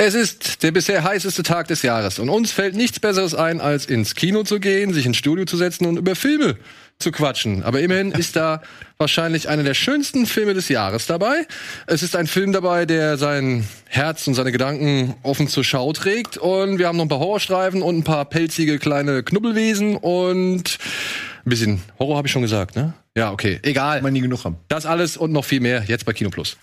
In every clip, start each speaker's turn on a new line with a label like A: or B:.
A: Es ist der bisher heißeste Tag des Jahres und uns fällt nichts Besseres ein, als ins Kino zu gehen, sich ins Studio zu setzen und über Filme zu quatschen. Aber immerhin ist da wahrscheinlich einer der schönsten Filme des Jahres dabei. Es ist ein Film dabei, der sein Herz und seine Gedanken offen zur Schau trägt. Und wir haben noch ein paar Horrorstreifen und ein paar pelzige kleine Knubbelwesen und ein bisschen Horror habe ich schon gesagt, ne? Ja, okay, egal.
B: Man nie genug haben.
A: Das alles und noch viel mehr jetzt bei Kino Plus.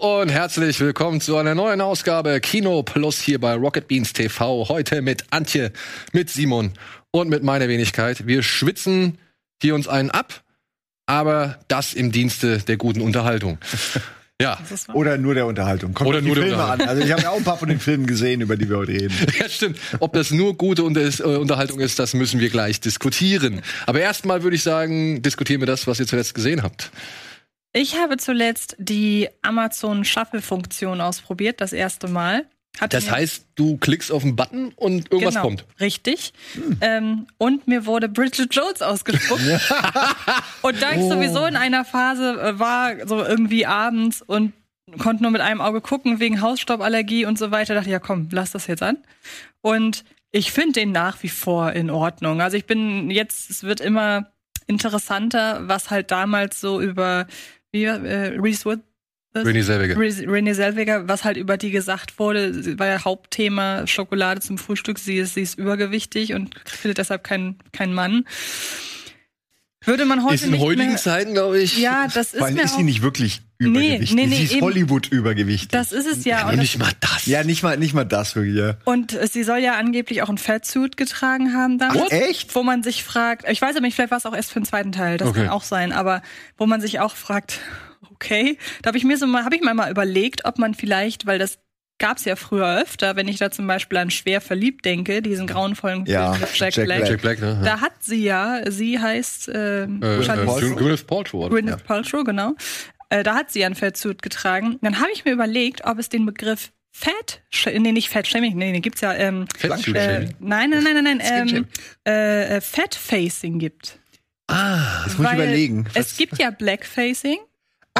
A: Hallo und herzlich willkommen zu einer neuen Ausgabe Kino Plus hier bei Rocket Beans TV. Heute mit Antje, mit Simon und mit meiner Wenigkeit. Wir schwitzen hier uns einen ab, aber das im Dienste der guten Unterhaltung. Ja.
B: Oder nur der Unterhaltung. Kommt
A: Oder nur der
B: Filme an. Also ich habe ja auch ein paar von den Filmen gesehen, über die wir heute reden.
A: Ja, stimmt. Ob das nur gute äh, Unterhaltung ist, das müssen wir gleich diskutieren. Aber erstmal würde ich sagen, diskutieren wir das, was ihr zuletzt gesehen habt.
C: Ich habe zuletzt die Amazon Shuffle-Funktion ausprobiert, das erste Mal. Hatte
A: Das heißt, du klickst auf einen Button und irgendwas
C: genau,
A: kommt.
C: Richtig. Ähm, und mir wurde Bridget Jones ausgespuckt. und da ich
A: Oh.
C: sowieso in einer Phase äh, war, so irgendwie abends und konnte nur mit einem Auge gucken wegen Hausstauballergie und so weiter, dachte ich, ja komm, lass das jetzt an. Und ich finde den nach wie vor in Ordnung. Also ich bin jetzt, es wird immer interessanter, was halt damals so über wie, äh, Reese Wood,
A: Renée Zellweger.
C: Re- Renée Zellweger, was halt über die gesagt wurde, war ja Hauptthema Schokolade zum Frühstück. Sie ist, sie ist übergewichtig und findet deshalb keinen keinen Mann. Würde man heute
A: Ist in
C: nicht
A: heutigen
C: mehr,
A: Zeiten, glaube ich.
C: Ja, das ist
B: Vor allem
C: mir
B: ist
C: auch,
B: sie nicht wirklich
C: Nee,
B: übergewichtig.
C: nee, nee,
B: sie ist
C: eben.
B: Hollywood-übergewichtig.
C: Das ist es ja. Das,
A: nicht mal das.
B: ja, nicht mal, nicht mal das wirklich, ja.
C: und äh, sie soll ja angeblich auch ein Fatsuit getragen haben dann.
B: Ach, echt?
C: Wo man sich fragt, ich weiß aber nicht, vielleicht war es auch erst für den zweiten Teil, das
A: Okay.
C: kann auch sein, aber wo man sich auch fragt, okay, da habe ich mir so mal, habe ich mir mal überlegt, ob man vielleicht, weil das gab's ja früher öfter, wenn ich da zum Beispiel an Schwer verliebt denke, diesen grauenvollen Film
B: Ja,
C: mit Jack,
B: Jack
C: Black.
B: Black.
A: Jack Black, ne?
C: Da hat sie ja, sie heißt äh,
A: äh, äh, Gwyneth Paltrow.
C: Gwyneth Paltrow, genau. Äh, da hat sie ja ein Fatsuit getragen. Dann habe ich mir überlegt, ob es den Begriff Fat, nee, nicht Fat Shaming, nee, nee, gibt's ja, ähm,
A: Fettsuit
C: äh,
A: Shaming.
C: nein, nein, nein, nein, nein, ähm, äh, äh, Fat Facing gibt.
A: Ah,
B: Das muss ich
C: Weil
B: überlegen.
C: Es gibt ja Blackfacing.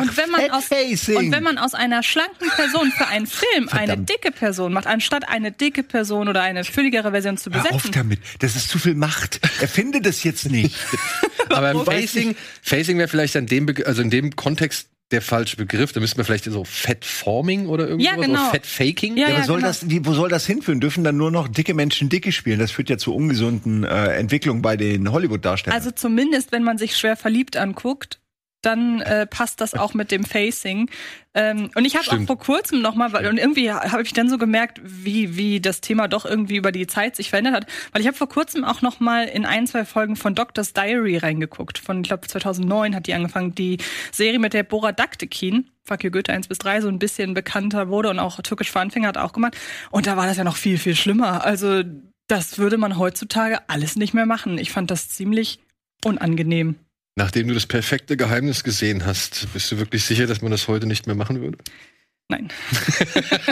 C: Und
B: Ach,
C: wenn, man aus, und wenn man aus einer schlanken Person für einen Film eine
B: Verdammt.
C: dicke Person macht, anstatt eine dicke Person oder eine fülligere Version zu
B: Hör auf
C: besetzen,
B: damit. Das ist zu viel Macht. Erfinde das jetzt nicht.
A: aber Facing, Facing wäre vielleicht in dem, Be also in dem Kontext der falsche Begriff. Da müssten wir vielleicht so Fettforming oder irgendwas
C: Ja, genau.
A: oder Fettfaking.
C: Ja,
B: Ja, aber
C: ja,
B: soll
C: genau.
B: das, wie, wo soll das hinführen? Dürfen dann nur noch dicke Menschen dicke spielen? Das führt ja zu ungesunden äh, Entwicklungen bei den Hollywood-Darstellern.
C: Also zumindest, wenn man sich schwer verliebt anguckt, dann äh, passt das auch mit dem Facing. Ähm, und ich habe auch vor kurzem noch mal, weil- und irgendwie habe ich dann so gemerkt, wie wie das Thema doch irgendwie über die Zeit sich verändert hat, weil ich habe vor kurzem auch noch mal in ein zwei Folgen von Doctor's Diary reingeguckt. Von ich glaube 2009 hat die angefangen, die Serie mit der Bora Daktekin. Fuck you Goethe 1 bis 3 so ein bisschen bekannter wurde und auch Türkisch für Anfänger hat auch gemacht. Und da war das ja noch viel, viel schlimmer. Also das würde man heutzutage alles nicht mehr machen. Ich fand das ziemlich unangenehm.
A: Nachdem du das perfekte Geheimnis gesehen hast, bist du wirklich sicher, dass man das heute nicht mehr machen würde?
C: Nein.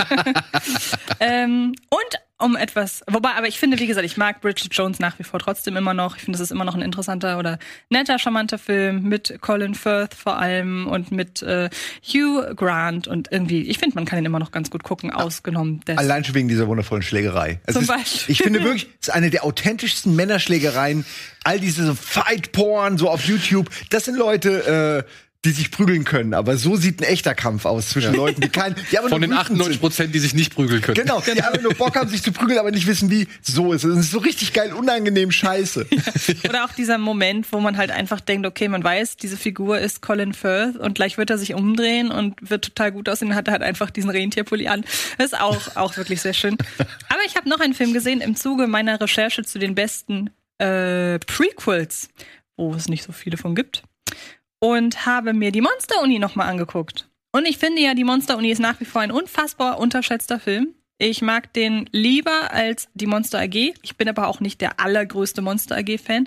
C: ähm, und um etwas, wobei, aber ich finde, wie gesagt, ich mag Bridget Jones nach wie vor trotzdem immer noch. Ich finde, es ist immer noch ein interessanter oder netter, charmanter Film mit Colin Firth vor allem und mit äh, Hugh Grant und irgendwie, ich finde, man kann ihn immer noch ganz gut gucken, ausgenommen des.
B: Allein schon wegen dieser wundervollen Schlägerei. Es
C: Zum
B: ist,
C: Beispiel.
B: Ich finde wirklich, es ist eine der authentischsten Männerschlägereien. All diese so Fight-Porn, so auf YouTube, das sind Leute, äh, die sich prügeln können. Aber so sieht ein echter Kampf aus zwischen Leuten, die keinen. Die aber
A: Von den
B: wütend
A: 98
B: sind.
A: Prozent, die sich nicht prügeln können.
B: Genau, die einfach nur Bock haben, sich zu prügeln, aber nicht wissen, wie. So ist es. Es ist so richtig geil, unangenehm scheiße.
C: Oder auch dieser Moment, wo man halt einfach denkt, okay, man weiß, diese Figur ist Colin Firth und gleich wird er sich umdrehen und wird total gut aussehen und hat halt einfach diesen Rentierpulli an. Das ist auch, auch wirklich sehr schön. Aber ich habe noch einen Film gesehen im Zuge meiner Recherche zu den besten äh, Prequels, wo es nicht so viele von gibt. Und habe mir die Monster-Uni nochmal angeguckt. Und ich finde ja, die Monster-Uni ist nach wie vor ein unfassbar unterschätzter Film. Ich mag den lieber als die Monster AG. Ich bin aber auch nicht der allergrößte Monster AG-Fan.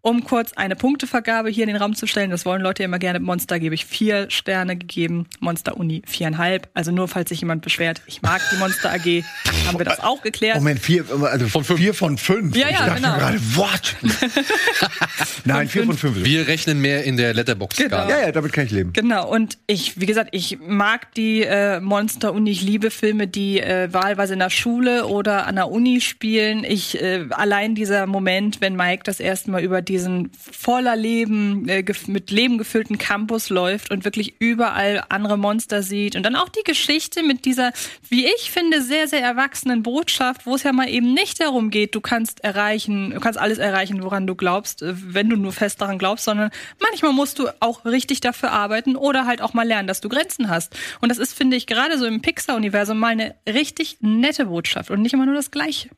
C: Um kurz eine Punktevergabe hier in den Raum zu stellen, das wollen Leute immer gerne. Monster gebe ich vier Sterne gegeben, Monster Uni viereinhalb. Also nur falls sich jemand beschwert, ich mag die Monster AG, haben wir das auch geklärt.
B: Moment, vier, also von fünf. vier von fünf.
C: Ja, ja,
B: ich dachte
C: genau.
B: gerade, what? Nein, vier von fünf.
A: Wir rechnen mehr in der Letterbox-Skala.
C: Genau.
B: ja, ja, damit kann ich leben.
C: Genau, und ich, wie gesagt, ich mag die äh, Monster Uni, ich liebe Filme, die äh, wahlweise in der Schule oder an der Uni spielen. Ich äh, allein dieser Moment, wenn Mike das erste Mal über diesen voller Leben, äh, mit Leben gefüllten Campus läuft und wirklich überall andere Monster sieht. Und dann auch die Geschichte mit dieser, wie ich finde, sehr, sehr erwachsenen Botschaft, wo es ja mal eben nicht darum geht, du kannst erreichen, du kannst alles erreichen, woran du glaubst, äh, wenn du nur fest daran glaubst, sondern manchmal musst du auch richtig dafür arbeiten oder halt auch mal lernen, dass du Grenzen hast. Und das ist, finde ich, gerade so im Pixar-Universum mal eine richtig nette Botschaft und nicht immer nur das Gleiche.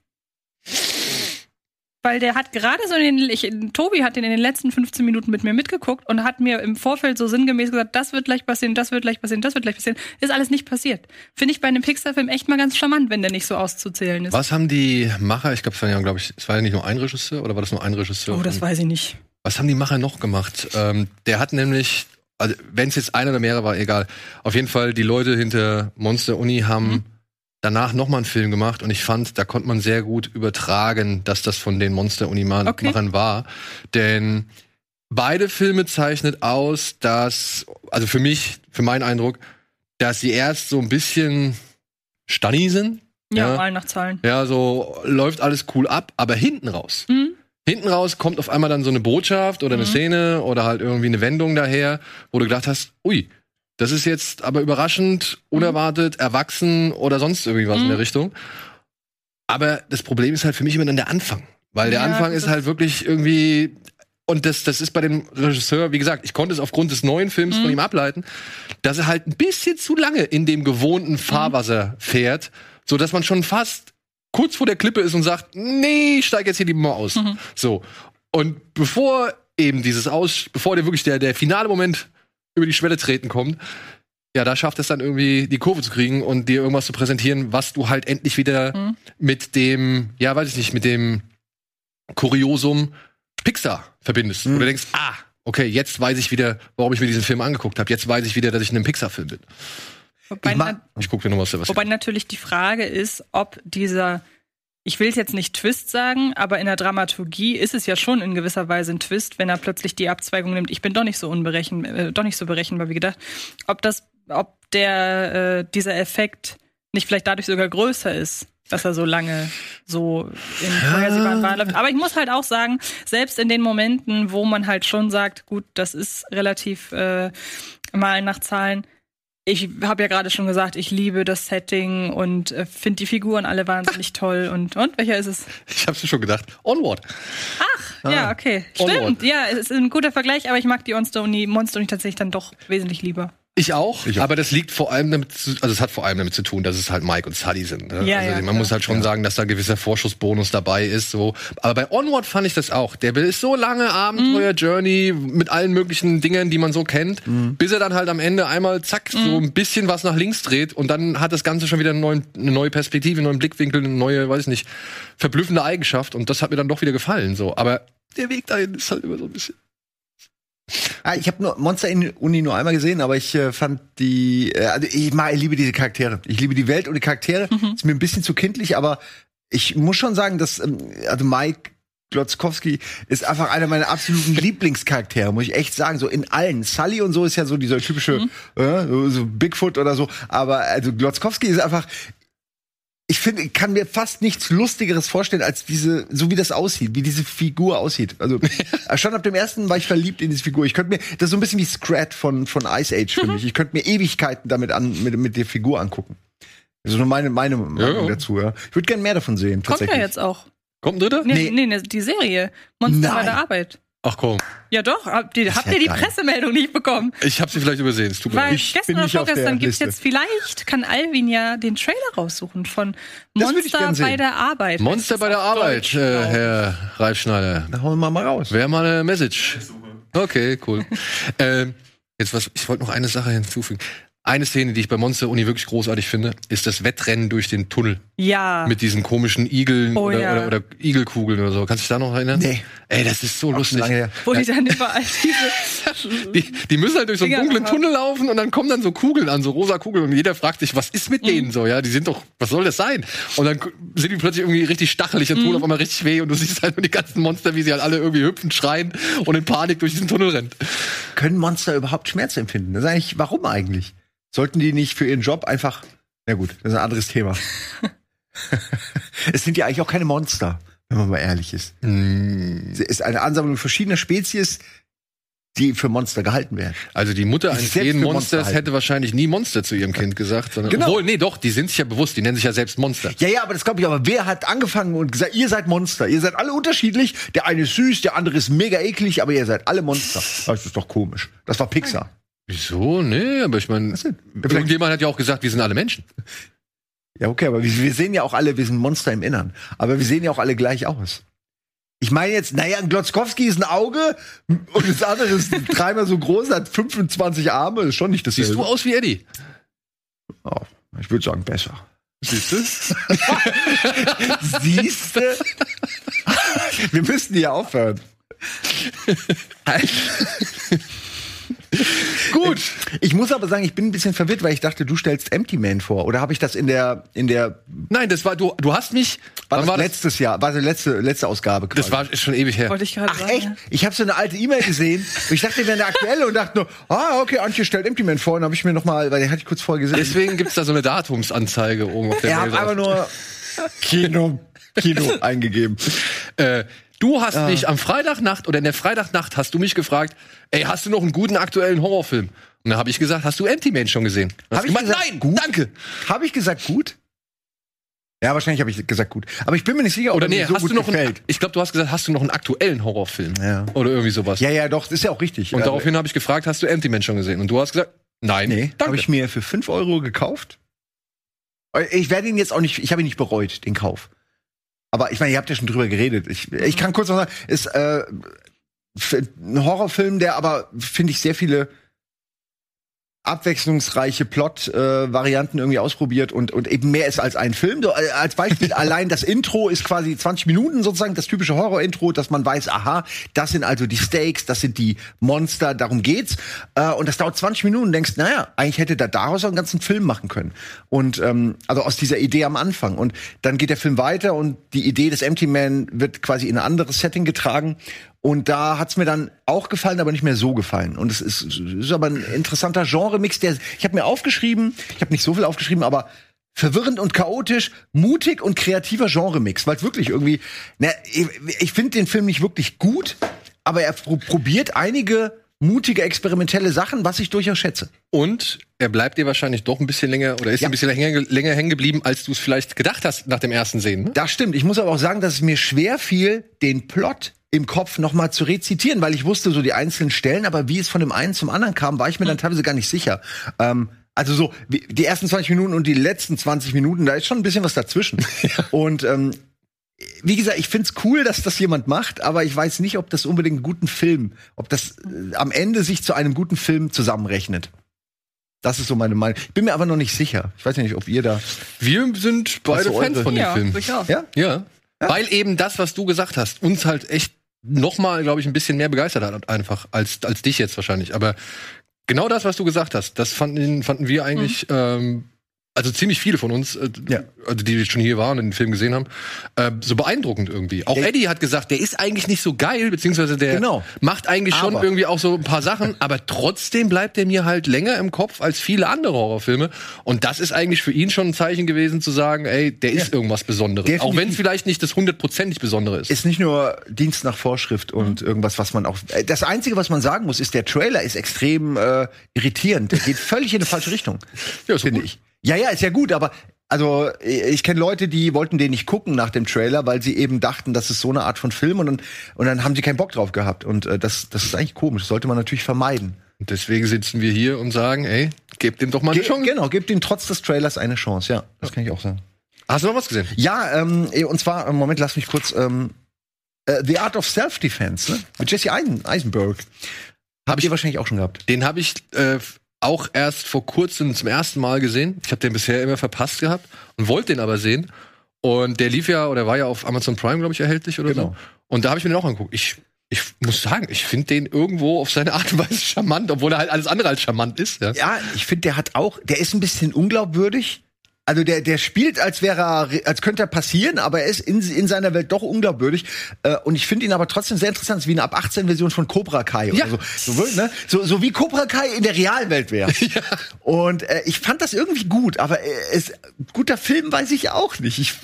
C: Weil der hat gerade so in den, ich, Tobi hat den in den letzten 15 Minuten mit mir mitgeguckt und hat mir im Vorfeld so sinngemäß gesagt, das wird gleich passieren, das wird gleich passieren, das wird gleich passieren. Ist alles nicht passiert. Finde ich bei einem Pixar-Film echt mal ganz charmant, wenn der nicht so auszuzählen ist.
A: Was haben die Macher, ich glaube, es war ja, glaube ich, es war ja nicht nur ein Regisseur oder war das nur ein Regisseur?
C: Oh, das weiß ich nicht.
A: Was haben die Macher noch gemacht? Ähm, der hat nämlich, also wenn es jetzt einer oder mehrere war, egal. Auf jeden Fall, die Leute hinter Monster Uni haben
C: Mhm.
A: Danach nochmal einen Film gemacht und ich fand, da konnte man sehr gut übertragen, dass das von den Monster Uni Machern
C: Okay.
A: war. Denn beide Filme zeichnet aus, dass, also für mich, für meinen Eindruck, dass sie erst so ein bisschen Stanni sind.
C: Ja,
A: Ja.
C: nach Zahlen.
A: Ja, so läuft alles cool ab, aber hinten raus.
C: Mhm.
A: Hinten raus kommt auf einmal dann so eine Botschaft oder eine
C: Mhm.
A: Szene oder halt irgendwie eine Wendung daher, wo du gedacht hast, ui, das ist jetzt aber überraschend, unerwartet, erwachsen oder sonst irgendwie was in
C: Mhm.
A: der Richtung. Aber das Problem ist halt für mich immer dann der Anfang. Weil der
C: Ja,
A: Anfang ist halt wirklich irgendwie. Und das, das ist bei dem Regisseur, wie gesagt, ich konnte es aufgrund des neuen Films
C: Mhm.
A: von ihm ableiten, dass er halt ein bisschen zu lange in dem gewohnten
C: Mhm.
A: Fahrwasser fährt, so dass man schon fast kurz vor der Klippe ist und sagt, nee, ich steig jetzt hier lieber mal aus.
C: Mhm.
A: So. Und bevor eben dieses Aus, bevor der wirklich der, der finale Moment über die Schwelle treten kommt, ja, da schafft es dann irgendwie die Kurve zu kriegen und dir irgendwas zu präsentieren, was du halt endlich wieder
C: Mhm.
A: mit dem, ja, weiß ich nicht, mit dem Kuriosum Pixar verbindest.
B: Mhm.
A: Wo du denkst, ah, okay, jetzt weiß ich wieder, warum ich mir diesen Film angeguckt habe. Jetzt weiß ich wieder, dass ich in einem Pixar-Film bin.
C: Wobei,
B: Ich
A: Ich gucke mir noch was, was
C: wobei natürlich die Frage ist, ob dieser, ich will es jetzt nicht Twist sagen, aber in der Dramaturgie ist es ja schon in gewisser Weise ein Twist, wenn er plötzlich die Abzweigung nimmt. Ich bin doch nicht so unberechen, äh, doch nicht so berechenbar wie gedacht. Ob das, ob der, äh, dieser Effekt nicht vielleicht dadurch sogar größer ist, dass er so lange so in vorhersehbaren Bahnen läuft. Aber ich muss halt auch sagen, selbst in den Momenten, wo man halt schon sagt, gut, das ist relativ äh, mal nach Zahlen, ich habe ja gerade schon gesagt, ich liebe das Setting und äh, finde die Figuren alle wahnsinnig toll. Und, und welcher ist es?
A: Ich hab's mir schon gedacht. Onward.
C: Ja, okay.
A: Onward.
C: Stimmt. Ja, es ist ein guter Vergleich, aber ich mag die Monster Uni, Monster tatsächlich dann doch wesentlich lieber.
A: Ich auch,
B: Ich auch.
A: aber das liegt vor allem damit, zu, also es hat vor allem damit zu tun, dass es halt Mike und Sully sind. Ne?
C: Ja,
A: also
C: ja,
A: man
C: klar.
A: muss halt schon sagen, dass da ein gewisser Vorschussbonus dabei ist. So. Aber bei Onward fand ich das auch. Der ist so lange Abenteuer-Journey mit allen möglichen Dingen, die man so kennt, bis er dann halt am Ende einmal zack, so ein bisschen was nach links dreht und dann hat das Ganze schon wieder einen neuen, eine neue Perspektive, einen neuen Blickwinkel, eine neue, weiß ich nicht, verblüffende Eigenschaft und das hat mir dann doch wieder gefallen. So. Aber der Weg dahin ist halt immer so ein bisschen.
B: Ah, ich habe nur Monster in Uni nur einmal gesehen, aber ich äh, fand die, äh, also ich, mag, ich liebe diese Charaktere. Ich liebe die Welt und die Charaktere. Ist mir ein bisschen zu kindlich, aber ich muss schon sagen, dass ähm, also Mike Glotzkowski ist einfach einer meiner absoluten Lieblingscharaktere, muss ich echt sagen. So in allen. Sully und so ist ja so dieser typische äh, so, so Bigfoot oder so. Aber also Glotzkowski ist einfach. Ich finde, ich kann mir fast nichts Lustigeres vorstellen als diese, so wie das aussieht, wie diese Figur aussieht. Also schon ab dem ersten war ich verliebt in diese Figur. Ich könnte mir, das ist so ein bisschen wie Scrat von von Ice Age für mich. Ich könnte mir Ewigkeiten damit an mit, mit der Figur angucken. Das ist nur meine meine Meinung
A: ja.
B: dazu. Ja. Ich würde gerne mehr davon sehen.
C: Kommt ja jetzt auch.
A: Kommt ein dritter?
C: Nee,
B: Nee.
C: nee, die Serie. Monster bei
B: Nein.
C: der Arbeit.
A: Ach komm,
C: Ja doch, habt ihr, habt
B: ja
C: ihr die
B: geil.
C: Pressemeldung nicht bekommen?
A: ich habe sie vielleicht übersehen. Es tut mir
C: Weil
A: leid.
B: Ich
C: gestern
B: bin
C: oder vorgestern gibt's
B: Liste.
C: jetzt vielleicht, kann Alvin ja den Trailer raussuchen von Monster bei der Arbeit.
A: Monster bei der Arbeit,
C: Deutsch,
A: äh. Herr Ralf Schneider.
B: Dann hauen wir mal raus.
A: Wäre mal eine Message. Okay, cool. ähm, jetzt was, ich wollte noch eine Sache hinzufügen. Eine Szene, die ich bei Monster Uni wirklich großartig finde, ist das Wettrennen durch den Tunnel
C: Ja.
A: mit diesen komischen Igeln
C: Oh,
A: oder,
C: ja.
A: oder, oder Igelkugeln oder so. Kannst du dich da noch erinnern?
B: Nee.
A: Ey, das ist so lustig.
B: Lange her.
C: Wo die dann überall diese.
A: Die, die müssen halt durch so einen dunklen. Tunnel laufen und dann kommen dann so Kugeln an, so rosa Kugeln und jeder fragt sich, was ist mit
C: Mhm.
A: denen so, ja? Die sind doch, was soll das sein? Und dann sind die plötzlich irgendwie richtig stachelig und
C: Mhm.
A: tun auf einmal richtig weh und du siehst halt nur die ganzen Monster, wie sie halt alle irgendwie hüpfen, schreien und in Panik durch diesen Tunnel rennen.
B: Können Monster überhaupt Schmerz empfinden? Das ist eigentlich, warum eigentlich? Sollten die nicht für ihren Job einfach. Na gut, das ist ein anderes Thema. es sind ja eigentlich auch keine Monster, wenn man mal ehrlich ist.
A: Hm.
B: Es ist eine Ansammlung verschiedener Spezies, die für Monster gehalten werden.
A: Also die Mutter
B: Die
A: eines jeden
B: Monster
A: Monsters
B: halten.
A: hätte wahrscheinlich nie Monster zu ihrem Kind gesagt, sondern
B: Genau.
A: obwohl, nee, doch, die sind sich ja bewusst, die nennen sich ja selbst Monster.
B: Ja, ja, aber das glaube ich, aber wer hat angefangen und gesagt, ihr seid Monster, ihr seid alle unterschiedlich, der eine ist süß, der andere ist mega eklig, aber ihr seid alle Monster. Das ist doch komisch. Das war Pixar.
A: Wieso? Nee, aber ich meine, irgendjemand hat ja auch gesagt, wir sind alle Menschen.
B: Ja, okay, aber wir, wir sehen ja auch alle, wir sind Monster im Innern. Aber wir sehen ja auch alle gleich aus. Ich meine jetzt, naja, ein Glotzkowski ist ein Auge und das andere ist dreimal so groß, hat 25 Arme, ist schon nicht das
A: Siehst du aus wie Eddie?
B: Oh, ich würde sagen, besser.
A: Siehst du?
B: Siehste? wir müssten hier aufhören.
A: Gut.
B: Ich muss aber sagen, ich bin ein bisschen verwirrt, weil ich dachte, du stellst Empty Man vor. Oder habe ich das in der, in der,
A: Nein, das war, du, du hast mich,
B: war das letztes Jahr, war die letzte, letzte Ausgabe quasi.
A: Das war ist schon ewig her.
C: Wollte ich gerade
B: Ach
C: sagen.
B: echt? Ich habe so eine alte E-Mail gesehen und ich dachte, die wäre eine aktuelle und dachte nur, ah, okay, Antje stellt Empty Man vor und habe ich mir noch mal, weil den hatte ich kurz vorher gesehen.
A: Deswegen gibt's da so eine Datumsanzeige oben auf der
B: er hat
A: Mail.
B: einfach nur Kino, Kino eingegeben.
A: Äh, du hast mich am Freitagnacht oder in der Freitagnacht hast du mich gefragt, ey, hast du noch einen guten aktuellen Horrorfilm? Und dann habe ich gesagt, hast du Empty Man schon gesehen? Und
B: Hab
A: hast
B: ich
A: gemeint,
B: gesagt,
A: nein,
B: gut?
A: danke.
B: Habe ich gesagt gut? Ja, wahrscheinlich habe ich gesagt gut. Aber ich bin mir nicht sicher, ob
A: Oder
B: er
A: nee,
B: mir so
A: hast
B: gut
A: du noch einen,
B: gefällt.
A: ich glaube, du hast gesagt, hast du noch einen aktuellen Horrorfilm?
B: Ja.
A: Oder irgendwie sowas.
B: Ja, ja, doch, das ist ja auch richtig.
A: Und
B: Äh,
A: daraufhin habe ich gefragt, hast du Empty Man schon gesehen? Und du hast gesagt, nein,
B: Nee,
A: danke.
B: habe ich mir für 5 Euro gekauft. Ich werde ihn jetzt auch nicht, ich habe ihn nicht bereut, den Kauf. Aber ich meine, ihr habt ja schon drüber geredet. Ich, ich kann kurz noch sagen, ist äh, ein Horrorfilm, der aber, finde ich, sehr viele abwechslungsreiche Plot-Varianten irgendwie ausprobiert und, und eben mehr ist als ein Film. So, äh, als Beispiel, allein das Intro ist quasi 20 Minuten sozusagen, das typische Horror-Intro, dass man weiß, aha, das sind also die Stakes, das sind die Monster, darum geht's. Äh, und das dauert 20 Minuten und denkst, naja, eigentlich hätte da daraus auch einen ganzen Film machen können. Und ähm, also aus dieser Idee am Anfang. Und dann geht der Film weiter und die Idee des Empty Man wird quasi in ein anderes Setting getragen. Und da hat's mir dann auch gefallen, aber nicht mehr so gefallen. Und es ist, ist aber ein interessanter Genre-Mix, der ich habe mir aufgeschrieben, ich habe nicht so viel aufgeschrieben, aber verwirrend und chaotisch, mutig und kreativer Genre-Mix, weil wirklich irgendwie, na, ich, ich finde den Film nicht wirklich gut, aber er pro probiert einige mutige experimentelle Sachen, was ich durchaus schätze.
A: Und er bleibt dir wahrscheinlich doch ein bisschen länger oder ist
B: Ja.
A: ein bisschen länger, länger hängen geblieben, als du es vielleicht gedacht hast nach dem ersten Sehen. Ne?
B: Das stimmt. Ich muss aber auch sagen, dass es mir schwer fiel, den Plot im Kopf noch mal zu rezitieren, weil ich wusste so die einzelnen Stellen, aber wie es von dem einen zum anderen kam, war ich mir dann teilweise gar nicht sicher. Ähm, also so die ersten 20 Minuten und die letzten 20 Minuten, da ist schon ein bisschen was dazwischen. Und ähm, wie gesagt, ich find's cool, dass das jemand macht, aber ich weiß nicht, ob das unbedingt einen guten Film, ob das äh, am Ende sich zu einem guten Film zusammenrechnet. Das ist so meine Meinung. Ich bin mir aber noch nicht sicher. Ich weiß ja nicht, ob ihr da.
A: Wir sind beide
B: Was so
A: Fans von dem
C: Ja,
A: Film.
C: durchaus.
B: Ja?
A: Ja. Weil eben das, was du gesagt hast, uns halt echt nochmal, glaube ich, ein bisschen mehr begeistert hat, einfach, als, als dich jetzt wahrscheinlich. Aber genau das, was du gesagt hast, das fanden, fanden wir eigentlich, ähm, also ziemlich viele von uns, äh,
B: Ja.
A: also die schon hier waren und den Film gesehen haben, äh, so beeindruckend irgendwie. Auch
B: Ey.
A: Eddie hat gesagt, der ist eigentlich nicht so geil, beziehungsweise der
B: Genau.
A: macht eigentlich schon
B: Aber.
A: irgendwie auch so ein paar Sachen, aber trotzdem bleibt der mir halt länger im Kopf als viele andere Horrorfilme. Und das ist eigentlich für ihn schon ein Zeichen gewesen, zu sagen, ey, der ist irgendwas Besonderes.
B: Definitiv.
A: Auch wenn es vielleicht nicht das hundertprozentig Besondere ist.
B: ist nicht nur Dienst nach Vorschrift und irgendwas, was man auch. äh, Das Einzige, was man sagen muss, ist, der Trailer ist extrem äh, irritierend. Der geht völlig in eine falsche Richtung.
A: Ja,
B: finde ich. Ja, ja, ist ja gut, aber also ich kenne Leute, die wollten den nicht gucken nach dem Trailer, weil sie eben dachten, das ist so eine Art von Film und dann, und dann haben sie keinen Bock drauf gehabt. Und äh, das, das ist eigentlich komisch. Das sollte man natürlich vermeiden.
A: Und deswegen sitzen wir hier und sagen, ey, gebt dem doch mal eine
B: Ge
A: Chance.
B: genau, gebt ihm trotz des Trailers eine Chance. Ja, das kann ich auch sagen.
A: Hast du noch was gesehen?
B: Ja, ähm, und zwar, im Moment, lass mich kurz, ähm, äh, The Art of Self-Defense, ne? Mit Jesse Eisen Eisenberg. Habt
A: ich-
B: ihr wahrscheinlich auch schon gehabt.
A: Den habe ich äh, auch erst vor kurzem zum ersten Mal gesehen. Ich habe den bisher immer verpasst gehabt und wollte den aber sehen. Und der lief ja oder war ja auf Amazon Prime, glaube ich, erhältlich oder
B: Genau.
A: so. Und da habe ich mir den auch angeguckt. Ich, ich muss sagen, ich finde den irgendwo auf seine Art und Weise charmant, obwohl er halt alles andere als charmant ist. Ja.
B: Ja, ich finde, der hat auch, der ist ein bisschen unglaubwürdig. Also der, der spielt, als wäre er, als könnte er passieren, aber er ist in, in seiner Welt doch unglaubwürdig. Äh, und ich finde ihn aber trotzdem sehr interessant. Wie eine ab 18 Version von Cobra Kai
A: Ja.
B: oder so. So, ne? so. So wie Cobra Kai in der Realwelt wäre. Und äh, ich fand das irgendwie gut, aber äh, es, guter Film weiß ich auch nicht. Ich,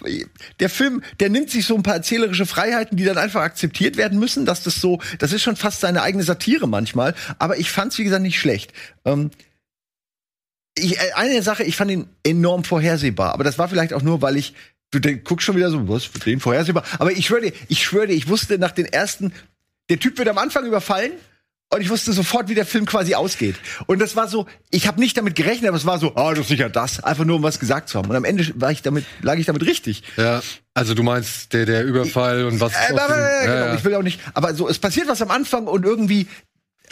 B: der Film, der nimmt sich so ein paar erzählerische Freiheiten, die dann einfach akzeptiert werden müssen, dass das so, das ist schon fast seine eigene Satire manchmal. Aber ich fand's wie gesagt nicht schlecht. Ähm, ich, äh, eine Sache, ich fand ihn enorm vorhersehbar, aber das war vielleicht auch nur, weil ich du denk, guckst schon wieder so, was für den vorhersehbar? Aber ich schwöre dir, ich schwöre dir, ich wusste nach den ersten, der Typ wird am Anfang überfallen und ich wusste sofort, wie der Film quasi ausgeht. Und das war so, ich habe nicht damit gerechnet, aber es war so, ah, das ist sicher das, einfach nur um was gesagt zu haben. Und am Ende war ich damit, lag ich damit richtig.
A: Ja, also du meinst der, der Überfall und was
B: Äh, äh, genau,
A: ja, ja.
B: ich will auch nicht. Aber so, es passiert was am Anfang und irgendwie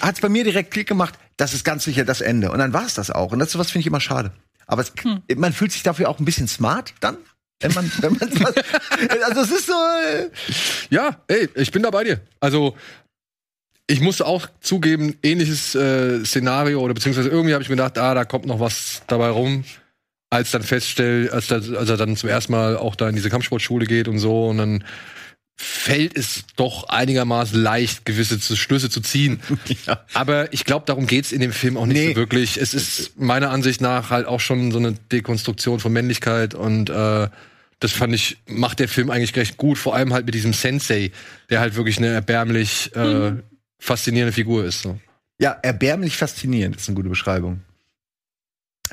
B: hat es bei mir direkt Klick gemacht. Das ist ganz sicher das Ende. Und dann war es das auch. Und das sowas finde ich immer schade. Aber es, man fühlt sich dafür auch ein bisschen smart dann, wenn man, wenn man was, also es ist so. Äh,
A: Ja, ey, ich bin da bei dir. Also, ich musste auch zugeben, ähnliches äh, Szenario oder beziehungsweise irgendwie habe ich mir gedacht, ah, da kommt noch was dabei rum, als dann feststellt, als, als er dann zum ersten Mal auch da in diese Kampfsportschule geht und so und dann fällt es doch einigermaßen leicht, gewisse Schlüsse zu ziehen.
B: ja.
A: Aber ich glaube, darum geht's in dem Film auch nicht
B: Nee.
A: so wirklich. Es ist meiner Ansicht nach halt auch schon so eine Dekonstruktion von Männlichkeit und äh, das fand ich, macht der Film eigentlich recht gut, vor allem halt mit diesem Sensei, der halt wirklich eine erbärmlich äh, faszinierende Figur ist. So.
B: Ja, erbärmlich faszinierend ist eine gute Beschreibung.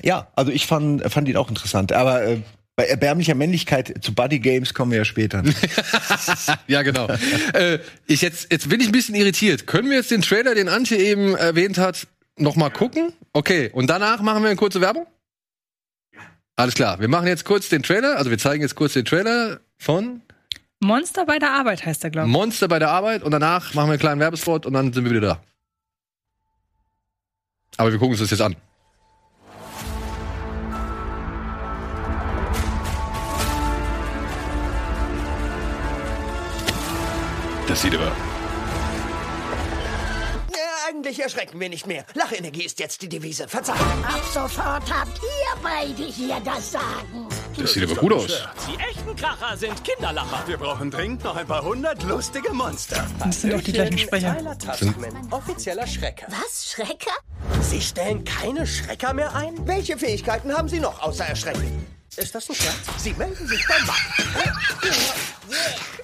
B: Ja, also ich fand, fand ihn auch interessant. Aber äh, bei erbärmlicher Männlichkeit zu Buddy Games kommen wir ja später.
A: Ja, genau. äh, ich jetzt, jetzt bin ich ein bisschen irritiert. Können wir jetzt den Trailer, den Antje eben erwähnt hat, noch mal gucken? Okay, und danach machen wir eine kurze Werbung? Alles klar, wir machen jetzt kurz den Trailer, also wir zeigen jetzt kurz den Trailer von
C: Monster bei der Arbeit heißt er, glaube ich.
A: Monster bei der Arbeit und danach machen wir einen kleinen Werbespot und dann sind wir wieder da. Aber wir gucken uns das jetzt an. Das sieht aber.
D: Ja, eigentlich erschrecken wir nicht mehr. Lachenergie ist jetzt die Devise. Verzeihung.
E: Ab sofort habt ihr beide hier das Sagen.
A: Das sieht aber gut aus.
F: Die echten Kracher sind Kinderlacher.
D: Wir brauchen dringend noch ein paar hundert lustige Monster.
C: Das sind doch die gleichen Sprecher.
D: Offizieller Schrecker.
E: Was, Schrecker?
D: Sie stellen keine Schrecker mehr ein? Welche Fähigkeiten haben Sie noch außer Erschrecken? Ist das ein Scherz? Sie melden sich beim Mann.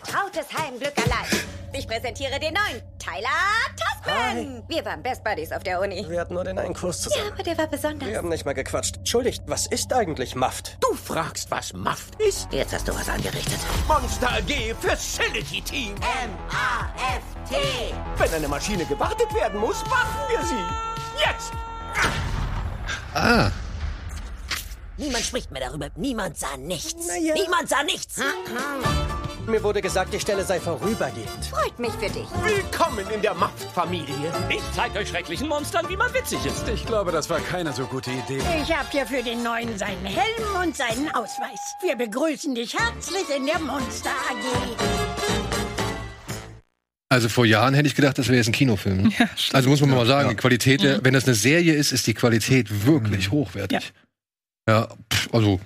G: Trautes Heimglück allein. Ich präsentiere den neuen Tyler Tuskman. Wir waren Best Buddies auf der Uni.
D: Wir hatten nur den einen Kurs
G: Ja,
D: zusammen.
G: aber der war besonders.
D: Wir haben nicht mal gequatscht. Entschuldigt, was ist eigentlich Maft?
F: Du fragst, was Maft ist?
G: Jetzt hast du was angerichtet.
D: Monster AG Facility Team.
G: M-A-F-T.
D: Wenn eine Maschine gewartet werden muss, warten wir sie. Jetzt!
A: Ah,
E: Niemand spricht mehr darüber. Niemand sah nichts.
D: Ja.
E: Niemand sah nichts.
D: Mir wurde gesagt, die Stelle sei vorübergehend.
G: Freut mich für dich.
D: Willkommen in der Macht-Familie.
F: Ich zeig euch schrecklichen Monstern, wie man witzig ist.
H: Ich glaube, das war keine so gute Idee.
E: Ich hab hier für den Neuen seinen Helm und seinen Ausweis. Wir begrüßen dich herzlich in der Monster AG.
A: also vor Jahren hätte ich gedacht, das wäre jetzt ein Kinofilm.
C: Ja, stimmt.
A: also muss man mal sagen, die Qualität, der, wenn das eine Serie ist, ist die Qualität wirklich hochwertig. Ja, pff, also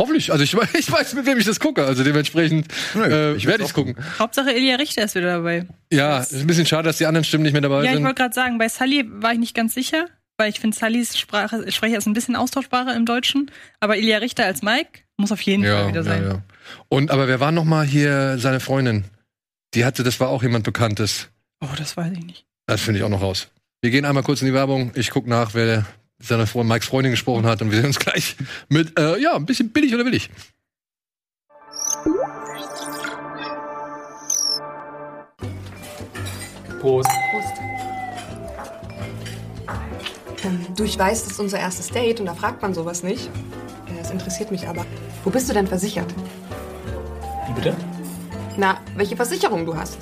A: hoffentlich. Also ich, weiß- ich weiß, mit wem ich das gucke. Also dementsprechend äh,
B: ich
A: werde ich gucken.
C: Hauptsache Elia Richter ist wieder dabei.
A: Ja, ist ein bisschen schade, dass die anderen Stimmen nicht mehr dabei
C: Ja, ich
A: sind.
C: wollte gerade sagen, bei Sully war ich nicht ganz sicher, weil ich finde, Sullys Sprache, Sprecher ist ein bisschen austauschbarer im Deutschen. Aber Elia Richter als Mike muss auf jeden Fall
A: Ja,
C: wieder
A: ja,
C: sein.
A: ja. Und aber wer war noch mal hier seine Freundin? Die hatte, das war auch jemand Bekanntes.
C: Oh, das weiß ich nicht.
A: Das finde ich auch noch raus. Wir gehen einmal kurz in die Werbung. Ich gucke nach, wer seine Freundin, Mikes Freundin gesprochen hat und wir sehen uns gleich mit, äh, ja, ein bisschen billig oder billig.
I: Prost.
J: Ähm, Du, ich weiß, das ist unser erstes Date und da fragt man sowas nicht. Das interessiert mich aber. Wo bist du denn versichert?
I: Wie bitte?
J: Na, welche Versicherung du hast?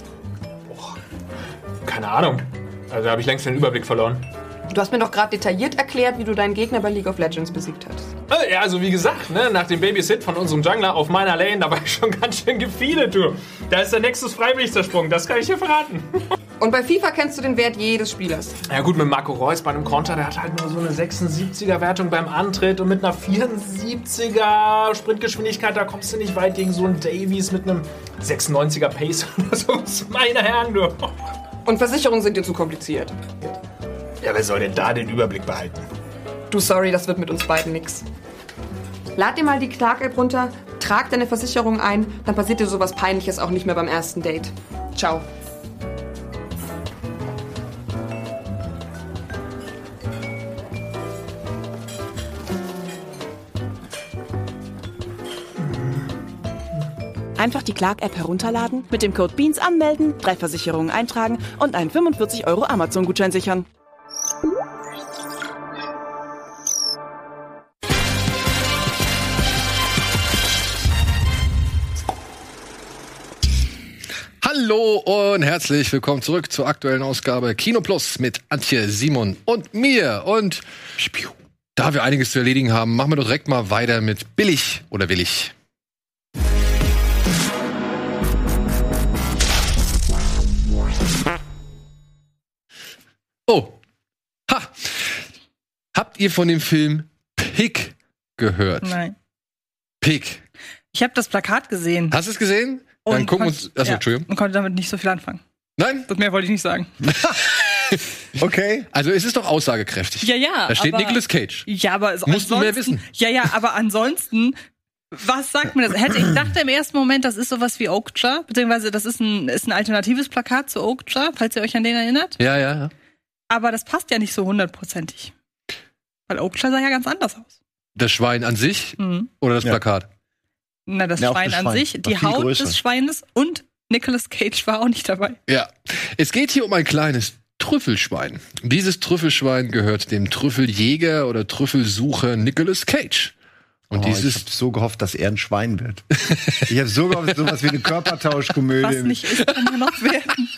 I: Keine Ahnung. Also da habe ich längst den Überblick verloren.
J: Du hast mir doch gerade detailliert erklärt, wie du deinen Gegner bei League of Legends besiegt hast.
I: Äh, Ja, also wie gesagt, ne, nach dem Babysit von unserem Jungler auf meiner Lane, da war ich schon ganz schön gefeedet, du. Da ist der Nexus freiwillig zersprungen, das kann ich dir verraten.
J: Und bei FIFA kennst du den Wert jedes Spielers.
I: Ja gut, mit Marco Reus bei einem Konter, der hat halt nur so eine 76er Wertung beim Antritt und mit einer 74er Sprintgeschwindigkeit, da kommst du nicht weit gegen so einen Davies mit einem 96er Pace oder so. Meine Herren, du.
J: Und Versicherungen sind dir zu kompliziert.
I: Ja, wer soll denn da den Überblick behalten?
J: Du, sorry, das wird mit uns beiden nix. Lad dir mal die Clark-App runter, trag deine Versicherung ein, dann passiert dir sowas Peinliches auch nicht mehr beim ersten Date. Ciao.
K: Einfach die Clark-App herunterladen, mit dem Code BEANS anmelden, drei Versicherungen eintragen und einen 45 Euro Amazon-Gutschein sichern.
A: Hallo und herzlich willkommen zurück zur aktuellen Ausgabe Kino Plus mit Antje, Simon und mir. Und da wir einiges zu erledigen haben, machen wir doch direkt mal weiter mit billig oder willig. Oh. Ha. Habt ihr von dem Film Pig gehört?
C: Nein.
A: Pig.
C: Ich habe das Plakat gesehen.
A: Hast du es gesehen? Dann
C: und
A: gucken wir
C: konnt-
A: uns. Achso,
C: ja,
A: Entschuldigung.
C: Und konnte damit nicht so viel anfangen.
A: Nein?
C: Das mehr wollte ich nicht sagen.
B: Okay.
A: Also es ist doch aussagekräftig.
C: Ja, ja.
A: Da steht
C: aber-
A: Nicolas Cage.
C: Ja, aber also
A: Musst du mehr
C: ansonsten-
A: wissen.
C: Ja, ja, aber ansonsten, was sagt mir das? Hätte, ich dachte im ersten Moment, das ist sowas wie Oakja, beziehungsweise das ist ein, ist ein alternatives Plakat zu Oakja, falls ihr euch an den erinnert.
A: Ja, ja, ja.
C: Aber das passt ja nicht so hundertprozentig. Weil Oakja sah ja ganz anders aus.
A: Das Schwein an sich
C: Mhm.
A: oder das
B: Ja.
A: Plakat?
C: Na, das
B: Ja,
C: Schwein
B: das
C: an
B: Schwein.
C: sich, die Haut
B: größer.
C: des Schweines und Nicolas Cage war auch nicht dabei.
A: Ja. Es geht hier um ein kleines Trüffelschwein. Dieses Trüffelschwein gehört dem Trüffeljäger oder Trüffelsucher Nicolas Cage. Und
B: Oh, ich
A: dieses
B: habe so gehofft, dass er ein Schwein wird. Ich habe so gehofft, sowas wie eine Körpertauschkomödie.
C: Was nicht ist, kann ja noch werden.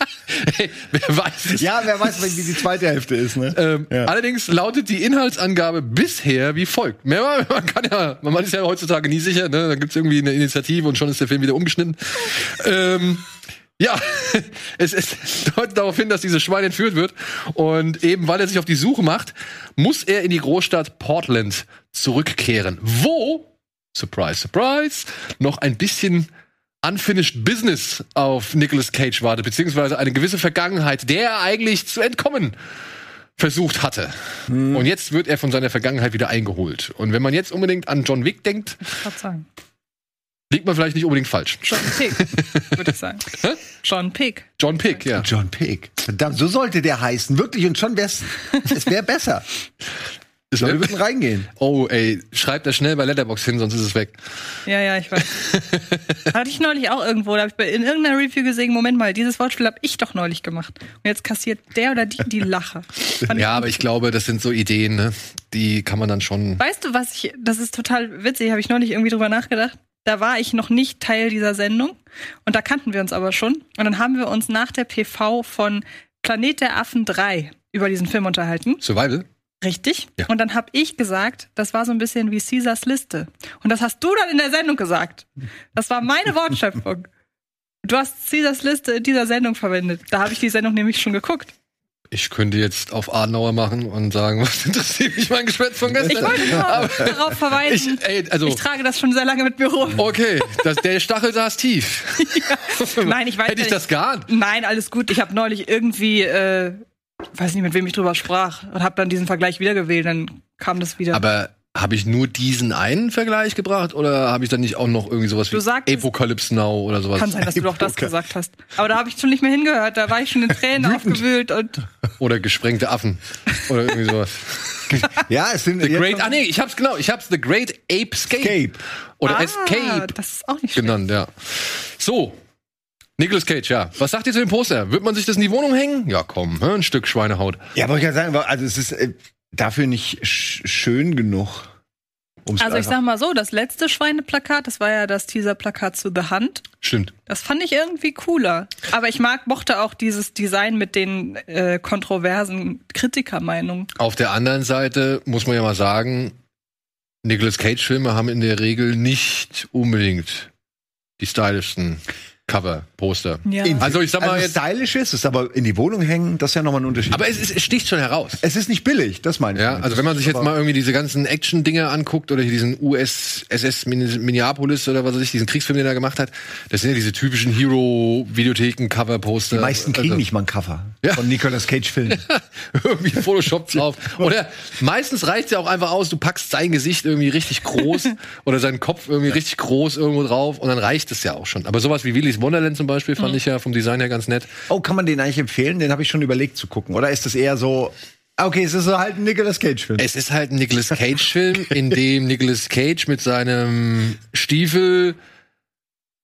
A: Hey, wer weiß es?
B: Ja, wer weiß, wie die zweite Hälfte ist, ne?
A: Ähm,
B: Ja.
A: Allerdings lautet die Inhaltsangabe bisher wie folgt. Man kann ja, man ist ja heutzutage nie sicher, ne? Da gibt's irgendwie eine Initiative und schon ist der Film wieder umgeschnitten. ähm, ja, es, es deutet darauf hin, dass dieses Schwein entführt wird. Und eben weil er sich auf die Suche macht, muss er in die Großstadt Portland zurückkehren. Wo, surprise, surprise, noch ein bisschen unfinished business auf Nicolas Cage wartet, beziehungsweise eine gewisse Vergangenheit, der er eigentlich zu entkommen versucht hatte. Und jetzt wird er von seiner Vergangenheit wieder eingeholt. Und wenn man jetzt unbedingt an John Wick denkt, liegt man vielleicht nicht unbedingt falsch.
C: John Pig, würde ich sagen. John Pig.
A: John Pick, ja.
B: John Pig. Verdammt, so sollte der heißen. Wirklich, und schon wär's, es wäre besser.
A: Ist
B: Wir würden reingehen.
A: Oh, ey, schreibt das schnell bei Letterbox hin, sonst ist es weg.
C: Ja, ja, ich weiß. Hatte ich neulich auch irgendwo, da habe ich bei- in irgendeiner Review gesehen, Moment mal, dieses Wortspiel habe ich doch neulich gemacht. Und jetzt kassiert der oder die die Lache. Fand
A: Ja, aber ich glaube, das sind so Ideen, ne? Die kann man dann schon.
C: Weißt du, was ich, das ist total witzig, habe ich neulich irgendwie drüber nachgedacht. Da war ich noch nicht Teil dieser Sendung und da kannten wir uns aber schon. Und dann haben wir uns nach der PV von Planet der Affen 3 über diesen Film unterhalten.
A: Survival?
C: Richtig.
A: Ja.
C: Und dann habe ich gesagt, das war so ein bisschen wie Caesars Liste. Und das hast du dann in der Sendung gesagt. Das war meine Wortschöpfung. Du hast Caesars Liste in dieser Sendung verwendet. Da habe ich die Sendung nämlich schon geguckt.
A: Ich könnte jetzt auf Adenauer machen und sagen, was interessiert mich mein Geschwätz von gestern?
C: Ich wollte nur darauf verweisen.
A: Ich, ey, also,
C: ich trage das schon sehr lange mit mir rum.
A: okay, das, der Stachel saß tief.
C: Nein, ich weiß
A: Hätte ich
C: nicht.
A: das geahnt.
C: Nein, alles gut. Ich habe neulich irgendwie, äh, weiß nicht, mit wem ich drüber sprach und habe dann diesen Vergleich wiedergewählt. Dann kam das wieder.
A: Aber habe ich nur diesen einen Vergleich gebracht oder habe ich dann nicht auch noch irgendwie sowas
C: Du
A: wie Apocalypse Now oder sowas?
C: Kann sein, dass du doch das gesagt hast. Aber da habe ich schon nicht mehr hingehört. Da war ich schon in Tränen aufgewühlt und
A: Oder gesprengte Affen oder irgendwie sowas.
B: Ja, es sind
A: The Great, ah nee, ich hab's genau, ich hab's The Great Ape Escape.
B: Escape.
A: Oder
C: ah,
A: Escape
C: Das ist auch nicht schlecht.
A: genannt, ja. So. Nicolas Cage, ja. Was sagt ihr zu dem Poster? Wird man sich das in die Wohnung hängen? Ja, komm, ein Stück Schweinehaut.
B: Ja, aber ich kann sagen, also es ist äh, dafür nicht sch schön genug. um's
C: Also ich sag mal so, das letzte Schweineplakat, das war ja das Teaserplakat zu The Hunt.
A: Stimmt.
C: Das fand ich irgendwie cooler. Aber ich mag, mochte auch dieses Design mit den äh, kontroversen Kritikermeinungen.
A: Auf der anderen Seite muss man ja mal sagen, Nicolas Cage-Filme haben in der Regel nicht unbedingt die stylischsten Cover, Poster.
C: Ja.
A: Also ich sag mal
B: also
A: jetzt,
B: stylisch ist es, aber in die Wohnung hängen, das ist ja nochmal ein Unterschied.
A: aber es, ist, es sticht schon heraus.
B: es ist nicht billig, das meine ich.
A: Ja, also wenn man sich jetzt mal irgendwie diese ganzen Action-Dinge anguckt oder hier diesen US-SS Minneapolis oder was weiß ich, diesen Kriegsfilm, den er gemacht hat, das sind ja diese typischen Hero-Videotheken-Cover-Poster.
B: Die meisten kriegen
A: Also-
B: nicht mal ein Cover
A: Ja.
B: von Nicolas Cage-Filmen.
A: irgendwie Photoshop drauf. Oder meistens reicht ja auch einfach aus, du packst sein Gesicht irgendwie richtig groß oder seinen Kopf irgendwie richtig groß irgendwo drauf und dann reicht es ja auch schon. Aber sowas wie Wonderland zum Beispiel fand ich ja vom Design her ganz nett.
B: oh, kann man den eigentlich empfehlen? Den habe ich schon überlegt zu gucken. Oder ist das eher so, ah, okay, es ist so halt ein Nicolas Cage-Film.
A: Es ist halt ein Nicolas Cage-Film, in dem Nicolas Cage mit seinem Stiefel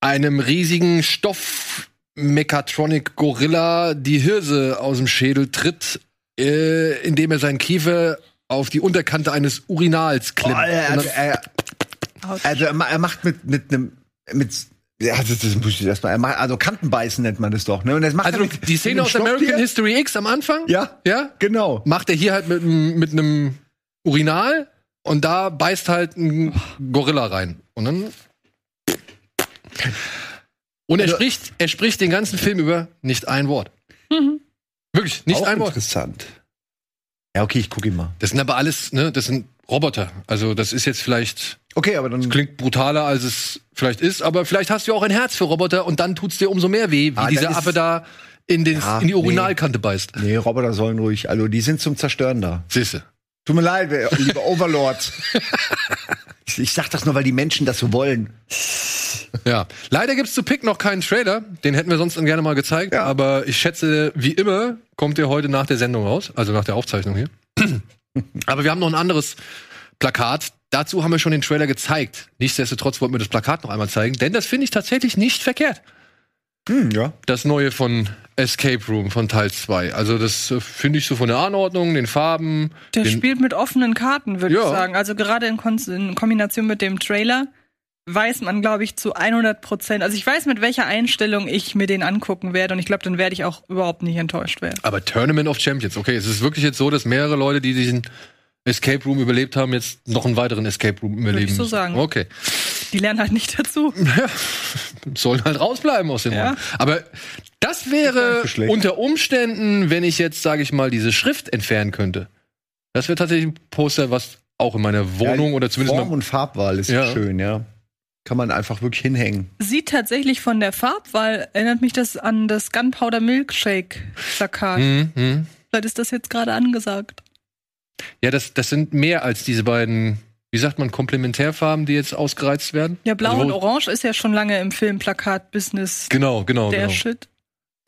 A: einem riesigen Stoff Mechatronic Gorilla die Hirse aus dem Schädel tritt, äh, indem er seinen Kiefer auf die Unterkante eines Urinals
B: Oh,
A: klemmt.
B: er,
A: Und
B: also, er, also er ma- er macht mit, mit einem, mit, ja, das, das muss ich erstmal, er also Kantenbeißen nennt man das doch, ne? Und das macht
A: also
B: er mit,
A: die Szene aus American
B: Stofftier.
A: History X am Anfang,
B: Ja,
A: ja,
B: genau.
A: macht er hier halt mit, einem- mit einem Urinal und da beißt halt ein Gorilla rein. Und dann. Und er
B: Also-
A: spricht, er spricht den ganzen Film über nicht ein Wort. Wirklich, nicht
B: Auch
A: ein Wort.
B: interessant. Ja, okay, ich gucke ihn mal.
A: Das sind aber alles, ne, das sind Roboter. Also das ist jetzt vielleicht,
B: Okay, aber dann
A: klingt brutaler, als es vielleicht ist, aber vielleicht hast du auch ein Herz für Roboter und dann tut's dir umso mehr weh, wie
B: Ah,
A: dieser Affe da in, den,
B: Ja,
A: in die
B: nee.
A: Urinalkante beißt.
B: Nee, Roboter sollen ruhig. Also, die sind zum Zerstören da.
A: Siehste.
B: Tut mir leid, wer- liebe Overlord. ich, ich sag das nur, weil die Menschen das so wollen.
A: Ja, leider gibt's zu Pick noch keinen Trailer. Den hätten wir sonst dann gerne mal gezeigt.
B: Ja.
A: Aber ich schätze, wie immer, kommt der heute nach der Sendung raus, also nach der Aufzeichnung hier. aber wir haben noch ein anderes Plakat. Dazu haben wir schon den Trailer gezeigt. Nichtsdestotrotz wollten wir das Plakat noch einmal zeigen, denn das finde ich tatsächlich nicht verkehrt.
B: Hm, ja.
A: Das neue von Escape Room von Teil 2. Also das äh, finde ich so von der Anordnung, den Farben.
C: Der
A: den,
C: spielt mit offenen Karten, würde
A: Ja.
C: ich sagen. Also gerade in, Kon in Kombination mit dem Trailer weiß man, glaube ich, zu 100 Prozent. Also ich weiß, mit welcher Einstellung ich mir den angucken werde. Und ich glaube, dann werde ich auch überhaupt nicht enttäuscht werden.
A: Aber Tournament of Champions, okay, es ist wirklich jetzt so, dass mehrere Leute, die diesen Escape Room überlebt haben, jetzt noch einen weiteren Escape Room überleben.
C: ich so sagen.
A: Okay.
C: Die lernen halt nicht dazu.
A: Sollen halt rausbleiben aus dem
C: Ja.
A: Raum. Aber das wäre unter Umständen, wenn ich jetzt, sage ich mal, diese Schrift entfernen könnte. Das wäre tatsächlich ein Poster, was auch in meiner Wohnung
B: Ja,
A: oder zumindest
B: Form und Farbwahl ist
A: Ja.
B: schön, ja. Kann man einfach wirklich hinhängen.
C: Sieht tatsächlich von der Farbwahl, erinnert mich das an das Gunpowder Milkshake Plakat.
A: Mhm, mhm.
C: Vielleicht ist das jetzt gerade angesagt.
A: Ja, das, das sind mehr als diese beiden, wie sagt man, Komplementärfarben, die jetzt ausgereizt werden.
C: Ja, blau
A: Also
C: und orange ist ja schon lange im Filmplakat-Business
A: Genau, genau,
C: der
A: genau.
C: Shit.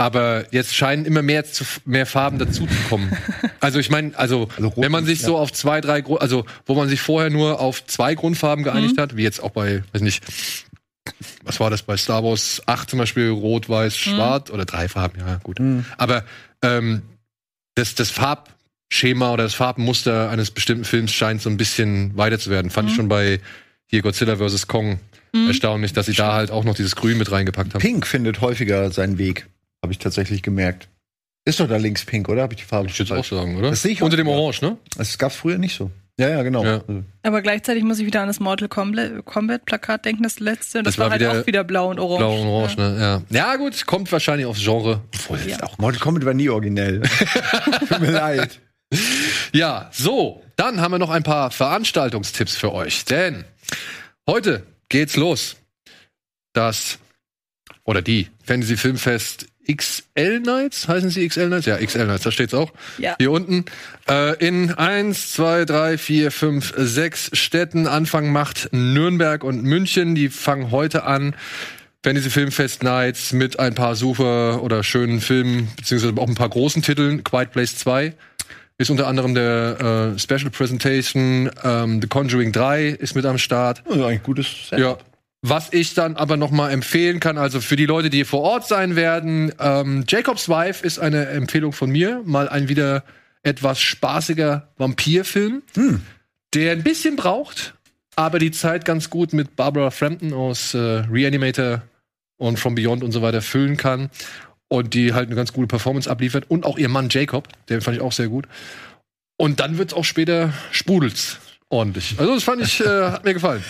A: Aber jetzt scheinen immer mehr, zu, mehr Farben dazu zu kommen. also ich meine, also,
B: Also rot
A: wenn man sich so auf zwei, drei, also wo man sich vorher nur auf zwei Grundfarben geeinigt hat, wie jetzt auch bei, weiß nicht, was war das bei Star Wars 8 zum Beispiel, rot, weiß, schwarz oder drei Farben, ja gut. Aber ähm, das, das Farbschema oder das Farbmuster eines bestimmten Films scheint so ein bisschen weiter zu werden. Fand ich schon bei hier Godzilla vs. Kong erstaunlich, dass sie da halt auch noch dieses Grün mit reingepackt haben.
B: Pink findet häufiger seinen Weg, habe ich tatsächlich gemerkt. Ist doch da links pink, oder? Habe ich die Farbe?
A: Ich würde auch sagen, oder?
B: Das sehe ich
A: Unter dem. Orange, ne?
B: Das gab's früher nicht so. Ja, ja, genau.
A: Ja.
B: Also,
C: Aber gleichzeitig muss ich wieder an das Mortal Kombat, Plakat denken, das letzte. Und das,
A: Das
C: war,
A: war
C: halt
A: wieder
C: auch wieder blau und orange.
A: Blau und Orange, ne? Ja. ja, gut, kommt wahrscheinlich aufs Genre. Obwohl,
C: Ja.
A: auch
B: Mortal Kombat war nie originell. Tut mir leid.
A: Ja, so, dann haben wir noch ein paar Veranstaltungstipps für euch. Denn heute geht's los. Das oder die Fantasy Filmfest XL Nights, heißen sie XL Nights? Ja, XL Nights, da steht's auch.
C: Ja.
A: Hier unten. Äh, in eins, zwei, drei, vier, fünf, sechs Städten. Anfang macht Nürnberg und München. Die fangen heute an. Fantasy Filmfest Nights mit ein paar super oder schönen Filmen, beziehungsweise auch ein paar großen Titeln. Quiet Place 2 ist unter anderem der äh, Special Presentation. Ähm, The Conjuring 3 ist mit am Start.
B: Also eigentlich gutes Set.
A: Ja. Was ich dann aber noch mal empfehlen kann, also für die Leute, die vor Ort sein werden, ähm, Jacob's Wife ist eine Empfehlung von mir. Mal ein wieder etwas spaßiger Vampirfilm, der ein bisschen braucht, aber die Zeit ganz gut mit Barbara Frampton aus äh, Reanimator und From Beyond und so weiter füllen kann und die halt eine ganz gute Performance abliefert und auch ihr Mann Jacob, den fand ich auch sehr gut. Und dann wird's auch später sprudelt's ordentlich. Also das fand ich, äh, hat mir gefallen.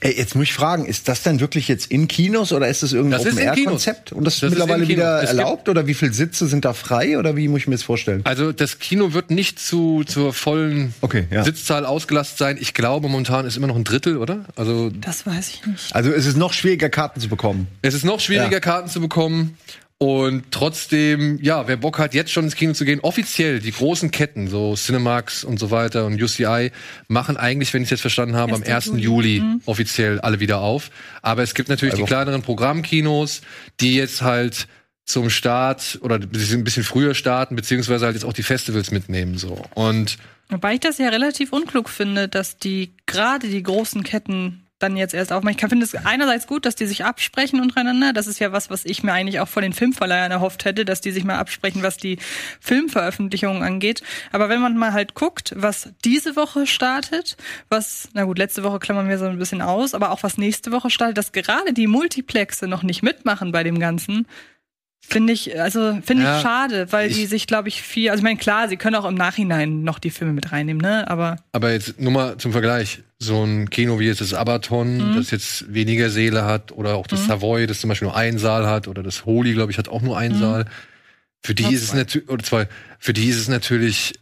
B: Ey, jetzt muss ich fragen, ist das denn wirklich jetzt in Kinos oder ist das irgendein
A: ist
B: Open-Air-Konzept? Und das ist
A: Das ist
B: mittlerweile
A: Kinos.
B: wieder
A: Es
B: erlaubt? Oder wie viele Sitze sind da frei? Oder wie muss ich mir das vorstellen?
A: Also das Kino wird nicht zu zur vollen
B: Okay, ja.
A: Sitzzahl ausgelastet sein. Ich glaube, momentan ist immer noch ein Drittel, oder? Also
C: Das weiß ich nicht.
B: Also es ist noch schwieriger, Karten zu bekommen.
A: es ist noch schwieriger,
B: Ja.
A: Karten zu bekommen. Und trotzdem, ja, wer Bock hat, jetzt schon ins Kino zu gehen, offiziell, die großen Ketten, so Cinemax und so weiter und UCI, machen eigentlich, wenn ich es jetzt verstanden habe, am 1.
C: 1.
A: Juli
C: Mhm.
A: offiziell alle wieder auf. Aber es gibt natürlich
B: Drei
A: die kleineren Programmkinos, die jetzt halt zum Start oder die sind ein bisschen früher starten, beziehungsweise halt jetzt auch die Festivals mitnehmen, so. Und
C: Wobei ich das ja relativ unklug finde, dass die gerade die großen Ketten dann jetzt erst aufmachen. Ich finde es einerseits gut, dass die sich absprechen untereinander. Das ist ja was, was ich mir eigentlich auch von den Filmverleihern erhofft hätte, dass die sich mal absprechen, was die Filmveröffentlichungen angeht. Aber wenn man mal halt guckt, was diese Woche startet, was, na gut, letzte Woche klammern wir so ein bisschen aus, aber auch was nächste Woche startet, dass gerade die Multiplexe noch nicht mitmachen bei dem Ganzen, Finde ich, also finde
A: Ja,
C: ich schade, weil
A: ich-
C: die sich, glaube ich, viel, also ich meine, klar, sie können auch im Nachhinein noch die Filme mit reinnehmen, ne? Aber
A: Aber jetzt nur mal zum Vergleich. So ein Kino wie jetzt das Abaton,
C: Mhm.
A: das jetzt weniger Säle hat, oder auch das
C: Mhm.
A: Savoy, das zum Beispiel nur einen Saal hat, oder das Holy, glaube ich, hat auch nur einen
C: Mhm.
A: Saal. Für die
C: Ja,
A: ist es natürlich, oder zwei, für die ist es natürlich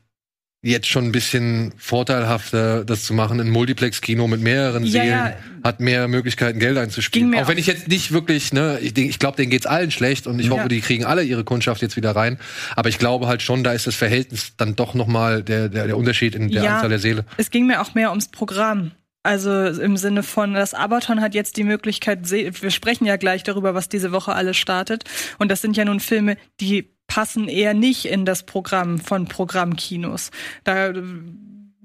A: jetzt schon ein bisschen vorteilhafter, das zu machen. Ein Multiplex-Kino mit mehreren
C: Ja,
A: Sälen
C: ja.
A: hat mehr Möglichkeiten, Geld einzuspielen. Auch wenn ich jetzt nicht wirklich, ne, ich, ich glaube, denen geht's allen schlecht und ich
C: Ja.
A: hoffe, die kriegen alle ihre Kundschaft jetzt wieder rein. Aber ich glaube halt schon, da ist das Verhältnis dann doch noch mal der, der, der Unterschied in der. Anzahl der Säle.
C: es ging mir auch mehr ums Programm. Also im Sinne von, das Abaton hat jetzt die Möglichkeit, wir sprechen ja gleich darüber, was diese Woche alles startet. Und das sind ja nun Filme, die passen eher nicht in das Programm von Programmkinos. Da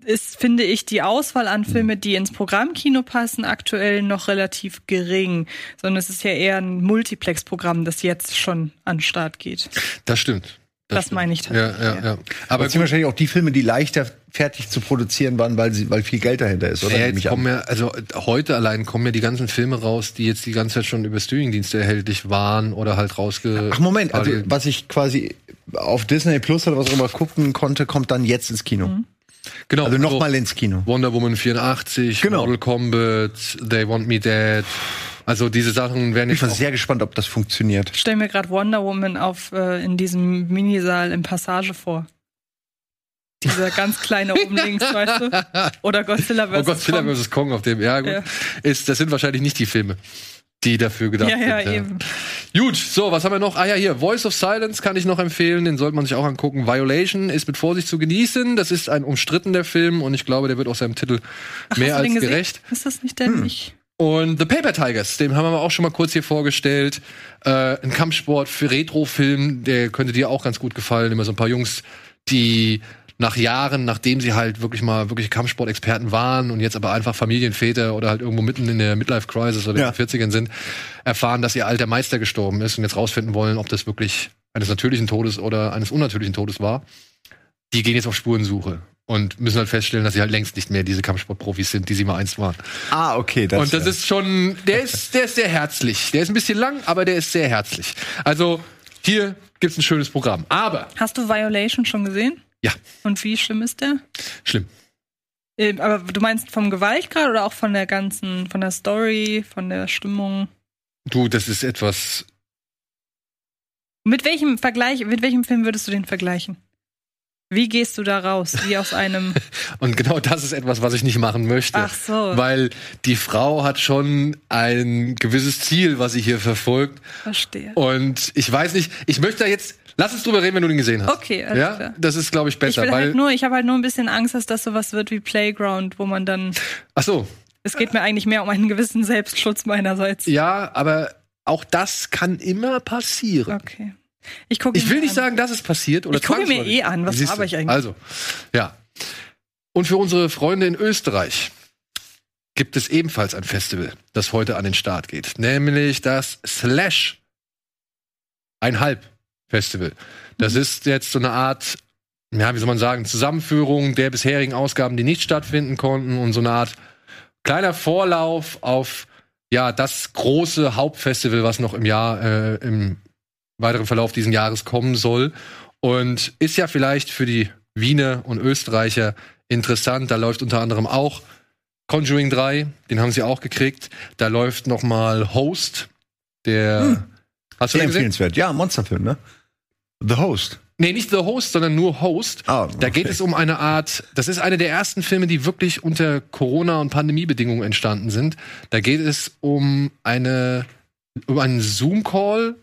C: ist, finde ich, die Auswahl an Filme, die ins Programmkino passen, aktuell noch relativ gering. Sondern es ist ja eher ein Multiplex-Programm, das jetzt schon an den Start geht.
A: Das stimmt.
C: Das meine ich
A: Ja, ja, ja.
B: Aber
A: Aber
B: es sind wahrscheinlich auch die Filme, die leichter fertig zu produzieren waren, weil, sie, weil viel Geld dahinter ist, oder?
A: Ja, jetzt kommen ja, also heute allein kommen ja die ganzen Filme raus, die jetzt die ganze Zeit schon über Streamingdienste erhältlich waren oder halt rausge.
B: Ach Moment, also was ich quasi auf Disney Plus oder was auch immer gucken konnte, kommt dann jetzt ins Kino.
A: Genau,
B: Also nochmal ins Kino.
A: Wonder Woman 84,
B: Genau.
A: Mortal Kombat, They Want Me Dead. Also diese Sachen werden
B: Ich
A: jetzt
B: bin
A: auch,
B: sehr gespannt, ob das funktioniert.
C: Ich stelle mir gerade Wonder Woman auf äh, in diesem Minisaal im Passage vor. Dieser ganz kleine oben links, weißt du? Oder Godzilla vs.
A: Oh Godzilla
C: Kong.
A: vs. Kong auf dem. Ja, gut.
C: Ja.
A: Ist, das sind wahrscheinlich nicht die Filme, die dafür gedacht
C: Ja, ja,
A: sind.
C: eben.
A: Gut, so, was haben wir noch? Ah ja, hier, Voice of Silence kann ich noch empfehlen, den sollte man sich auch angucken. Violation ist mit Vorsicht zu genießen. Das ist ein umstrittener Film und ich glaube, der wird auch seinem Titel
C: Ach,
A: mehr als
C: gesehen?
A: gerecht.
C: Ist das nicht der
B: Hm.
C: nicht?
A: Und The Paper Tigers, den haben wir auch schon mal kurz hier vorgestellt. Äh, ein Kampfsport für Retro-Film, der könnte dir auch ganz gut gefallen. Immer so ein paar Jungs, die nach Jahren, nachdem sie halt wirklich mal wirklich Kampfsport-Experten waren und jetzt aber einfach Familienväter oder halt irgendwo mitten in der Midlife-Crisis oder
B: Ja.
A: in den 40ern sind, erfahren, dass ihr alter Meister gestorben ist und jetzt rausfinden wollen, ob das wirklich eines natürlichen Todes oder eines unnatürlichen Todes war. Die gehen jetzt auf Spurensuche und müssen halt feststellen, dass sie halt längst nicht mehr diese Kampfsportprofis sind, die sie mal einst waren.
B: Ah, okay. Das,
A: Und das ist schon, der ist, der ist sehr herzlich. Der ist ein bisschen lang, aber der ist sehr herzlich. Also hier gibt's ein schönes Programm. Aber
C: Hast du Violation schon gesehen?
A: Ja.
C: Und wie schlimm ist der?
A: schlimm.
C: Ähm, Aber du meinst vom Gewaltgrad oder auch von der ganzen, von der Story, von der Stimmung?
A: Du, das ist etwas.
C: Mit welchem Vergleich, mit welchem Film würdest du den vergleichen? Wie gehst du da raus? Wie aus einem.
A: Und genau das ist etwas, was ich nicht machen möchte.
C: Ach so.
A: Weil die Frau hat schon ein gewisses Ziel, was sie hier verfolgt.
C: Verstehe.
A: Und ich weiß nicht, ich möchte da jetzt. Lass uns drüber reden, wenn du den gesehen hast.
C: Okay, alles
A: ja,
C: klar.
A: das ist, glaube ich,
C: Ich
A: besser.
C: will
A: weil,
C: halt nur, ich habe halt nur ein bisschen Angst, dass das sowas wird wie Playground, wo man dann.
A: ach so,
C: Es geht mir eigentlich mehr um einen gewissen Selbstschutz meinerseits.
A: ja, aber auch das kann immer passieren.
C: Okay. Ich gucke
A: Ich will nicht sagen, dass es passiert. Oder
C: Ich gucke mir eh an, was habe ich eigentlich?
A: Also, ja. Und für unsere Freunde in Österreich gibt es ebenfalls ein Festival, das heute an den Start geht. Nämlich das Slash Einhalb Festival. Das
C: Mhm.
A: ist jetzt so eine Art, ja, wie soll man sagen, Zusammenführung der bisherigen Ausgaben, die nicht stattfinden konnten und so eine Art kleiner Vorlauf auf ja das große Hauptfestival, was noch im Jahr äh, im weiteren Verlauf dieses Jahres kommen soll. Und ist ja vielleicht für die Wiener und Österreicher interessant. Da läuft unter anderem auch Conjuring 3, den haben sie auch gekriegt. Da läuft noch mal Host, der
B: Hm.
A: Hast du den gesehen?
B: empfehlenswert. Ja, Monsterfilm, ne? The Host.
A: Nee, nicht The Host, sondern nur Host.
B: Ah,
A: Da
B: okay.
A: geht es um eine Art, das ist eine der ersten Filme, die wirklich unter Corona- und Pandemiebedingungen entstanden sind. Da geht es um eine, um einen Zoom-Call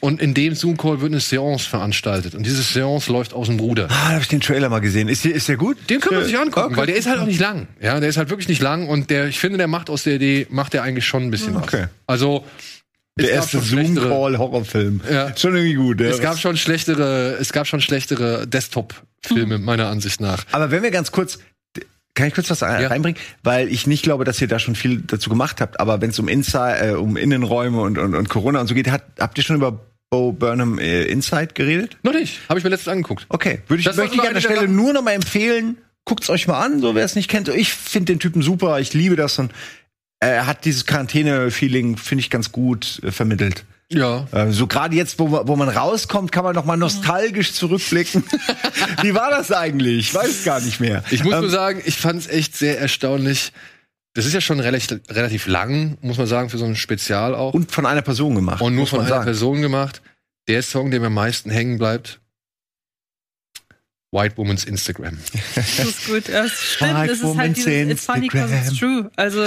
A: und in dem Zoom-Call wird eine Seance veranstaltet. Und diese Seance läuft aus dem Ruder.
B: Ah, da habe ich den Trailer mal gesehen. Ist der, ist der gut?
A: Den kann man sich angucken,
B: Okay.
A: weil der ist halt auch nicht lang. Ja, der ist halt wirklich nicht lang und der, ich finde, der macht aus der Idee, macht der eigentlich schon ein bisschen
B: Okay.
A: was. Also,
B: Der erste Zoom-Call-Horrorfilm.
A: Ja.
B: Schon irgendwie gut. Ja.
A: Es gab schon schlechtere, es gab schon schlechtere Desktop-Filme, meiner Ansicht nach.
B: Aber wenn wir ganz kurz, kann ich kurz was
A: Ja.
B: reinbringen? Weil ich nicht glaube, dass ihr da schon viel dazu gemacht habt. Aber wenn es um Inside, äh, um Innenräume und, und, und Corona und so geht, hat, habt ihr schon über Bo Burnham äh, Inside geredet?
A: Noch nicht. Habe ich mir letztens angeguckt.
B: Okay, würde ich,
A: Das
B: möchte ich an der Stelle nur noch mal empfehlen. Guckt's euch mal an, so wer es nicht kennt. Ich finde den Typen super, ich liebe das und er hat dieses Quarantäne-Feeling, finde ich, ganz gut äh, vermittelt.
A: Ja.
B: Äh, so gerade jetzt, wo, man- wo man rauskommt, kann man noch mal nostalgisch zurückblicken. Wie war das eigentlich? Ich weiß gar nicht mehr.
A: Ich muss
B: Ähm,
A: nur sagen, ich fand es echt sehr erstaunlich. Das ist ja schon relativ, relativ lang, muss man sagen, für so ein Spezial auch.
B: und von einer Person gemacht.
A: Und nur von einer
B: sagen.
A: Person gemacht. Der Song, der mir am meisten hängen bleibt. White Woman's Instagram.
C: Das ist gut. Ja, es stimmt.
B: White
C: Es ist halt
B: Woman's
C: dieses It's funny because it's
B: Instagram.
C: true. Also,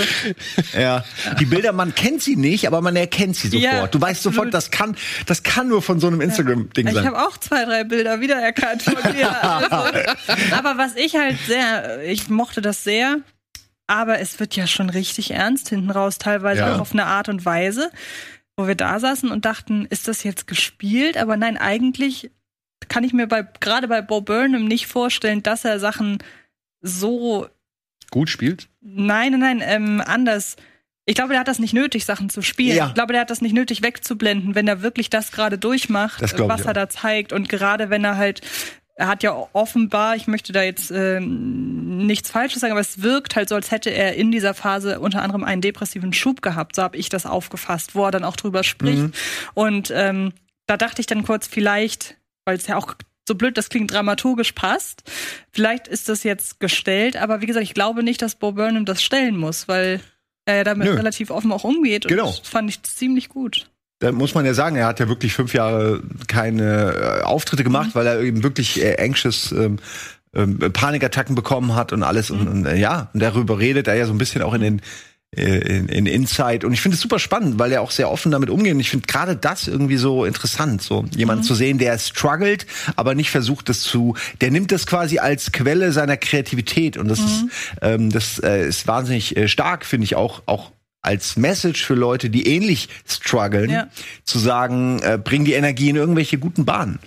B: Ja, die Bilder, man kennt sie nicht, aber man erkennt sie sofort.
C: Ja,
B: du weißt
C: absolut.
B: sofort, das kann, das kann nur von so einem Instagram-Ding
C: ich
B: sein.
C: habe auch zwei, drei Bilder wiedererkannt von dir. Also, aber was ich halt sehr, ich mochte das sehr, aber es wird ja schon richtig ernst hinten raus, teilweise
A: Ja.
C: auch auf eine Art und Weise, wo wir da saßen und dachten, ist das jetzt gespielt? Aber nein, eigentlich kann ich mir bei gerade bei Bo Burnham nicht vorstellen, dass er Sachen so
A: Gut spielt.
C: Nein, nein, nein, ähm, anders. Ich glaube, der hat das nicht nötig, Sachen zu spielen.
B: Ja.
C: Ich glaube, der hat das nicht nötig wegzublenden, wenn er wirklich das gerade durchmacht,
B: Das
C: was er da zeigt. Und gerade wenn er halt, er hat ja offenbar, ich möchte da jetzt ähm, nichts Falsches sagen, aber es wirkt halt so, als hätte er in dieser Phase unter anderem einen depressiven Schub gehabt. So habe ich das aufgefasst, wo er dann auch drüber spricht.
B: Mhm.
C: Und ähm, da dachte ich dann kurz, vielleicht, weil es ja auch so blöd das klingt, dramaturgisch passt. Vielleicht ist das jetzt gestellt, aber wie gesagt, ich glaube nicht, dass Bo Burnham das stellen muss, weil er ja damit
B: Nö.
C: relativ offen auch umgeht.
B: Genau.
C: Und das fand ich ziemlich gut.
B: Da muss man ja sagen, er hat ja wirklich fünf Jahre keine äh, Auftritte gemacht,
C: Mhm.
B: weil er eben wirklich äh, anxious ähm, ähm, Panikattacken bekommen hat und alles. Und, und äh, ja, und darüber redet er ja so ein bisschen auch in den in, in Inside. Und ich finde es super spannend, weil er auch sehr offen damit umgeht. Und ich finde gerade das irgendwie so interessant, so jemanden zu sehen, der struggelt, aber nicht versucht, das zu. Der nimmt das quasi als Quelle seiner Kreativität. Und das ist, ähm, das äh, ist wahnsinnig äh, stark, finde ich auch auch als Message für Leute, die ähnlich strugglen,
C: Ja.
B: zu sagen, äh, bring die Energie in irgendwelche guten Bahnen.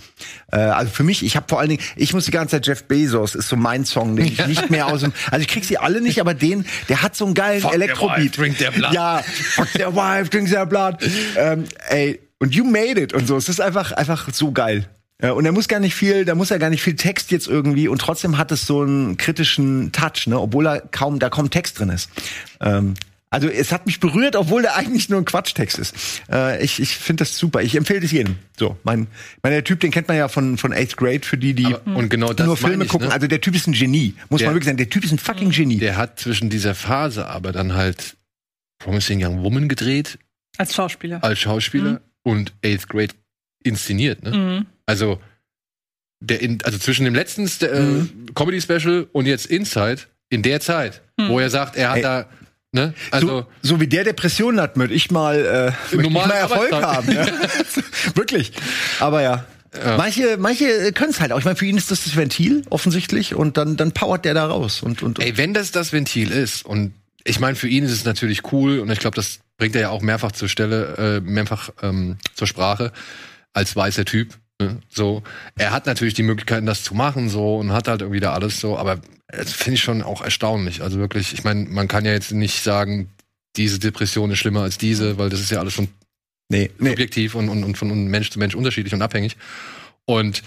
B: Äh, also für mich, ich habe vor allen Dingen, ich muss die ganze Zeit Jeff Bezos ist so mein Song, den ich nicht mehr aus dem, also ich krieg sie alle nicht, aber den, der hat so einen geilen
A: Fuck their
B: Elektrobeat.
A: wife, drink their blood.
B: Ja, fuck their wife, drink their blood. ähm, ey, und you made it und so. Es ist einfach, einfach so geil. Und er muss gar nicht viel, da muss er gar nicht viel Text jetzt irgendwie und trotzdem hat es so einen kritischen Touch, ne, obwohl er kaum, da kaum Text drin ist. Ähm, also es hat mich berührt, obwohl der eigentlich nur ein Quatschtext ist. Äh, ich ich finde das super. Ich empfehle das jedem. So, mein, mein der Typ, den kennt man ja von von Eighth Grade für die, die
A: Aber- und genau
B: nur Filme
A: ich,
B: gucken.
A: ne?
B: Also der Typ ist ein Genie, muss
A: Der-
B: man wirklich sagen. Der Typ ist ein fucking Genie.
A: Der hat zwischen dieser Phase aber dann halt Promising Young Woman gedreht
C: Als Schauspieler.
A: als Schauspieler und Eighth Grade inszeniert. Ne?
C: Mhm.
A: Also der in, also zwischen dem letzten äh,
B: Mhm.
A: Comedy Special und jetzt Inside in der Zeit,
C: Mhm.
A: wo er sagt, er hat
B: Ey.
A: da ne, also
B: so, so wie der Depressionen hat, möchte ich mal, äh, möchte ich mal Erfolg haben. Ja. Wirklich. Aber ja.
A: Ja.
B: Manche, manche können es halt auch. Ich meine, für ihn ist das das Ventil offensichtlich und dann, dann powert der da raus. Und, und,
A: Ey, wenn das das Ventil ist und ich meine, für ihn ist es natürlich cool und ich glaube, das bringt er ja auch mehrfach zur Stelle, äh, mehrfach ähm, zur Sprache als weißer Typ. Ne? So, er hat natürlich die Möglichkeiten, das zu machen, so und hat halt irgendwie da alles so, aber das finde ich schon auch erstaunlich. Also wirklich, ich meine, man kann ja jetzt nicht sagen, diese Depression ist schlimmer als diese, weil das ist ja alles schon
B: nee, nee.
A: subjektiv und, und, und von Mensch zu Mensch unterschiedlich und abhängig. Und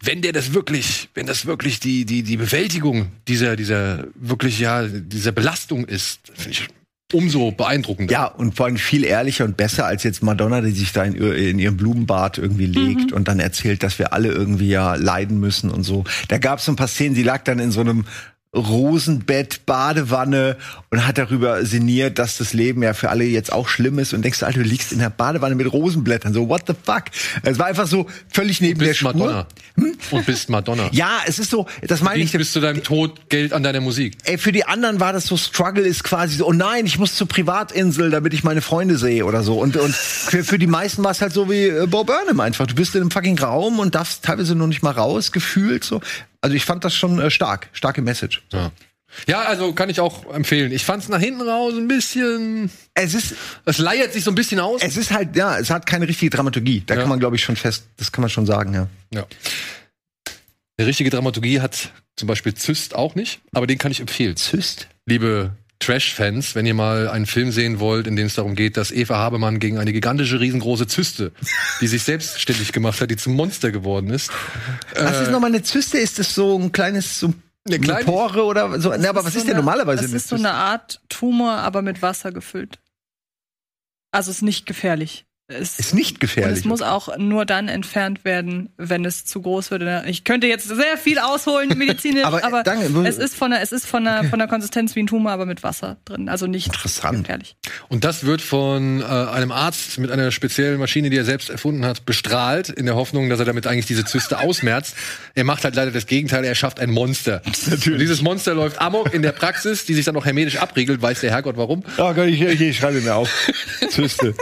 A: wenn der das wirklich, wenn das wirklich die, die, die Bewältigung dieser, dieser wirklich, ja, dieser Belastung ist, finde ich umso beeindruckender.
B: Ja, und vor allem viel ehrlicher und besser als jetzt Madonna, die sich da in, in ihrem Blumenbad irgendwie legt und dann erzählt, dass wir alle irgendwie ja leiden müssen und so. Da gab es so ein paar Szenen, sie lag dann in so einem Rosenbett, Badewanne und hat darüber sinniert, dass das Leben ja für alle jetzt auch schlimm ist und denkst du, Alter, du liegst in der Badewanne mit Rosenblättern. So, what the fuck? Es war einfach so völlig neben der
A: bist
B: Spur.
A: Madonna. Und bist Madonna.
B: Ja, es ist so, das meine ich.
A: Bis zu deinem Tod Geld an deiner Musik.
B: Ey, für die anderen war das so, Struggle ist quasi so, oh nein, ich muss zur Privatinsel, damit ich meine Freunde sehe oder so. Und, und für, für die meisten war es halt so wie äh, Bob Burnham einfach. Du bist in einem fucking Raum und darfst teilweise noch nicht mal raus, gefühlt so. Also ich fand das schon äh, stark, starke Message.
A: Ja. Ja, also kann ich auch empfehlen. Ich fand's nach hinten raus ein bisschen.
B: Es ist,
A: Es leiert sich so ein bisschen aus.
B: es ist halt, ja, es hat keine richtige Dramaturgie. Da
A: Ja.
B: kann man, glaube ich, schon fest, das kann man schon sagen, ja.
A: Ja. Eine richtige Dramaturgie hat zum Beispiel Zyst auch nicht, aber den kann ich empfehlen.
B: Zyst?
A: Liebe Trash-Fans, wenn ihr mal einen Film sehen wollt, in dem es darum geht, dass Eva Habemann gegen eine gigantische, riesengroße Zyste, die sich selbstständig gemacht hat, die zum Monster geworden ist.
B: Was ist nochmal eine Zyste? Ist das so ein kleines, so eine
A: kleine-
B: Pore oder so? Ne, aber was
C: so
B: ist denn normalerweise
C: Das
B: eine
C: ist so eine Art Tumor, aber mit Wasser gefüllt. Also ist nicht gefährlich. Es,
B: Ist nicht
C: und
B: gefährlich.
C: es muss auch nur dann entfernt werden, wenn es zu groß wird. Ich könnte jetzt sehr viel ausholen medizinisch,
B: Aber,
C: aber,
B: äh, danke.
C: es ist von der, es ist von der, von der Konsistenz wie ein Tumor, aber mit Wasser drin. Also nicht
B: Interessant.
C: gefährlich.
A: Und das wird von äh, einem Arzt mit einer speziellen Maschine, die er selbst erfunden hat, bestrahlt, in der Hoffnung, dass er damit eigentlich diese Zyste ausmerzt. Er macht halt leider das Gegenteil, er schafft ein Monster. Und dieses Monster läuft amok in der Praxis, die sich dann auch hermetisch abriegelt, weiß der Herrgott warum.
B: Oh Gott, ich, ich, ich schreibe mir auf. Zyste.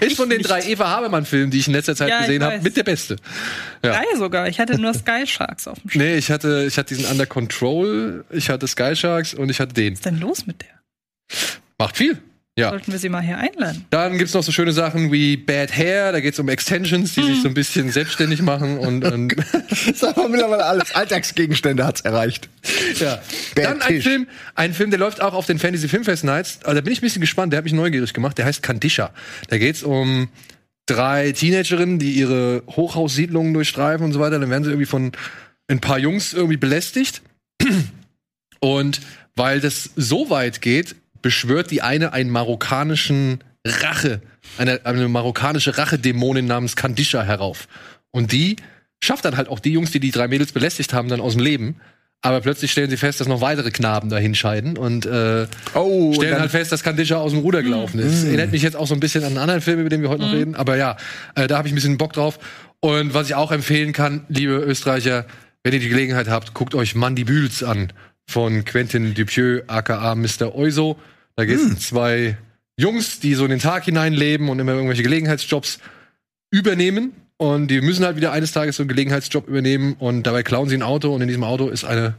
A: Ist von den drei Eva Habermann-Filmen, die ich in letzter Zeit
C: Ja,
A: gesehen habe, mit der beste. Ja.
C: Drei sogar. Ich hatte nur Sky Sharks auf dem Schirm.
A: Nee, ich hatte, ich hatte diesen Under Control, ich hatte Sky Sharks und ich hatte den.
C: Was ist denn los mit der?
A: Macht viel. Ja.
C: Sollten wir sie mal hier einladen?
A: Dann gibt's noch so schöne Sachen wie Bad Hair, da geht's um Extensions, die sich so ein bisschen selbstständig machen und, und
B: Das war mittlerweile alles. Alltagsgegenstände hat's erreicht.
A: ja.
B: Bad
A: Dann ein
B: Tisch.
A: Film, ein Film, der läuft auch auf den Fantasy Filmfest Nights. Also da bin ich ein bisschen gespannt, der hat mich neugierig gemacht. Der heißt Kandisha. Da geht's um drei Teenagerinnen, die ihre Hochhaussiedlungen durchstreifen und so weiter. Dann werden sie irgendwie von ein paar Jungs irgendwie belästigt. Und weil das so weit geht, beschwört die eine einen marokkanischen Rache, eine, eine marokkanische Rachedämonin namens Kandisha herauf. Und die schafft dann halt auch die Jungs, die die drei Mädels belästigt haben, dann aus dem Leben. Aber plötzlich stellen sie fest, dass noch weitere Knaben dahin scheiden und äh,
B: Oh,
A: stellen
B: dann-
A: halt fest, dass Kandisha aus dem Ruder gelaufen ist. Erinnert mich jetzt auch so ein bisschen an einen anderen Film, über den wir heute noch reden. Aber ja, äh, da habe ich ein bisschen Bock drauf. Und was ich auch empfehlen kann, liebe Österreicher, wenn ihr die Gelegenheit habt, guckt euch Mandibüls an von Quentin Dupieux, aka Mr. Euso. Da geht es um zwei Jungs, die so in den Tag hineinleben und immer irgendwelche Gelegenheitsjobs übernehmen. Und die müssen halt wieder eines Tages so einen Gelegenheitsjob übernehmen und dabei klauen sie ein Auto und in diesem Auto ist eine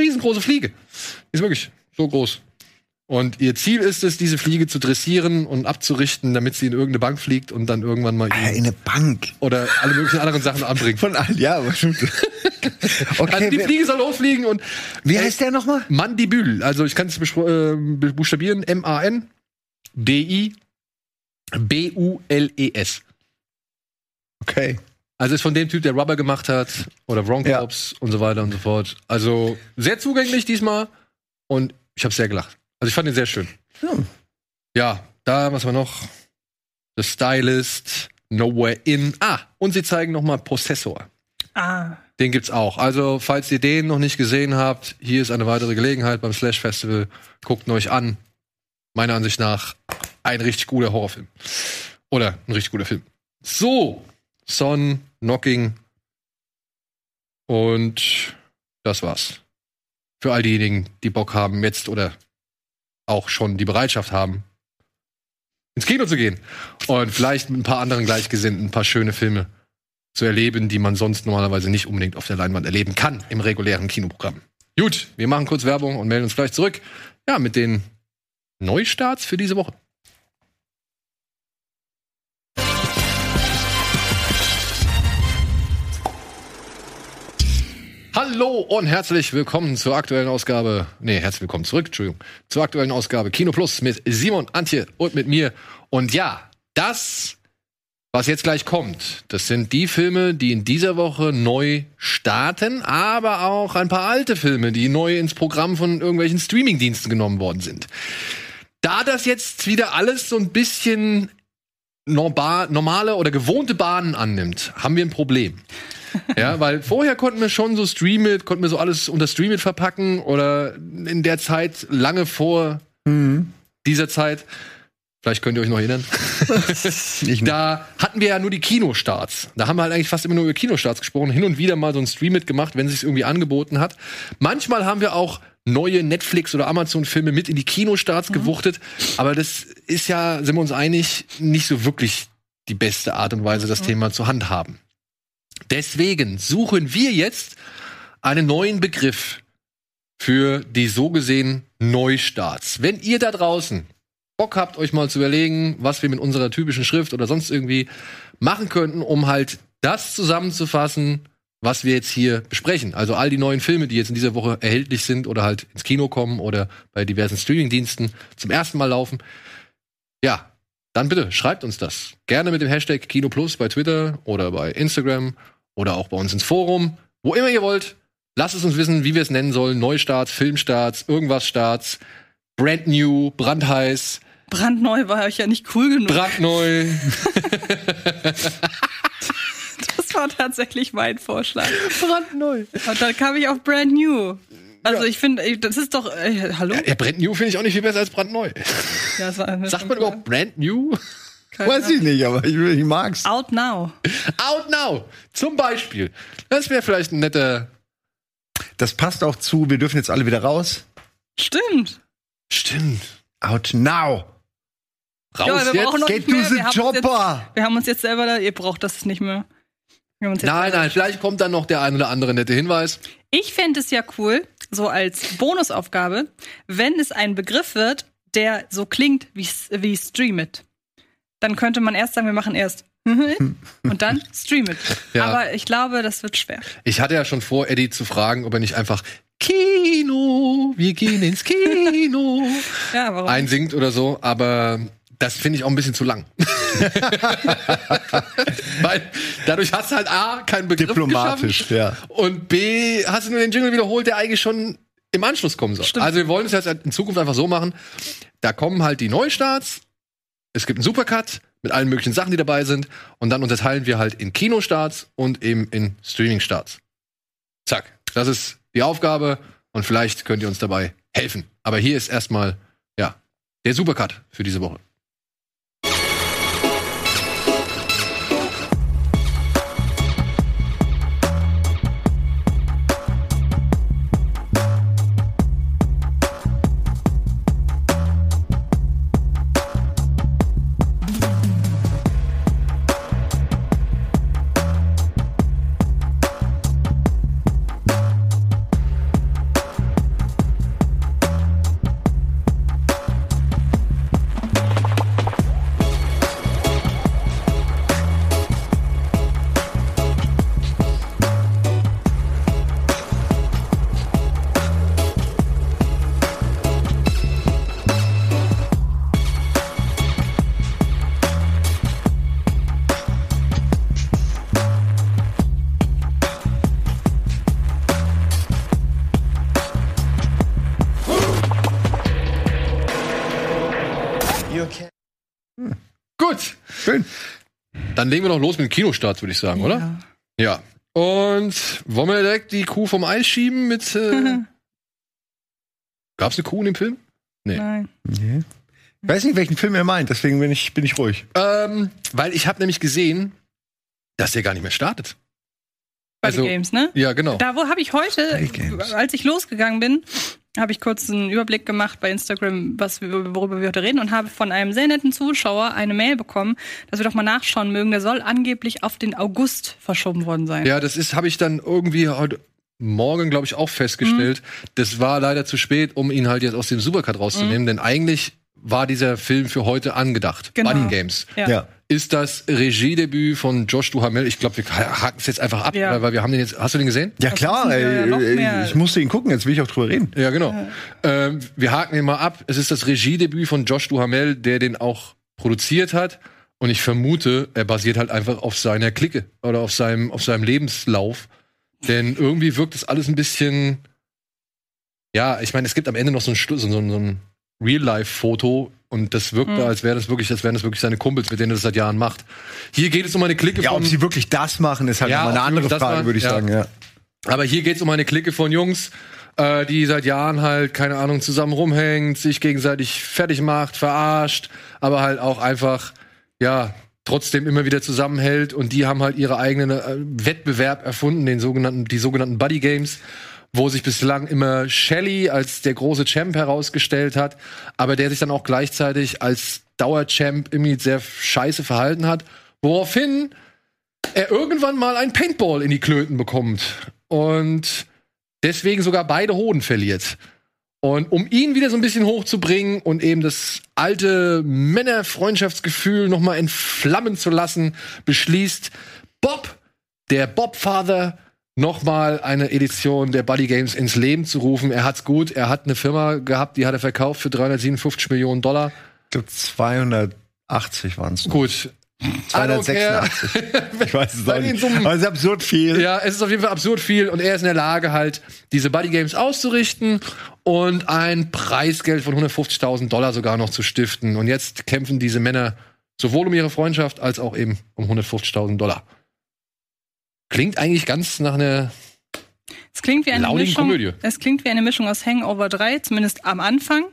A: riesengroße Fliege. Die ist wirklich so groß. Und ihr Ziel ist es, diese Fliege zu dressieren und abzurichten, damit sie in irgendeine Bank fliegt und dann irgendwann mal
B: Äh, in eine Bank.
A: oder alle möglichen anderen Sachen anbringt.
B: Von allen, ja, stimmt. Okay,
A: also die Fliege soll losfliegen und
B: wie heißt der nochmal?
A: Mandibül. Also ich kann es äh, buchstabieren. M-A-N D-I B-U-L-E-S.
B: Okay.
A: Also ist von dem Typ, der Rubber gemacht hat oder Wrong
B: Ja.
A: Cops und so weiter und so fort. Also sehr zugänglich diesmal und ich habe sehr gelacht. Also ich fand ihn sehr schön.
B: Hm.
A: Ja, da was war noch? The Stylist, Nowhere In. Ah, und sie zeigen noch mal Possessor.
C: Ah,
A: Den gibt's auch. Also, falls ihr den noch nicht gesehen habt, hier ist eine weitere Gelegenheit beim Slash Festival. Guckt ihn euch an. Meiner Ansicht nach ein richtig guter Horrorfilm. Oder ein richtig guter Film. So, Son, Knocking. Und das war's. Für all diejenigen, die Bock haben, jetzt oder auch schon die Bereitschaft haben, ins Kino zu gehen. Und vielleicht mit ein paar anderen Gleichgesinnten ein paar schöne Filme zu erleben, die man sonst normalerweise nicht unbedingt auf der Leinwand erleben kann im regulären Kinoprogramm. Gut, wir machen kurz Werbung und melden uns gleich zurück. Ja, mit den Neustarts für diese Woche. Hallo und herzlich willkommen zur aktuellen Ausgabe. Nee, herzlich willkommen zurück, Entschuldigung. Zur aktuellen Ausgabe Kino Plus mit Simon, Antje und mit mir. Und ja, das, was jetzt gleich kommt, das sind die Filme, die in dieser Woche neu starten, aber auch ein paar alte Filme, die neu ins Programm von irgendwelchen Streamingdiensten genommen worden sind. Da das jetzt wieder alles so ein bisschen normale oder gewohnte Bahnen annimmt, haben wir ein Problem. Ja, weil vorher konnten wir schon so Stream It, konnten wir so alles unter Stream It verpacken oder in der Zeit lange vor dieser Zeit. Vielleicht könnt ihr euch noch erinnern. da hatten wir ja nur die Kinostarts. Da haben wir halt eigentlich fast immer nur über Kinostarts gesprochen. Hin und wieder mal so ein Stream mitgemacht, wenn es sich irgendwie angeboten hat. Manchmal haben wir auch neue Netflix- oder Amazon-Filme mit in die Kinostarts gewuchtet. Aber das ist ja, sind wir uns einig, nicht so wirklich die beste Art und Weise, das Thema zu handhaben. Deswegen suchen wir jetzt einen neuen Begriff für die so gesehen Neustarts. Wenn ihr da draußen Bock habt, euch mal zu überlegen, was wir mit unserer typischen Schrift oder sonst irgendwie machen könnten, um halt das zusammenzufassen, was wir jetzt hier besprechen. Also all die neuen Filme, die jetzt in dieser Woche erhältlich sind oder halt ins Kino kommen oder bei diversen Streamingdiensten zum ersten Mal laufen. Ja, dann bitte schreibt uns das. Gerne mit dem Hashtag KinoPlus bei Twitter oder bei Instagram oder auch bei uns ins Forum. Wo immer ihr wollt, lasst es uns wissen, wie wir es nennen sollen. Neustarts, Filmstarts, irgendwas Starts, brand new, brandheiß,
C: Brandneu war euch ja nicht cool genug.
A: brandneu.
C: Das war tatsächlich mein Vorschlag.
A: brandneu.
C: Und dann kam ich auf Brand New. Also ich finde, das ist doch, äh, hallo?
A: Ja, brand new finde ich auch nicht viel besser als brandneu.
C: Ja,
A: Sagt man überhaupt brand new?
B: Weiß ich nicht, aber ich, ich mag's.
C: Out now.
A: Out now. Zum Beispiel. Das wäre vielleicht ein netter.
B: Das passt auch zu, wir dürfen jetzt alle wieder raus.
C: Stimmt.
A: Stimmt.
B: Out now.
A: Raus
C: Ja, wir
A: jetzt.
B: Get to the
C: Wir haben uns
B: chopper.
C: Jetzt, wir haben uns jetzt selber da, ihr braucht das nicht mehr. Wir haben uns jetzt
A: Nein, nein, vielleicht kommt dann noch der ein oder andere nette Hinweis.
C: Ich fände es ja cool, so als Bonusaufgabe, wenn es ein Begriff wird, der so klingt wie, wie Stream It. Dann könnte man erst sagen, wir machen erst und dann Stream It.
A: Ja.
C: Aber ich glaube, das wird schwer.
A: Ich hatte ja schon vor, Eddie zu fragen, ob er nicht einfach Kino, wir gehen ins Kino
C: Ja, warum?
A: einsingt oder so, aber das finde ich auch ein bisschen zu lang. Weil dadurch hast du halt A, keinen Begriff
B: Diplomatisch,
A: geschaffen
B: ja.
A: und B, hast du nur den Jingle wiederholt, der eigentlich schon im Anschluss kommen soll. Also wir wollen es jetzt in Zukunft einfach so machen, da kommen halt die Neustarts, es gibt einen Supercut mit allen möglichen Sachen, die dabei sind und dann unterteilen wir halt in Kinostarts und eben in Streamingstarts. Zack, das ist die Aufgabe und vielleicht könnt ihr uns dabei helfen. Aber hier ist erstmal, ja, der Supercut für diese Woche. Legen wir noch los mit dem Kinostart, würde ich sagen, oder? Ja. Und wollen wir direkt die Kuh vom Eis schieben mit. Äh Gab's eine Kuh in dem Film? Nee.
C: Nein.
B: Ich weiß nicht, welchen Film er meint, deswegen bin ich, bin ich ruhig.
A: Ähm, weil ich habe nämlich gesehen, dass der gar nicht mehr startet.
C: Party Games, ne?
A: Ja, genau.
C: Da wo habe ich heute, als ich losgegangen bin, habe ich kurz einen Überblick gemacht bei Instagram, was wir, worüber wir heute reden und habe von einem sehr netten Zuschauer eine Mail bekommen, dass wir doch mal nachschauen mögen. Der soll angeblich auf den August verschoben worden sein.
A: Ja, das ist, habe ich dann irgendwie heute Morgen, glaube ich, auch festgestellt.
C: Mhm.
A: Das war leider zu spät, um ihn halt jetzt aus dem Supercut rauszunehmen,
C: Mhm.
A: denn eigentlich war dieser Film für heute angedacht.
C: Genau.
A: Buddy Games.
C: Ja. Ja.
A: Ist das Regiedebüt von Josh Duhamel? Ich glaube, wir haken es jetzt einfach ab,
C: Ja.
A: weil wir haben den jetzt. Hast du den gesehen?
B: Ja klar,
C: ja
B: ey, ich musste ihn gucken, jetzt will ich auch drüber reden.
A: Ja, genau. Ähm, wir haken den mal ab. Es ist das Regiedebüt von Josh Duhamel, der den auch produziert hat. Und ich vermute, er basiert halt einfach auf seiner Clique oder auf seinem, auf seinem Lebenslauf. Denn irgendwie wirkt das alles ein bisschen. Ja, ich meine, es gibt am Ende noch so Schlu- so, so, so einen Real-Life-Foto und das wirkte,
C: Mhm.
A: als wäre das wirklich, als wären das wirklich seine Kumpels, mit denen er das seit Jahren macht. Hier geht es um eine Clique
B: Ja,
A: von
B: ob sie wirklich das machen, ist halt
A: Ja,
B: eine andere Frage,
A: machen,
B: würde ich
A: ja.
B: sagen, ja.
A: Aber hier geht es um eine Clique von Jungs, äh, die seit Jahren halt, keine Ahnung, zusammen rumhängt, sich gegenseitig fertig macht, verarscht, aber halt auch einfach, ja, trotzdem immer wieder zusammenhält und die haben halt ihre eigenen äh, Wettbewerb erfunden, den sogenannten, die sogenannten Buddy Games, wo sich bislang immer Shelly als der große Champ herausgestellt hat, aber der sich dann auch gleichzeitig als Dauerchamp irgendwie sehr scheiße verhalten hat, woraufhin er irgendwann mal ein Paintball in die Klöten bekommt und deswegen sogar beide Hoden verliert. Und um ihn wieder so ein bisschen hochzubringen und eben das alte Männerfreundschaftsgefühl noch mal entflammen zu lassen, beschließt Bob, der Bobfather, noch mal eine Edition der Buddy Games ins Leben zu rufen. Er hat's gut. Er hat eine Firma gehabt, die hat er verkauft für 357 Millionen Dollar.
B: Ich glaube 280 waren es.
A: Gut. I don't care.
B: 286. ich weiß es auch nicht.
A: Summen-
B: Aber es ist absurd viel.
A: Ja, es ist auf jeden Fall absurd viel und er ist in der Lage, halt diese Buddy Games auszurichten und ein Preisgeld von 150.000 Dollar sogar noch zu stiften. Und jetzt kämpfen diese Männer sowohl um ihre Freundschaft als auch eben um 150.000 Dollar. Klingt eigentlich ganz nach einer.
C: Es klingt wie eine
A: Launigen
C: Mischung.
A: Komödie.
C: Es klingt wie eine Mischung aus Hangover 3, zumindest am Anfang,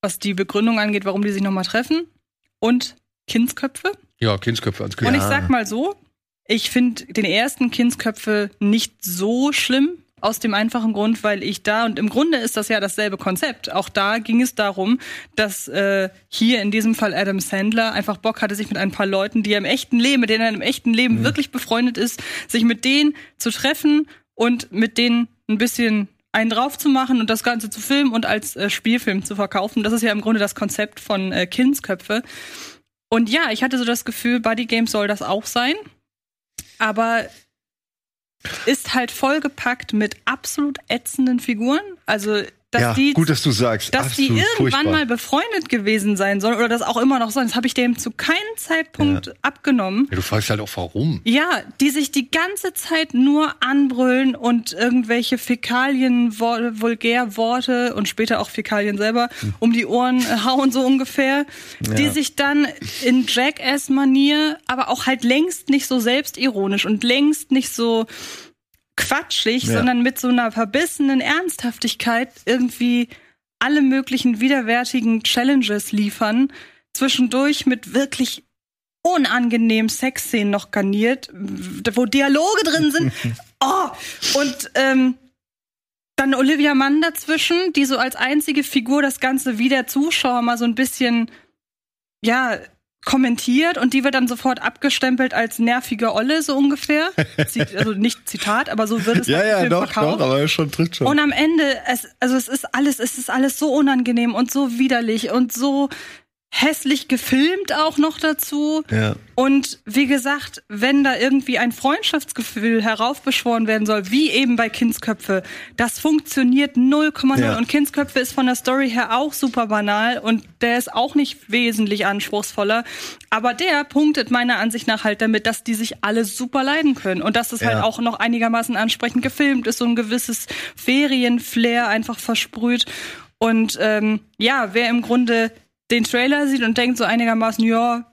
C: was die Begründung angeht, warum die sich nochmal treffen, und Kindsköpfe.
A: Ja, Kindsköpfe als
C: Und ich sag mal so, ich finde den ersten Kindsköpfe nicht so schlimm. Aus dem einfachen Grund, weil ich da, und im Grunde ist das ja dasselbe Konzept. Auch da ging es darum, dass äh, hier in diesem Fall Adam Sandler einfach Bock hatte, sich mit ein paar Leuten, die er im echten Leben, mit denen er im echten Leben wirklich befreundet ist, sich mit denen zu treffen und mit denen ein bisschen einen drauf zu machen und das Ganze zu filmen und als äh, Spielfilm zu verkaufen. Das ist ja im Grunde das Konzept von äh, Kindsköpfe. Und ja, ich hatte so das Gefühl, Buddy Games soll das auch sein. Aber ist halt vollgepackt mit absolut ätzenden Figuren. Also, dass
B: ja,
C: die
B: gut, dass du sagst.
C: dass die irgendwann
B: furchtbar.
C: mal befreundet gewesen sein sollen oder das auch immer noch sollen, das habe ich dem zu keinem Zeitpunkt abgenommen.
A: Ja, du fragst halt auch warum.
C: Ja, die sich die ganze Zeit nur anbrüllen und irgendwelche Fäkalien, Wor- Vulgärworte und später auch Fäkalien selber um die Ohren hauen, so ungefähr. Die
L: Ja.
C: sich dann in Jackass-Manier, aber auch halt längst nicht so selbstironisch und längst nicht so quatschig,
L: Ja.
C: sondern mit so einer verbissenen Ernsthaftigkeit irgendwie alle möglichen widerwärtigen Challenges liefern. Zwischendurch mit wirklich unangenehmen Sexszenen noch garniert, wo Dialoge drin sind. Oh, und ähm, dann Olivia Mann dazwischen, die so als einzige Figur das Ganze wie der Zuschauer mal so ein bisschen, ja, kommentiert und die wird dann sofort abgestempelt als nervige Olle, so ungefähr. Also nicht Zitat, aber so wird es
B: Ja,
C: im
B: ja,
C: Film
B: doch,
C: verkauft.
B: doch, aber schon trifft schon.
C: Und am Ende, es, also es ist alles, es ist alles so unangenehm und so widerlich und so hässlich gefilmt auch noch dazu.
B: ja.
C: Und wie gesagt, wenn da irgendwie ein Freundschaftsgefühl heraufbeschworen werden soll, wie eben bei Kindsköpfe, das funktioniert 0,0.
L: Ja.
C: Und Kindsköpfe ist von der Story her auch super banal und der ist auch nicht wesentlich anspruchsvoller. Aber der punktet meiner Ansicht nach halt damit, dass die sich alle super leiden können und dass es
L: Ja.
C: halt auch noch einigermaßen ansprechend gefilmt ist, so ein gewisses Ferienflair einfach versprüht. Und ähm, ja, wer im Grunde den Trailer sieht und denkt so einigermaßen, ja,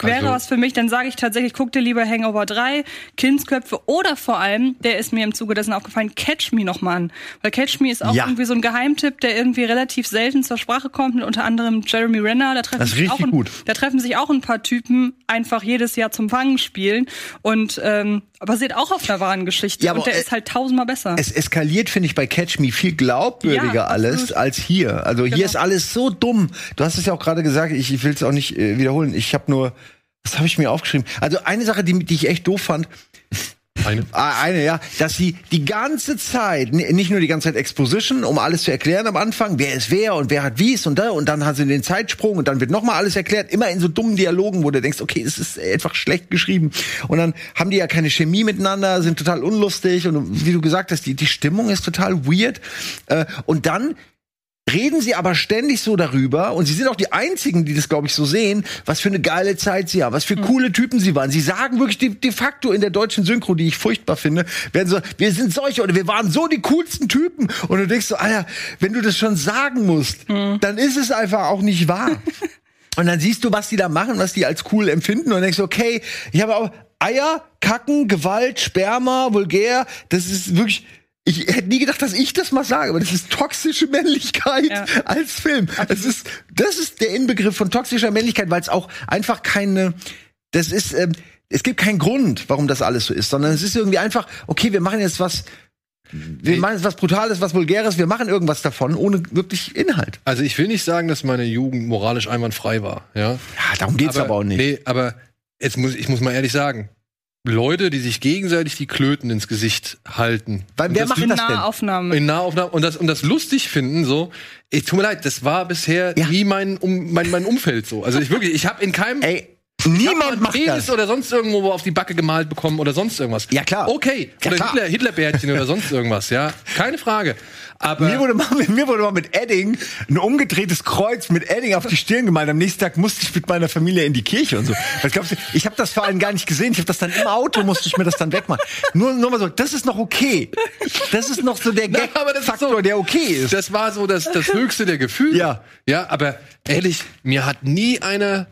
C: wäre
L: Also-
C: was für mich, dann sage ich tatsächlich, guck dir lieber Hangover 3, Kindsköpfe oder vor allem, der ist mir im Zuge dessen aufgefallen, Catch Me nochmal an. Weil Catch Me ist auch
B: Ja.
C: irgendwie so ein Geheimtipp, der irgendwie relativ selten zur Sprache kommt, mit unter anderem Jeremy Renner. Da treffen, sich auch ein,
B: gut.
C: da treffen sich auch ein paar Typen einfach jedes Jahr zum Fangen spielen und ähm, basiert auch auf einer wahren Geschichte.
B: Ja,
C: und der
B: äh,
C: ist halt tausendmal besser.
B: Es eskaliert, finde ich, bei Catch Me viel glaubwürdiger
C: Ja,
B: alles als hier. Also hier
C: Genau.
B: ist alles so dumm. Du hast es ja auch gerade gesagt, ich, ich will es auch nicht äh, wiederholen. Ich habe nur, was habe ich mir aufgeschrieben? Also eine Sache, die, die ich echt doof fand.
A: Eine?
B: Eine, ja, dass sie die ganze Zeit, nicht nur die ganze Zeit Exposition, um alles zu erklären am Anfang, wer ist wer und wer hat wies und da, und dann haben sie den Zeitsprung und dann wird nochmal alles erklärt, immer in so dummen Dialogen, wo du denkst, okay, es ist einfach schlecht geschrieben. Und dann haben die ja keine Chemie miteinander, sind total unlustig und wie du gesagt hast, die, die Stimmung ist total weird. Äh, Und dann reden sie aber ständig so darüber und sie sind auch die einzigen, die das glaube ich so sehen, was für eine geile Zeit sie haben, was für coole Typen sie waren. Sie sagen wirklich de, de facto in der deutschen Synchro, die ich furchtbar finde, werden so, wir sind solche oder wir waren so die coolsten Typen und du denkst so, Alter, wenn du das schon sagen musst, dann ist es einfach auch nicht wahr. Und dann siehst du, was die da machen, was die als cool empfinden und denkst, okay, ich habe auch Eier, Kacken, Gewalt, Sperma, vulgär, das ist wirklich ich hätte nie gedacht, dass ich das mal sage, aber das ist toxische Männlichkeit
C: Ja.
B: als Film. Das ist, das ist der Inbegriff von toxischer Männlichkeit, weil es auch einfach keine, das ist, ähm, es gibt keinen Grund, warum das alles so ist, sondern es ist irgendwie einfach, okay, wir machen jetzt was, wir machen jetzt was Brutales, was Vulgäres, wir machen irgendwas davon, ohne wirklich Inhalt.
A: Also ich will nicht sagen, dass meine Jugend moralisch einwandfrei war, ja.
B: Ja, darum geht's aber, auch nicht.
A: Nee, aber jetzt muss ich muss mal ehrlich sagen, Leute, die sich gegenseitig die Klöten ins Gesicht halten.
B: Weil wer
A: das
B: macht
C: In
B: das denn?
C: Nahaufnahme.
A: in Nahaufnahmen und das und das lustig finden so. Ich tut mir leid, das war bisher
B: Ja.
A: nie mein um mein, mein Umfeld so. Also ich wirklich, ich habe in keinem
B: Ey, niemand macht
A: Penis
B: das.
A: oder sonst irgendwo auf die Backe gemalt bekommen oder sonst irgendwas.
B: Ja, klar.
A: Okay.
B: Ja,
A: oder
B: klar.
A: Hitler, Hitlerbärtchen oder sonst irgendwas, ja. Keine Frage. Aber
B: Mir wurde, mal, mir wurde mal mit Edding ein umgedrehtes Kreuz mit Edding auf die Stirn gemalt. Am nächsten Tag musste ich mit meiner Familie in die Kirche und so. Was glaubst du? Ich habe das vor allem gar nicht gesehen. Ich habe das dann im Auto, musste ich mir das dann wegmachen. Nur, nur mal so, das ist noch okay. Das ist noch so der
A: Na, aber das ist
B: Gag-Faktor,
A: so-
B: der okay ist.
A: Das war so das, das höchste der Gefühle.
B: Ja.
A: Ja, aber ehrlich, mir hat nie einer.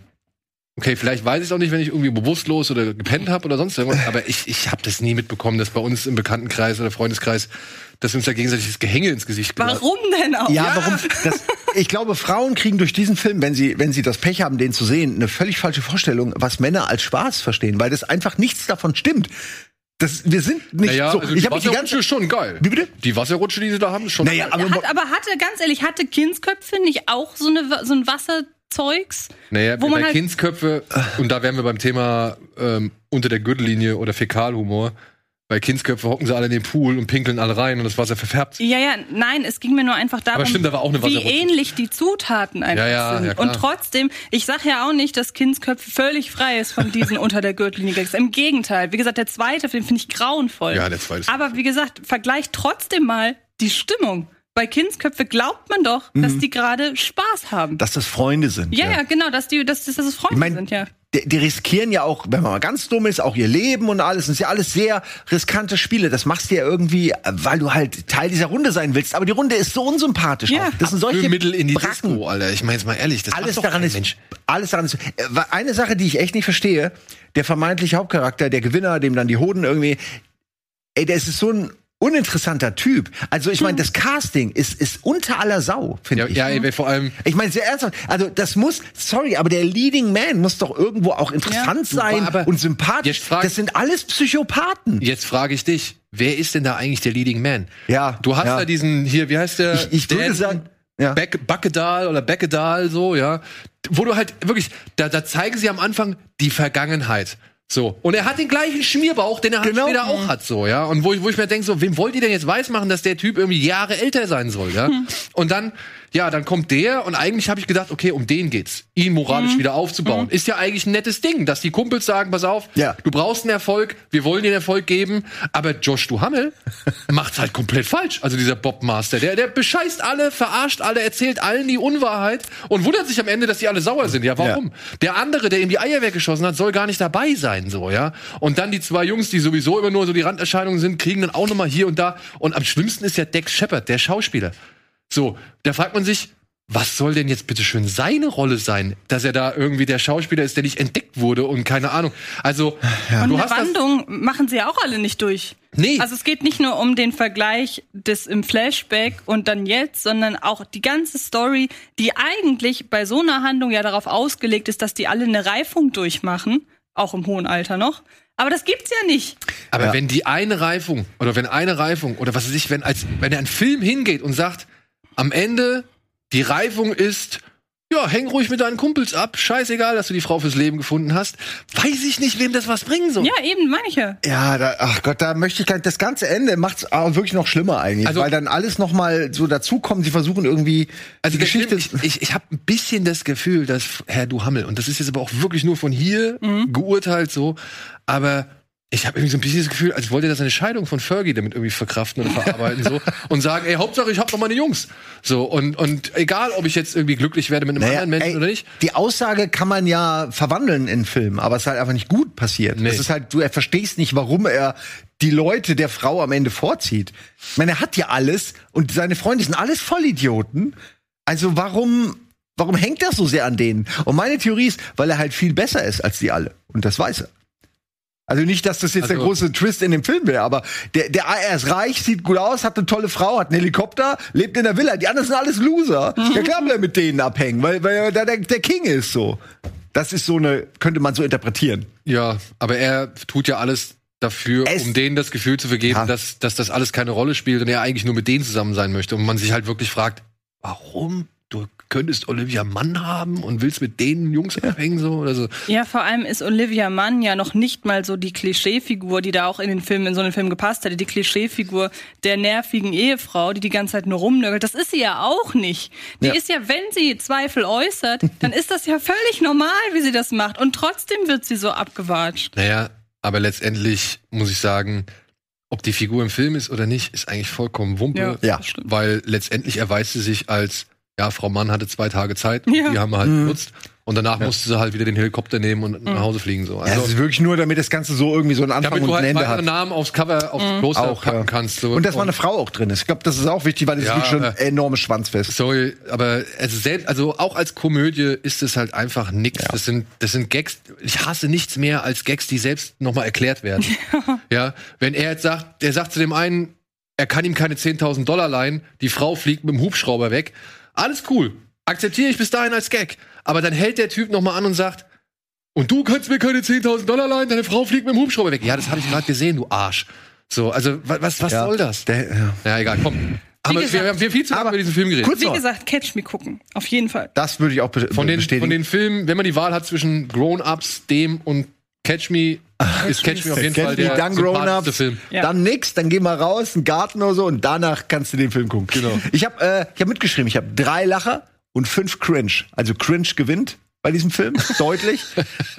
A: Okay, vielleicht weiß ich es auch nicht, wenn ich irgendwie bewusstlos oder gepennt habe oder sonst irgendwas, aber ich, ich habe das nie mitbekommen, dass bei uns im Bekanntenkreis oder Freundeskreis, dass uns da gegenseitig das Gehänge ins Gesicht gelassen
C: Warum denn auch?
B: Ja, warum? Das, ich glaube, Frauen kriegen durch diesen Film, wenn sie, wenn sie das Pech haben, den zu sehen, eine völlig falsche Vorstellung, was Männer als Spaß verstehen, weil das einfach nichts davon stimmt. Das, wir sind nicht
A: Naja,
B: so.
A: also
B: ich
A: die
B: habe die ganze
A: ist schon geil.
B: Wie bitte?
A: Die Wasserrutsche, die sie da haben, ist schon
B: Naja,
A: geil.
B: aber,
C: Hat, aber hatte, ganz ehrlich, hatte Kindsköpfe nicht auch so, eine, so ein Wasserzeugs?
A: Naja,
C: wo man
A: bei
C: halt-
A: Kindsköpfe, und da wären wir beim Thema ähm, unter der Gürtellinie oder Fäkalhumor. Bei Kindsköpfe hocken sie alle in den Pool und pinkeln alle rein und das Wasser verfärbt.
C: Ja, ja, nein, es ging mir nur einfach darum,
A: stimmt, da
C: wie ähnlich die Zutaten einfach
A: Ja, ja,
C: sind.
A: ja,
C: und trotzdem, ich sag ja auch nicht, dass Kindsköpfe völlig frei ist von diesen unter der Gürtellinie Gags. Im Gegenteil, wie gesagt, der zweite, den finde ich grauenvoll.
A: Ja, der zweite
C: Aber wie gesagt, vergleicht trotzdem mal die Stimmung. Bei Kindsköpfe glaubt man doch, dass die gerade Spaß haben.
B: dass das Freunde sind.
C: ja, ja, genau, dass die, dass, dass das Freunde
B: Ich mein,
C: sind, ja.
B: Die, die riskieren ja auch, wenn man mal ganz dumm ist, auch ihr Leben und alles. Das ist ja alles sehr riskante Spiele. Das machst du ja irgendwie, weil du halt Teil dieser Runde sein willst. Aber die Runde ist so unsympathisch.
C: Ja.
B: Das sind solche
A: Mittel in die
B: Bracken.
A: Disco, Alter. Ich meine jetzt mal ehrlich, das
B: alles daran ist,
A: Mensch.
B: alles daran ist. Äh, Eine Sache, die ich echt nicht verstehe: Der vermeintliche Hauptcharakter, der Gewinner, dem dann die Hoden irgendwie, ey, der ist so ein uninteressanter Typ. Also ich meine, das Casting ist ist unter aller Sau, finde
A: Ja,
B: ich.
A: ja ey, vor allem,
B: Ich meine, sehr ernsthaft. Also, das muss, sorry, aber der Leading Man muss doch irgendwo auch interessant
A: Ja.
B: sein
A: Aber
B: und sympathisch.
A: frag-
B: Das sind alles Psychopathen.
A: jetzt frage ich dich, wer ist denn da eigentlich der Leading Man?
B: Ja,
A: Du hast
B: ja.
A: da diesen, hier, wie heißt der?
B: Ich, ich würde
A: Dan
B: sagen, ja.
A: Beck, Backedal oder Beckedal, so, ja. Wo du halt wirklich, da, da zeigen sie am Anfang die Vergangenheit. So. Und er hat den gleichen Schmierbauch, den er halt
B: Genau.
A: später auch hat, so, ja. Und wo, ich- wo ich mir denke, so, wem wollt ihr denn jetzt weismachen, dass der Typ irgendwie Jahre älter sein soll, ja?
B: Hm.
A: Und dann, ja, dann kommt der und eigentlich habe ich gedacht, okay, um den geht's. Ihn moralisch wieder aufzubauen. Ist ja eigentlich ein nettes Ding, dass die Kumpels sagen, pass auf,
B: Ja.
A: du brauchst einen Erfolg, wir wollen den Erfolg geben, aber Josh Duhamel macht's halt komplett falsch. Also dieser Bob Master, der, der bescheißt alle, verarscht alle, erzählt allen die Unwahrheit und wundert sich am Ende, dass die alle sauer sind. Ja, warum? Der andere, der ihm die Eier weggeschossen hat, soll gar nicht dabei sein, so, ja. Und dann die zwei Jungs, die sowieso immer nur so die Randerscheinungen sind, kriegen dann auch noch mal hier und da. Und am schlimmsten ist ja Dex Shepard, der Schauspieler. So, da fragt man sich, was soll denn jetzt bitte schön seine Rolle sein, dass er da irgendwie der Schauspieler ist, der nicht entdeckt wurde und keine Ahnung. Also,
C: Und
A: du
C: eine
A: hast das,
C: Wandlung machen sie ja auch alle nicht durch.
A: Nee.
C: Also es geht nicht nur um den Vergleich des im Flashback und dann jetzt, sondern auch die ganze Story, die eigentlich bei so einer Handlung ja darauf ausgelegt ist, dass die alle eine Reifung durchmachen, auch im hohen Alter noch. Aber das gibt's ja nicht.
A: Aber wenn die eine Reifung oder wenn eine Reifung oder was weiß ich, wenn als wenn er einen Film hingeht und sagt, am Ende die Reifung ist ja, häng ruhig mit deinen Kumpels ab. Scheißegal, dass du die Frau fürs Leben gefunden hast. Weiß ich nicht, wem das was bringen soll.
C: Ja, eben, meine ich ja.
B: Ja, da, ach Gott, da möchte ich gar nicht. Das ganze Ende macht's aber wirklich noch schlimmer eigentlich,
A: Also-
B: weil dann alles noch mal so dazukommt. Sie versuchen irgendwie
A: Also
B: die Geschichte.
A: Film, ich, ich, ich habe ein bisschen das Gefühl, dass Herr Duhamel, und das ist jetzt aber auch wirklich nur von hier
B: Mhm.
A: geurteilt so, aber ich habe irgendwie so ein bisschen das Gefühl, als wollte er seine Scheidung von Fergie damit irgendwie verkraften oder verarbeiten so und sagen, ey, Hauptsache ich hab noch meine Jungs. So und und egal, ob ich jetzt irgendwie glücklich werde mit einem
B: Naja,
A: anderen Menschen
B: ey,
A: oder nicht.
B: Die Aussage kann man ja verwandeln in Film, aber es ist halt einfach nicht gut passiert.
A: Nee.
B: Das ist halt, du er verstehst nicht, warum er die Leute der Frau am Ende vorzieht. Ich meine, er hat ja alles und seine Freunde sind alles Vollidioten. Also warum, warum hängt er so sehr an denen? Und meine Theorie ist, weil er halt viel besser ist als die alle. Und das weiß er. Also nicht, dass das jetzt der
A: Also-
B: große Twist in dem Film wäre, aber der, der, er ist reich, sieht gut aus, hat eine tolle Frau, hat einen Helikopter, lebt in der Villa. Die anderen sind alles Loser. Ja klar mit denen abhängen, weil, weil er da der, der King ist so. Das ist so eine, könnte man so interpretieren.
A: Ja, aber er tut ja alles dafür,
B: Es-
A: um denen das Gefühl zu vergeben,
B: Ja.
A: dass, dass das alles keine Rolle spielt und er eigentlich nur mit denen zusammen sein möchte. Und man sich halt wirklich fragt, warum? Du könntest Olivia Mann haben und willst mit denen Jungs abhängen so oder so.
C: Ja, vor allem ist Olivia Mann ja noch nicht mal so die Klischeefigur, die da auch in den Film, in so einen Film gepasst hätte. Die Klischeefigur der nervigen Ehefrau, die die ganze Zeit nur rumnörgelt. Das ist sie ja auch nicht. Die
B: Ja.
C: ist ja, wenn sie Zweifel äußert, dann ist das ja völlig normal, wie sie das macht. Und trotzdem wird sie so abgewatscht.
A: Naja, aber letztendlich muss ich sagen, ob die Figur im Film ist oder nicht, ist eigentlich vollkommen Wumpe.
B: Ja.
C: stimmt.
A: Weil letztendlich erweist sie sich als, ja, Frau Mann hatte zwei Tage Zeit,
C: Ja.
A: die haben wir halt
B: Mhm.
A: benutzt. Und danach musste sie halt wieder den Helikopter nehmen und nach Hause fliegen. So.
B: Ja,
A: Also,
B: es ist wirklich nur, damit das Ganze so irgendwie so einen Anfang
A: damit du
B: und ein
A: halt
B: Ende hat.
A: Namen aufs Cover, aufs Poster
B: Auch,
A: packen
B: ja.
A: kannst. So.
B: Und dass mal eine Frau auch drin ist. Ich glaube, das ist auch wichtig, weil es
A: Ja,
B: ist schon
A: aber-
B: enormes Schwanzfest.
A: Sorry, aber also selbst, also auch als Komödie ist es halt einfach nix. Das sind, das sind Gags. Ich hasse nichts mehr als Gags, die selbst nochmal erklärt werden. ja, wenn er jetzt sagt, der sagt zu dem einen, er kann ihm keine 10.000 Dollar leihen, die Frau fliegt mit dem Hubschrauber weg. Alles cool. Akzeptiere ich bis dahin als Gag. Aber dann hält der Typ nochmal an und sagt, und du kannst mir keine 10.000 Dollar leihen, deine Frau fliegt mit dem Hubschrauber weg. Ja, das habe ich gerade gesehen, du Arsch. So, also, wa- was, was
B: Ja.
A: soll das?
B: Der, ja.
A: Ja, egal, komm. Haben wir, wir haben viel zu lange
B: Aber
A: über diesen Film geredet.
B: kurz
C: Wie gesagt, Catch Me gucken. Auf jeden Fall.
B: das würde ich auch be
A: Von den,
B: bestätigen.
A: von den Filmen, wenn man die Wahl hat zwischen Grown-Ups, dem und Catch Me, ist Catch Me auf jeden Fall der
B: dann
A: sympathischste
B: Grown-Ups,
A: Film.
C: Ja.
B: dann nix, dann geh mal raus, einen Garten oder so und danach kannst du den Film gucken.
A: Genau.
B: Ich habe äh, ich hab mitgeschrieben, ich habe drei Lacher und fünf Cringe. Also Cringe gewinnt bei diesem Film, deutlich.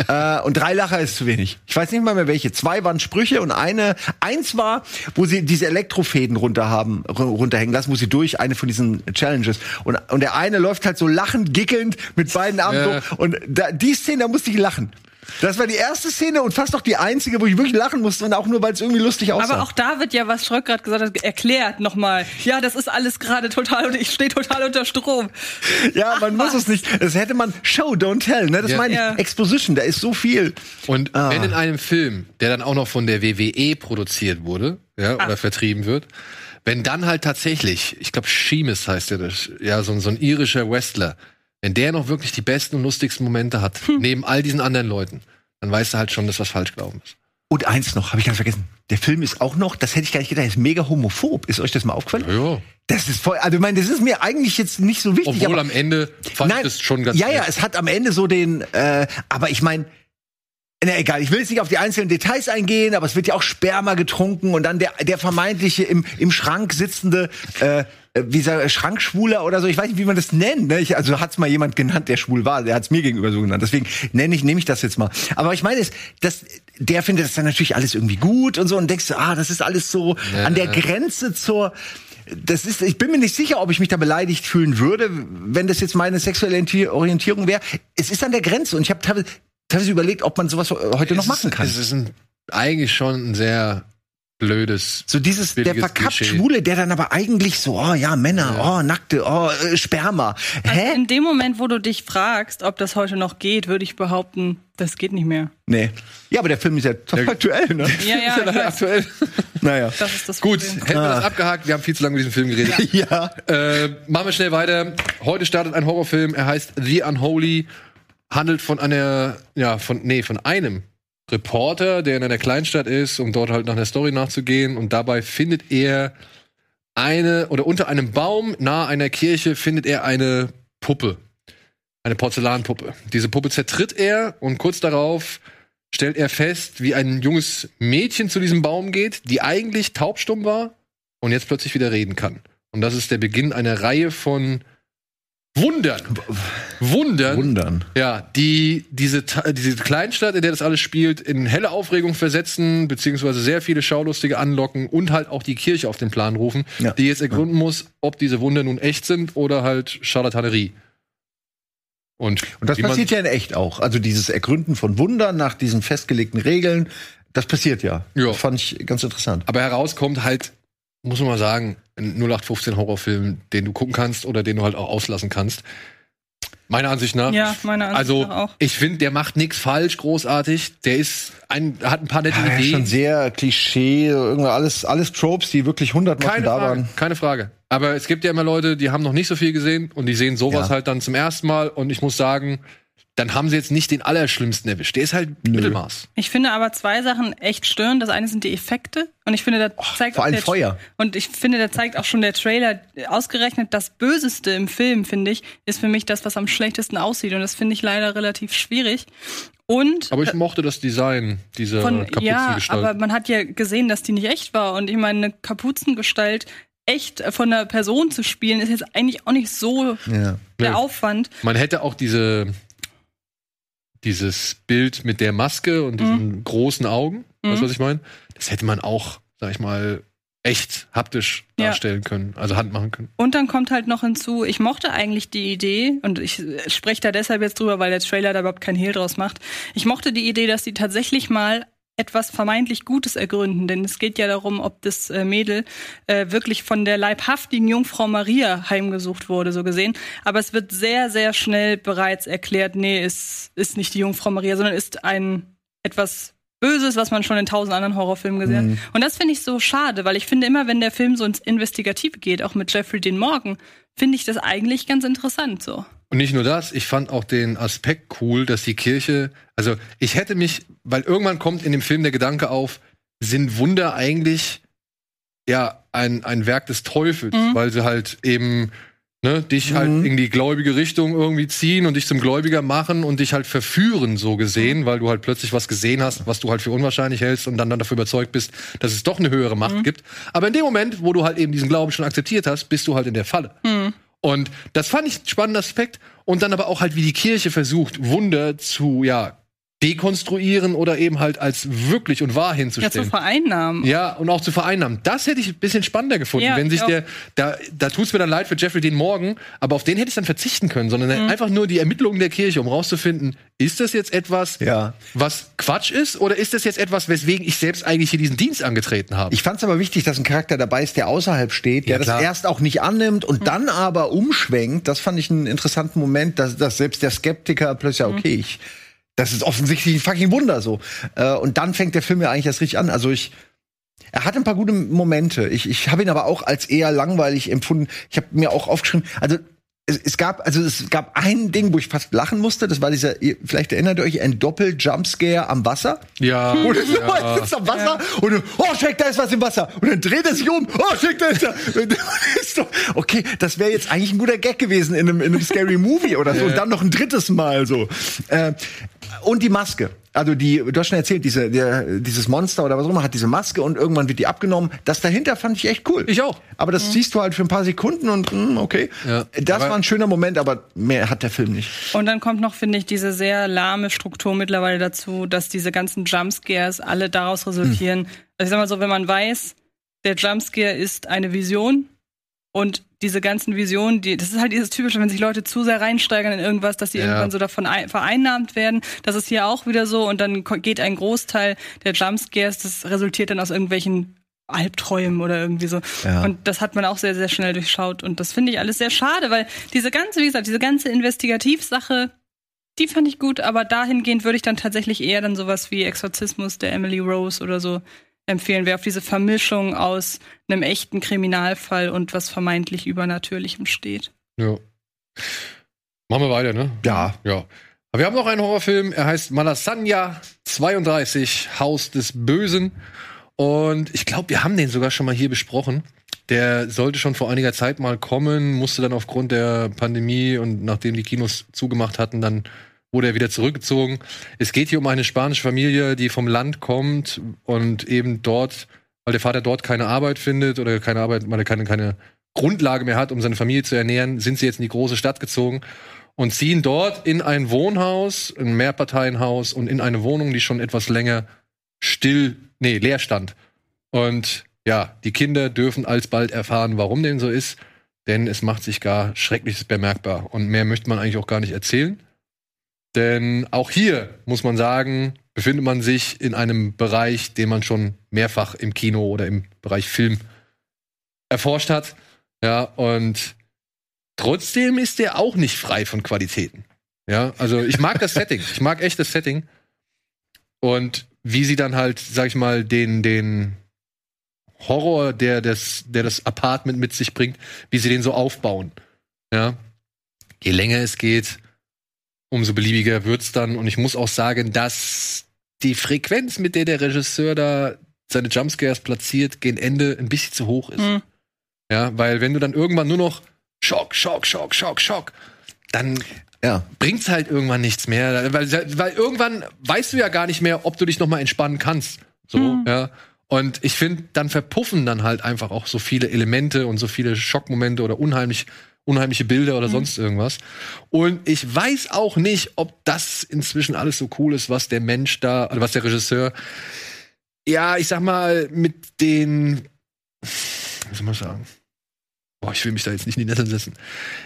B: Äh, und drei Lacher ist zu wenig. Ich weiß nicht mal mehr welche. Zwei waren Sprüche und eine, eins war, wo sie diese Elektrofäden runter haben, ru- runterhängen lassen, wo sie durch, eine von diesen Challenges. Und, und der eine läuft halt so lachend, gickelnd mit beiden Armen
A: Ja.
B: so. Und da, die Szene, da musste ich lachen. Das war die erste Szene und fast auch die einzige, wo ich wirklich lachen musste und auch nur, weil es irgendwie lustig aussah.
C: Aber auch da wird ja, was Schröck gerade gesagt hat, erklärt nochmal. Ja, das ist alles gerade total und ich stehe total unter Strom.
B: ja, man muss es nicht. Das hätte man Show, don't tell. Ne? Das
A: Ja.
B: meine ich.
C: Ja.
B: Exposition, da ist so viel.
A: Und
B: Ah.
A: wenn in einem Film, der dann auch noch von der WWE produziert wurde, ja, oder vertrieben wird, wenn dann halt tatsächlich, ich glaube, Sheamus heißt der, das, ja, so, so ein irischer Wrestler, wenn der noch wirklich die besten und lustigsten Momente hat,
B: Hm.
A: neben all diesen anderen Leuten, dann weißt du halt schon, dass was falsch gelaufen ist.
B: Und eins noch, habe ich ganz vergessen. Der Film ist auch noch, das hätte ich gar nicht gedacht, ist mega homophob. Ist euch das mal aufgefallen?
A: Ja.
B: Das ist voll, also ich meine, das ist mir eigentlich jetzt nicht so wichtig.
A: Obwohl
B: aber,
A: am Ende fand ich das schon ganz
B: Ja, ja, es hat am Ende so den, äh, aber ich meine, na egal, ich will jetzt nicht auf die einzelnen Details eingehen, aber es wird ja auch Sperma getrunken und dann der, der vermeintliche im, im Schrank sitzende, äh, wie sagt er, Schrankschwuler oder so, ich weiß nicht, wie man das nennt. Ne? Ich, also hat's mal jemand genannt, der schwul war, der hat's mir gegenüber so genannt. Deswegen nenne ich, nehme ich das jetzt mal. Aber ich meine, es, das, der findet das dann natürlich alles irgendwie gut und so und denkst du, ah, das ist alles so
A: Ja.
B: an der Grenze zur das ist, ich bin mir nicht sicher, ob ich mich da beleidigt fühlen würde, wenn das jetzt meine sexuelle Enti- Orientierung wäre. Es ist an der Grenze und ich habe teilweise, teilweise überlegt, ob man sowas heute noch
A: Es
B: machen
A: ist,
B: kann.
A: Es ist ein, eigentlich schon ein sehr blödes.
B: So dieses, der verkappt
A: Klischee.
B: Schwule, der dann aber eigentlich so, oh ja, Männer, oh, nackte, oh, äh, Sperma. Hä?
C: In dem Moment, wo du dich fragst, ob das heute noch geht, würde ich behaupten, das geht nicht mehr.
B: Nee. Ja, aber der Film ist ja top aktuell, ne?
C: Ja, ja, ich weiß.
A: aktuell.
B: Naja.
C: das ist das
A: Gut,
C: Problem.
A: hätten wir das abgehakt. Wir haben viel zu lange über diesen Film geredet.
B: Ja.
A: Äh, machen wir schnell weiter. Heute startet ein Horrorfilm. Er heißt The Unholy. Handelt von einer, ja, von, nee, von einem Reporter, der in einer Kleinstadt ist, um dort halt nach einer Story nachzugehen. Und dabei findet er eine, oder unter einem Baum nahe einer Kirche findet er eine Puppe. Eine Porzellanpuppe. Diese Puppe zertritt er und kurz darauf stellt er fest, wie ein junges Mädchen zu diesem Baum geht, die eigentlich taubstumm war und jetzt plötzlich wieder reden kann. Und das ist der Beginn einer Reihe von wundern. Wundern.
B: Wundern.
A: Ja, die diese, diese Kleinstadt, in der das alles spielt, in helle Aufregung versetzen, beziehungsweise sehr viele Schaulustige anlocken und halt auch die Kirche auf den Plan rufen,
B: Ja.
A: die jetzt ergründen muss, ob diese Wunder nun echt sind oder halt Charlatanerie. Und,
B: Und das passiert ja in echt auch. Also dieses Ergründen von Wundern nach diesen festgelegten Regeln, das passiert ja.
A: Ja.
B: Das fand ich ganz interessant.
A: Aber herauskommt halt, muss man mal sagen, 0815 Horrorfilm, den du gucken kannst oder den du halt auch auslassen kannst. Meiner Ansicht nach.
C: Ja, meiner Ansicht
A: also,
C: nach auch.
A: ich finde, der macht nichts falsch, großartig. Der ist ein, hat ein paar nette
B: Ja, ja,
A: Ideen.
B: schon sehr Klischee, irgendwie alles, alles Tropes, die wirklich hundertmal da
A: Frage,
B: waren.
A: keine Frage. Aber es gibt ja immer Leute, die haben noch nicht so viel gesehen und die sehen sowas
B: Ja.
A: halt dann zum ersten Mal. Und ich muss sagen, dann haben sie jetzt nicht den Allerschlimmsten erwischt. Der ist halt Mittelmaß.
C: Ich finde aber zwei Sachen echt störend. Das eine sind die Effekte. Und ich finde, da zeigt
B: vor
C: auch
B: allem
C: der,
B: Feuer.
C: Und ich finde, da zeigt auch schon der Trailer ausgerechnet das Böseste im Film, finde ich, ist für mich das, was am schlechtesten aussieht. Und das finde ich leider relativ schwierig. Und
A: Aber ich mochte das Design dieser
C: von, ja,
A: Kapuzengestalt.
C: aber man hat ja gesehen, dass die nicht echt war. Und ich meine, eine Kapuzengestalt echt von einer Person zu spielen, ist jetzt eigentlich auch nicht so
B: Ja.
C: der
A: Nee.
C: Aufwand.
A: Man hätte auch diese dieses Bild mit der Maske und diesen großen Augen, weißt du,
C: Mhm.
A: was ich meine? Das hätte man auch, sag ich mal, echt haptisch
C: Ja.
A: darstellen können, also Hand machen können.
C: Und dann kommt halt noch hinzu, ich mochte eigentlich die Idee, und ich spreche da deshalb jetzt drüber, weil der Trailer da überhaupt keinen Hehl draus macht. Ich mochte die Idee, dass die tatsächlich mal etwas vermeintlich Gutes ergründen, denn es geht ja darum, ob das äh, Mädel äh, wirklich von der leibhaftigen Jungfrau Maria heimgesucht wurde, so gesehen. Aber es wird sehr, sehr schnell bereits erklärt, nee, es ist nicht die Jungfrau Maria, sondern ist ein etwas Böses, was man schon in tausend anderen Horrorfilmen gesehen hat. Und das finde ich so schade, weil ich finde immer, wenn der Film so ins Investigative geht, auch mit Jeffrey Dean Morgan, finde ich das eigentlich ganz interessant so.
A: Und nicht nur das, ich fand auch den Aspekt cool, dass die Kirche, also ich hätte mich, weil irgendwann kommt in dem Film der Gedanke auf, sind Wunder eigentlich ja ein, ein Werk des Teufels,
C: Mhm.
A: weil sie halt eben ne, dich halt in die gläubige Richtung irgendwie ziehen und dich zum Gläubiger machen und dich halt verführen, so gesehen, weil du halt plötzlich was gesehen hast, was du halt für unwahrscheinlich hältst und dann, dann dafür überzeugt bist, dass es doch eine höhere Macht gibt. Aber in dem Moment, wo du halt eben diesen Glauben schon akzeptiert hast, bist du halt in der Falle. Und das fand ich einen spannenden Aspekt. Und dann aber auch halt, wie die Kirche versucht, Wunder zu, ja, dekonstruieren oder eben halt als wirklich und wahr
C: Ja, zu
A: hinzustellen.
C: vereinnahmen.
A: Ja, und auch zu vereinnahmen. Das hätte ich ein bisschen spannender gefunden,
C: Ja,
A: wenn sich der, da, da tut's mir dann leid für Jeffrey Dean Morgan, aber auf den hätte ich dann verzichten können, sondern
C: Mhm.
A: einfach nur die Ermittlungen der Kirche, um rauszufinden, ist das jetzt etwas,
B: Ja.
A: was Quatsch ist, oder ist das jetzt etwas, weswegen ich selbst eigentlich hier diesen Dienst angetreten habe?
B: Ich fand es aber wichtig, dass ein Charakter dabei ist, der außerhalb steht, der
A: Ja,
B: das erst auch nicht annimmt und dann aber umschwenkt. Das fand ich einen interessanten Moment, dass, dass selbst der Skeptiker plötzlich, ja, okay, ich, das ist offensichtlich ein fucking Wunder so. Äh, und dann fängt der Film ja eigentlich erst richtig an. Also ich, er hat ein paar gute Momente. Ich, ich habe ihn aber auch als eher langweilig empfunden. Ich habe mir auch aufgeschrieben, also es, es gab, also es gab ein Ding, wo ich fast lachen musste. Das war dieser, ihr- vielleicht erinnert ihr euch, ein Doppel-Jumpscare am Wasser.
A: ja,
B: Und er so,
A: ja.
B: er sitzt am Wasser und dann, oh, Schreck, da ist was im Wasser. Und dann dreht er sich um, oh, Schreck, da ist. Und so, okay, das wäre jetzt eigentlich ein guter Gag gewesen in einem, in einem Scary Movie oder so. Und dann noch ein drittes Mal so. Äh, und die Maske. Also die, du hast schon erzählt, diese, der, dieses Monster oder was auch immer hat diese Maske und irgendwann wird die abgenommen. Das dahinter fand ich echt cool.
A: Ich auch.
B: Aber das siehst du halt für ein paar Sekunden und mm, okay.
A: Ja.
B: Das
A: Aber-
B: war ein schöner Moment, aber mehr hat der Film nicht.
C: Und dann kommt noch, finde ich, diese sehr lahme Struktur mittlerweile dazu, dass diese ganzen Jumpscares alle daraus resultieren. Also ich sag mal so, wenn man weiß, der Jumpscare ist eine Vision und diese ganzen Visionen, die, das ist halt dieses typische, wenn sich Leute zu sehr reinsteigern in irgendwas, dass sie
A: Ja.
C: irgendwann so davon ein, vereinnahmt werden. Das ist hier auch wieder so und dann geht ein Großteil der Jumpscares, das resultiert dann aus irgendwelchen Albträumen oder irgendwie so.
B: Ja.
C: Und das hat man auch sehr, sehr schnell durchschaut. Und das finde ich alles sehr schade, weil diese ganze, wie gesagt, diese ganze Investigativsache, die fand ich gut, aber dahingehend würde ich dann tatsächlich eher dann sowas wie Exorzismus der Emily Rose oder so empfehlen, wer auf diese Vermischung aus einem echten Kriminalfall und was vermeintlich Übernatürlichem steht.
A: Ja. Machen wir weiter, ne?
B: Ja.
A: Ja. Aber wir haben noch einen Horrorfilm, er heißt Malasanya 32, Haus des Bösen. Und ich glaube, wir haben den sogar schon mal hier besprochen. Der sollte schon vor einiger Zeit mal kommen, musste dann aufgrund der Pandemie und nachdem die Kinos zugemacht hatten, dann wurde er wieder zurückgezogen. Es geht hier um eine spanische Familie, die vom Land kommt und eben dort, weil der Vater dort keine Arbeit findet oder keine Arbeit, weil er keine, keine Grundlage mehr hat, um seine Familie zu ernähren, sind sie jetzt in die große Stadt gezogen und ziehen dort in ein Wohnhaus, ein Mehrparteienhaus und in eine Wohnung, die schon etwas länger still, nee, leer stand. Und ja, die Kinder dürfen alsbald erfahren, warum dem so ist, denn es macht sich gar Schreckliches bemerkbar. Und mehr möchte man eigentlich auch gar nicht erzählen. Denn auch hier muss man sagen, befindet man sich in einem Bereich, den man schon mehrfach im Kino oder im Bereich Film erforscht hat. Ja, und trotzdem ist der auch nicht frei von Qualitäten. Ja, also ich mag das Setting. Ich mag echt das Setting. Und wie sie dann halt, sag ich mal, den, den Horror, der das, der das Apartment mit sich bringt, wie sie den so aufbauen. Ja. Je länger es geht, umso beliebiger wird's dann. Und ich muss auch sagen, dass die Frequenz, mit der der Regisseur da seine Jumpscares platziert, gegen Ende ein bisschen zu hoch ist.
C: Mhm.
A: Ja, weil wenn du dann irgendwann nur noch Schock, Schock, Schock, Schock, Schock, dann
B: Ja.
A: bringt's halt irgendwann nichts mehr. Weil, weil irgendwann weißt du ja gar nicht mehr, ob du dich noch mal entspannen kannst. So,
C: Mhm.
A: ja. Und ich finde, dann verpuffen dann halt einfach auch so viele Elemente und so viele Schockmomente oder unheimlich, unheimliche Bilder oder sonst irgendwas. Und ich weiß auch nicht, ob das inzwischen alles so cool ist, was der Mensch da, also was der Regisseur, ja, ich sag mal, mit den, wie soll man sagen? Boah, ich will mich da jetzt nicht in die Nette setzen.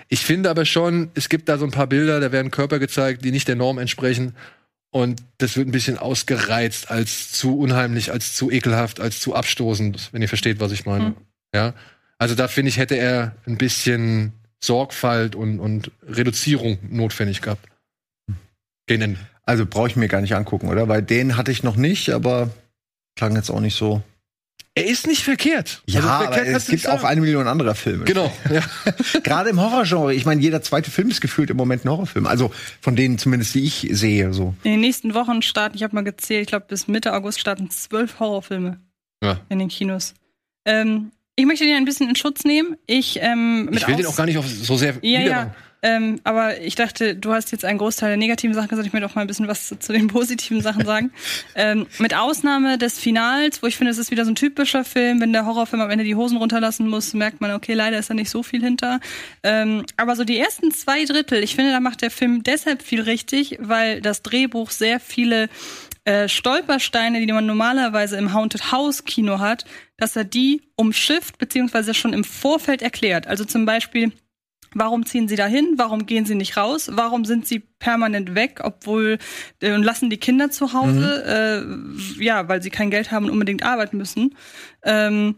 A: Ich finde aber schon, es gibt da so ein paar Bilder, da werden Körper gezeigt, die nicht der Norm entsprechen. Und das wird ein bisschen ausgereizt als zu unheimlich, als zu ekelhaft, als zu abstoßend, wenn ihr versteht, was ich meine.
C: Mhm.
A: Ja. Also da finde ich, hätte er ein bisschen Sorgfalt und, und Reduzierung notwendig gehabt. Gegen Ende.
B: Also brauche ich mir gar nicht angucken, oder? Weil den hatte ich noch nicht, aber klang jetzt auch nicht so.
A: Er ist nicht verkehrt.
B: Ja,
A: Also
B: aber
A: verkehrt
B: es
A: kannst du
B: gibt auch eine Million anderer Filme.
A: Genau, ja.
B: Gerade im Horrorgenre. Ich meine, jeder zweite Film ist gefühlt im Moment ein Horrorfilm. Also von denen zumindest, die ich sehe. So.
C: In den nächsten Wochen starten, ich habe mal gezählt, ich glaube bis Mitte August starten zwölf Horrorfilme
A: Ja.
C: in den Kinos. Ähm, ich möchte den ein bisschen in Schutz nehmen. Ich, ähm,
A: Ich will den auch gar nicht auf so sehr
C: Ja, ja. Ähm, aber ich dachte, du hast jetzt einen Großteil der negativen Sachen gesagt. Ich möchte auch mal ein bisschen was zu, zu den positiven Sachen sagen. ähm, mit Ausnahme des Finals, wo ich finde, es ist wieder so ein typischer Film. Wenn der Horrorfilm am Ende die Hosen runterlassen muss, merkt man, okay, leider ist da nicht so viel hinter. Ähm, aber so die ersten zwei Drittel, ich finde, da macht der Film deshalb viel richtig, weil das Drehbuch sehr viele äh, Stolpersteine, die man normalerweise im Haunted House Kino hat, dass er die umschifft beziehungsweise schon im Vorfeld erklärt. Also zum Beispiel Warum ziehen sie dahin? Warum gehen sie nicht raus? Warum sind sie permanent weg, obwohl äh, und lassen die Kinder zu Hause? Äh, ja, weil sie kein Geld haben und unbedingt arbeiten müssen. Ähm,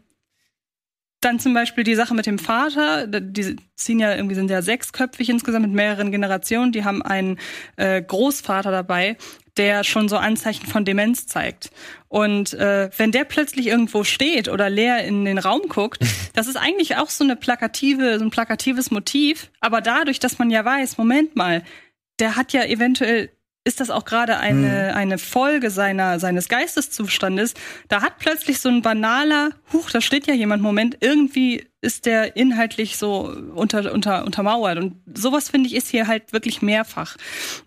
C: dann zum Beispiel die Sache mit dem Vater. Die ziehen ja irgendwie sind ja sechsköpfig insgesamt mit mehreren Generationen. Die haben einen äh, Großvater dabei, der schon so Anzeichen von Demenz zeigt. Und äh, wenn der plötzlich irgendwo steht oder leer in den Raum guckt, das ist eigentlich auch so eine plakative, so ein plakatives Motiv. Aber dadurch, dass man ja weiß, Moment mal, der hat ja eventuell ist das auch gerade eine, eine Folge seiner, seines Geisteszustandes. Da hat plötzlich so ein banaler, huch, da steht ja jemand, Moment, irgendwie ist der inhaltlich so unter, unter, untermauert. Und sowas, finde ich, ist hier halt wirklich mehrfach.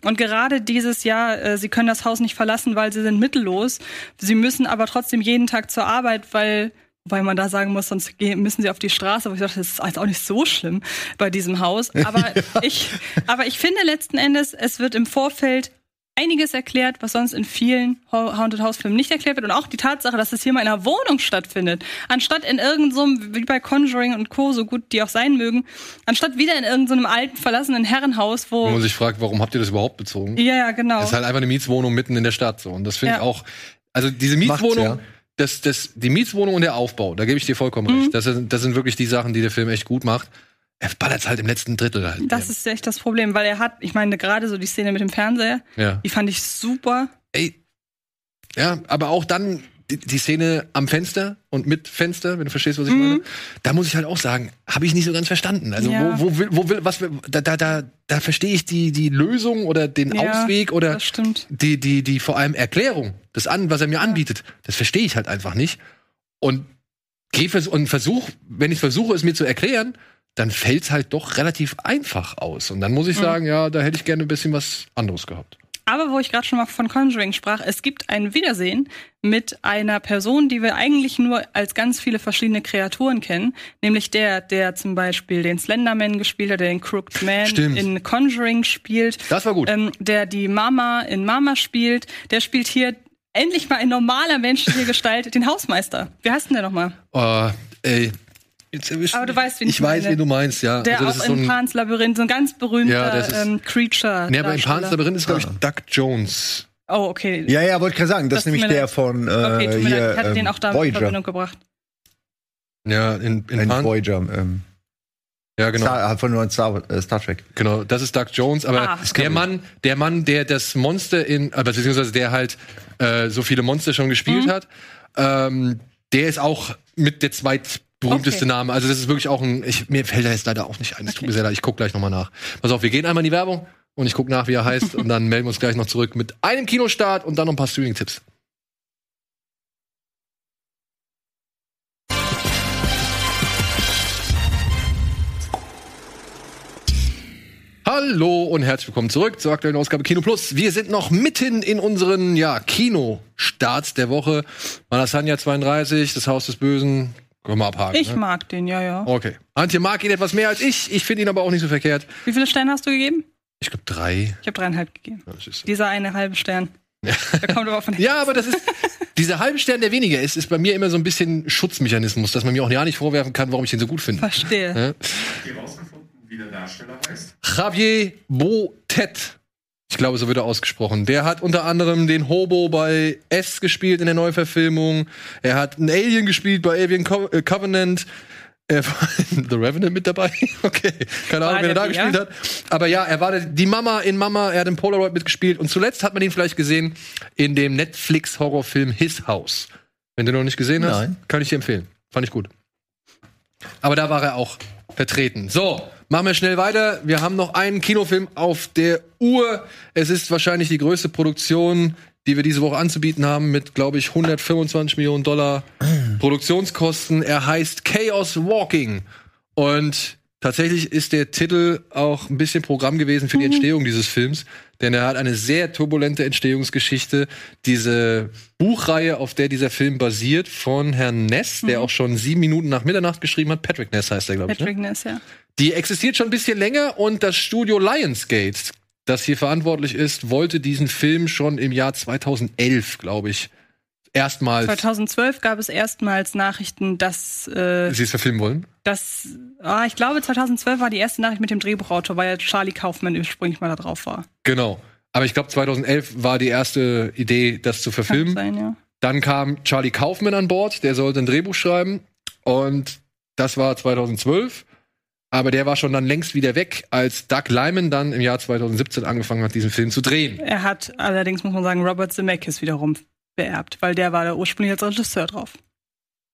C: Und gerade dieses Jahr, äh, sie können das Haus nicht verlassen, weil sie sind mittellos. Sie müssen aber trotzdem jeden Tag zur Arbeit, weil Wobei man da sagen muss, sonst gehen- müssen sie auf die Straße. Aber ich dachte, das ist auch nicht so schlimm bei diesem Haus. Aber ich, aber ich finde letzten Endes, es wird im Vorfeld einiges erklärt, was sonst in vielen Haunted House Filmen nicht erklärt wird. Und auch die Tatsache, dass es hier mal in einer Wohnung stattfindet. Anstatt in irgendeinem, wie bei Conjuring und Co., so gut die auch sein mögen, anstatt wieder in irgendeinem alten, verlassenen Herrenhaus,
A: Wo
C: wo.
A: man sich fragt, warum habt ihr das überhaupt bezogen?
C: Ja, ja, genau.
A: Das ist halt einfach eine Mietswohnung mitten in der Stadt so. Und das finde ich
C: Ja.
A: auch. Also diese Mietswohnung,
B: ja.
A: das, das, die Mietswohnung und der Aufbau, da gebe ich dir vollkommen
C: Mhm.
A: recht. Das sind, das sind wirklich die Sachen, die der Film echt gut macht. Er ballert halt im letzten Drittel halt.
C: Das ist echt das Problem, weil er hat, ich meine, gerade so die Szene mit dem Fernseher,
A: ja.
C: die fand ich super.
A: Ey. Ja, aber auch dann die, die Szene am Fenster und mit Fenster, wenn du verstehst, was ich
C: Mhm.
A: meine. Da muss ich halt auch sagen, habe ich nicht so ganz verstanden. Also
C: Ja.
A: wo, wo will, wo will, was will, da, da, da, da verstehe ich die, die Lösung oder den
C: Ja,
A: Ausweg oder die, die, die vor allem Erklärung, das an, was er mir anbietet, das verstehe ich halt einfach nicht. Und geh vers und versuch, wenn ich versuche, es mir zu erklären, dann fällt's halt doch relativ einfach aus. Und dann muss ich
C: Mhm.
A: sagen, ja, da hätte ich gerne ein bisschen was anderes gehabt.
C: Aber wo ich gerade schon mal von Conjuring sprach, es gibt ein Wiedersehen mit einer Person, die wir eigentlich nur als ganz viele verschiedene Kreaturen kennen, nämlich der, der zum Beispiel den Slenderman gespielt hat, der den Crooked Man
A: Stimmt.
C: in Conjuring spielt.
A: Das war gut.
C: Ähm, der die Mama in Mama spielt, der spielt hier endlich mal in normaler menschlicher Gestalt den Hausmeister. Wie heißt denn der nochmal?
A: Oh, ey. Jetzt erwischt
C: Aber du weißt, wen ich
A: Ich weiß,
C: meine.
A: wen du meinst, ja.
C: Der
A: Also das
C: auch
A: ist so
C: in
A: ein-
C: Pan's Labyrinth, so ein ganz berühmter
A: Ja, das ist-
C: ähm, Creature.
A: Nee, aber im Pan's. Labyrinth ist,
B: Ah.
A: glaube ich, Duck Jones.
C: Oh, okay.
B: Ja, ja, wollte ich gerade sagen. Das,
C: Das
B: ist nämlich der von äh,
C: Okay,
B: hier,
C: leid. Ich hatte
B: ähm,
C: den auch da in. Verbindung gebracht.
A: Ja, in, in
B: Ein
A: Pan
B: Voyager. Ähm,
A: Ja, genau.
B: Star, von neuen Star, äh, Star Trek.
A: Genau, das ist Doug Jones, aber
C: Ah.
A: der Mann, der Mann, der das Monster in, äh, beziehungsweise der halt äh, so viele Monster schon gespielt
C: Mhm.
A: hat, ähm, der ist auch mit der zweitberühmteste
C: Okay.
A: Name. Also das ist wirklich auch ein, ich, mir fällt er jetzt leider auch nicht ein. Es tut mir sehr leid, ich guck gleich nochmal nach. Pass auf, wir gehen einmal in die Werbung und ich guck nach, wie er heißt und dann melden wir uns gleich noch zurück mit einem Kinostart und dann noch ein paar Streaming-Tipps. Hallo und herzlich willkommen zurück zur aktuellen Ausgabe Kino Plus. Wir sind noch mitten in unseren ja, Kinostarts der Woche. Manasanya 32, das Haus des Bösen. Können wir abhaken.
C: Ich
A: ne?
C: mag den, ja, ja.
A: Okay. Antje mag ihn etwas mehr als ich. Ich finde ihn aber auch nicht so verkehrt.
C: Wie viele Sterne hast du gegeben?
A: Ich glaube drei.
C: Ich habe dreieinhalb gegeben.
A: Ja, das ist-
C: Dieser eine halbe Stern. Der kommt aber von
A: Ja, aber das ist dieser halbe Stern, der weniger ist, ist bei mir immer so ein bisschen Schutzmechanismus, dass man mir auch ja nicht vorwerfen kann, warum ich den so gut finde.
C: Verstehe.
A: Ja?
L: wie der Darsteller heißt?
A: Javier Botet. Ich glaube, so wird er ausgesprochen. Der hat unter anderem den Hobo bei S gespielt in der Neuverfilmung. Er hat einen Alien gespielt bei Alien Co äh, Covenant. Er war in The Revenant mit dabei. Okay, keine Ahnung, wer da gespielt hat. Aber ja, er war die Mama in Mama. Er hat in Polaroid mitgespielt. Und zuletzt hat man ihn vielleicht gesehen in dem Netflix-Horrorfilm His House. Wenn du noch nicht gesehen hast,
B: Nein.
A: kann ich dir empfehlen. Fand ich gut. Aber da war er auch vertreten. So, machen wir schnell weiter. Wir haben noch einen Kinofilm auf der Uhr. Es ist wahrscheinlich die größte Produktion, die wir diese Woche anzubieten haben, mit, glaube ich, 125 Millionen Dollar Produktionskosten. Er heißt Chaos Walking. Und tatsächlich ist der Titel auch ein bisschen Programm gewesen für die Entstehung dieses Films, denn er hat eine sehr turbulente Entstehungsgeschichte. Diese Buchreihe, auf der dieser Film basiert, von Herrn Ness, der auch schon sieben Minuten nach Mitternacht geschrieben hat. Patrick Ness heißt er, glaube ich. Ne?
C: Patrick Ness, ja.
A: Die existiert schon ein bisschen länger und das Studio Lionsgate, das hier verantwortlich ist, wollte diesen Film schon im Jahr 2011, glaube ich, erstmals
C: 2012 gab es erstmals Nachrichten, dass, äh,
A: sie es verfilmen wollen.
C: dass ah, ich glaube 2012 war die erste Nachricht mit dem Drehbuchautor, weil ja Charlie Kaufman ursprünglich mal da drauf war.
A: Genau. Aber ich glaube, 2011 war die erste Idee, das zu
C: Kann
A: verfilmen.
C: sein, ja.
A: Dann kam Charlie Kaufman an Bord, der sollte ein Drehbuch schreiben. Und das war 2012. Aber der war schon dann längst wieder weg, als Doug Lyman dann im Jahr 2017 angefangen hat, diesen Film zu drehen.
C: Er hat allerdings, muss man sagen, Robert Zemeckis wiederum beerbt, weil der war da ursprünglich als Regisseur drauf.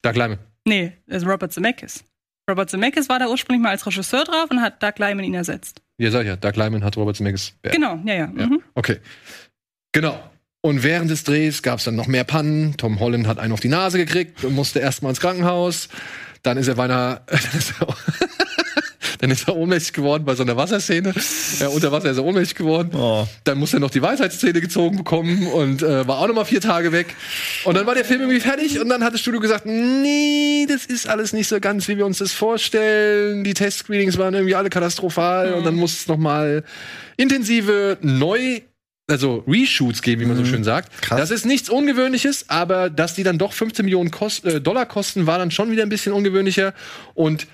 A: Doug Lyman.
C: Nee, also Robert Zemeckis. Robert Zemeckis war da ursprünglich mal als Regisseur drauf und hat Doug Lyman ihn ersetzt.
A: Ja, sag ich ja, Doug Lyman hat Robert Zemeckis beerbt.
C: Genau, ja, ja.
A: Ja.
C: Mhm.
A: Okay. Genau. Und während des Drehs gab es dann noch mehr Pannen. Tom Holland hat einen auf die Nase gekriegt und musste erstmal ins Krankenhaus. Dann ist er beinahe. dann ist er ohnmächtig geworden bei so einer Wasserszene. Ja, unter Wasser ist er ohnmächtig geworden.
B: Oh.
A: Dann musste er noch die Weisheitszähne gezogen bekommen und äh, war auch noch mal vier Tage weg. Und dann war der Film irgendwie fertig und dann hat das Studio gesagt, nee, das ist alles nicht so ganz, wie wir uns das vorstellen. Die Testscreenings waren irgendwie alle katastrophal und dann muss es noch mal intensive neu also Reshoots geben, wie man so schön sagt.
B: Krass.
A: Das ist nichts Ungewöhnliches, aber dass die dann doch 15 Millionen Kost äh, Dollar kosten, war dann schon wieder ein bisschen ungewöhnlicher. Und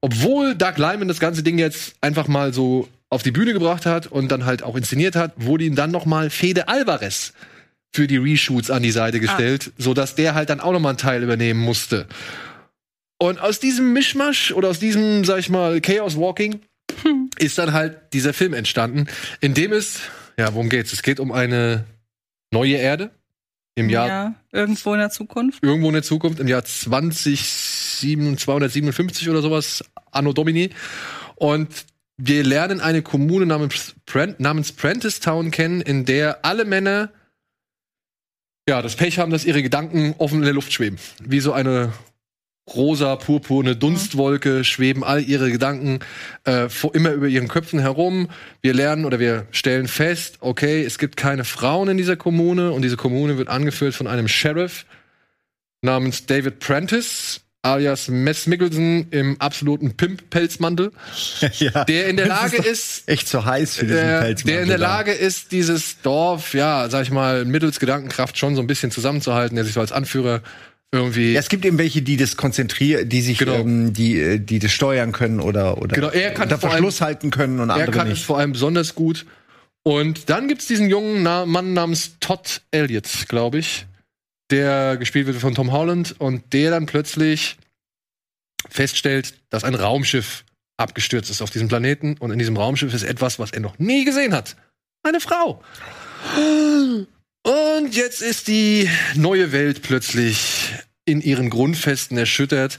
A: obwohl Doug Lyman das ganze Ding jetzt einfach mal so auf die Bühne gebracht hat und dann halt auch inszeniert hat, wurde ihm dann noch mal Fede Alvarez für die Reshoots an die Seite gestellt, so dass der halt dann auch noch mal einen Teil übernehmen musste. Und aus diesem Mischmasch oder aus diesem, sag ich mal, Chaos Walking ist dann halt dieser Film entstanden, in dem es, ja, worum geht's? Es geht um eine neue Erde im Jahr
C: Ja, irgendwo in der Zukunft.
A: irgendwo in der Zukunft, im Jahr 257 oder sowas, Anno Domini. Und wir lernen eine Kommune namens, Prent, namens Prentice Town kennen, in der alle Männer ja, das Pech haben, dass ihre Gedanken offen in der Luft schweben. Wie so eine rosa, purpurne Dunstwolke schweben all ihre Gedanken äh, vor, immer über ihren Köpfen herum. Wir lernen oder wir stellen fest, okay, es gibt keine Frauen in dieser Kommune und diese Kommune wird angeführt von einem Sheriff namens David Prentice alias Mess Mickelson im absoluten Pimp-Pelzmantel,
B: ja.
A: der in der Lage
B: ist
A: ist,
B: echt zu heiß für diesen
A: der,
B: Pelzmantel
A: der in der
B: da.
A: Lage ist, dieses Dorf, ja, sag ich mal, mittels Gedankenkraft schon so ein bisschen zusammenzuhalten, der sich so als Anführer irgendwie.
B: Ja, es gibt eben welche, die das konzentrieren, die sich, ähm, die, äh, die das steuern können oder, oder
A: Genau, er kann
B: unter
A: vor allem-
B: Verschluss halten können und
A: er
B: andere
A: kann es
B: nicht.
A: vor allem besonders gut. Und dann gibt's diesen jungen Na Mann namens Todd Elliott, glaube ich, der gespielt wird von Tom Holland und der dann plötzlich feststellt, dass ein Raumschiff abgestürzt ist auf diesem Planeten und in diesem Raumschiff ist etwas, was er noch nie gesehen hat. Eine Frau. Und jetzt ist die neue Welt plötzlich in ihren Grundfesten erschüttert.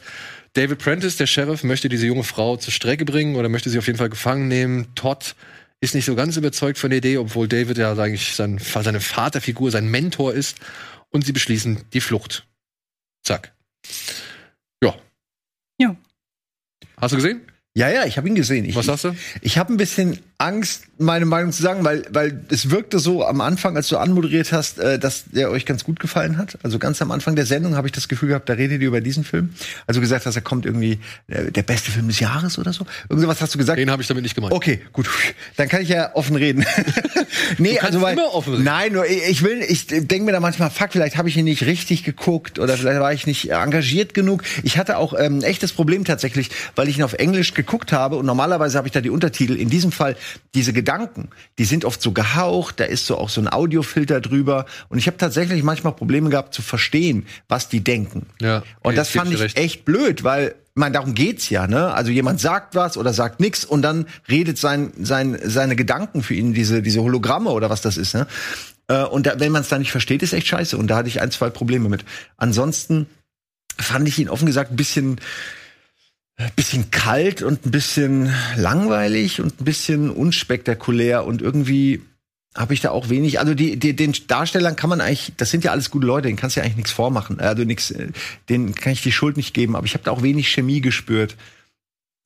A: David Prentice, der Sheriff, möchte diese junge Frau zur Strecke bringen oder möchte sie auf jeden Fall gefangen nehmen. Todd ist nicht so ganz überzeugt von der Idee, obwohl David ja eigentlich sein, seine Vaterfigur, sein Mentor ist. Und sie beschließen die Flucht. Zack. Ja.
C: Ja.
A: Hast du gesehen?
B: Ja, ja, ich habe ihn gesehen. Ich,
A: Was sagst du?
B: Ich habe ein bisschen Angst, meine Meinung zu sagen, weil, weil es wirkte so am Anfang, als du anmoderiert hast, äh, dass der euch ganz gut gefallen hat. Also ganz am Anfang der Sendung habe ich das Gefühl gehabt, da redet ihr über diesen Film. Also gesagt hast, er kommt irgendwie äh, der beste Film des Jahres oder so. Irgendwas hast du gesagt.
A: Den habe ich damit nicht gemeint.
B: Okay, gut. Dann kann ich ja offen reden. nee, also weil,
A: immer offen reden.
B: Nein, nur ich ich will, ich denke mir da manchmal, fuck, vielleicht habe ich ihn nicht richtig geguckt oder vielleicht war ich nicht engagiert genug. Ich hatte auch ähm, ein echtes Problem tatsächlich, weil ich ihn auf Englisch geguckt habe und normalerweise habe ich da die Untertitel. In diesem Fall diese Gedanken, die sind oft so gehaucht, da ist so auch so ein Audiofilter drüber und ich habe tatsächlich manchmal Probleme gehabt zu verstehen, was die denken.
A: Ja.
B: Und das fand ich
A: recht.
B: echt blöd, weil ich meine, darum geht's ja, ne? Also jemand sagt was oder sagt nix und dann redet sein, sein, seine Gedanken für ihn, diese, diese Hologramme oder was das ist, ne? Äh, Und da, wenn man es da nicht versteht, ist echt scheiße. Und da hatte ich ein, zwei Probleme mit. Ansonsten fand ich ihn offen gesagt ein bisschen, bisschen kalt und ein bisschen langweilig und ein bisschen unspektakulär und irgendwie habe ich da auch wenig. Also die, die, den Darstellern kann man eigentlich, das sind ja alles gute Leute, denen kannst du ja eigentlich nichts vormachen. Also nix, äh, denen kann ich die Schuld nicht geben, aber ich habe da auch wenig Chemie gespürt.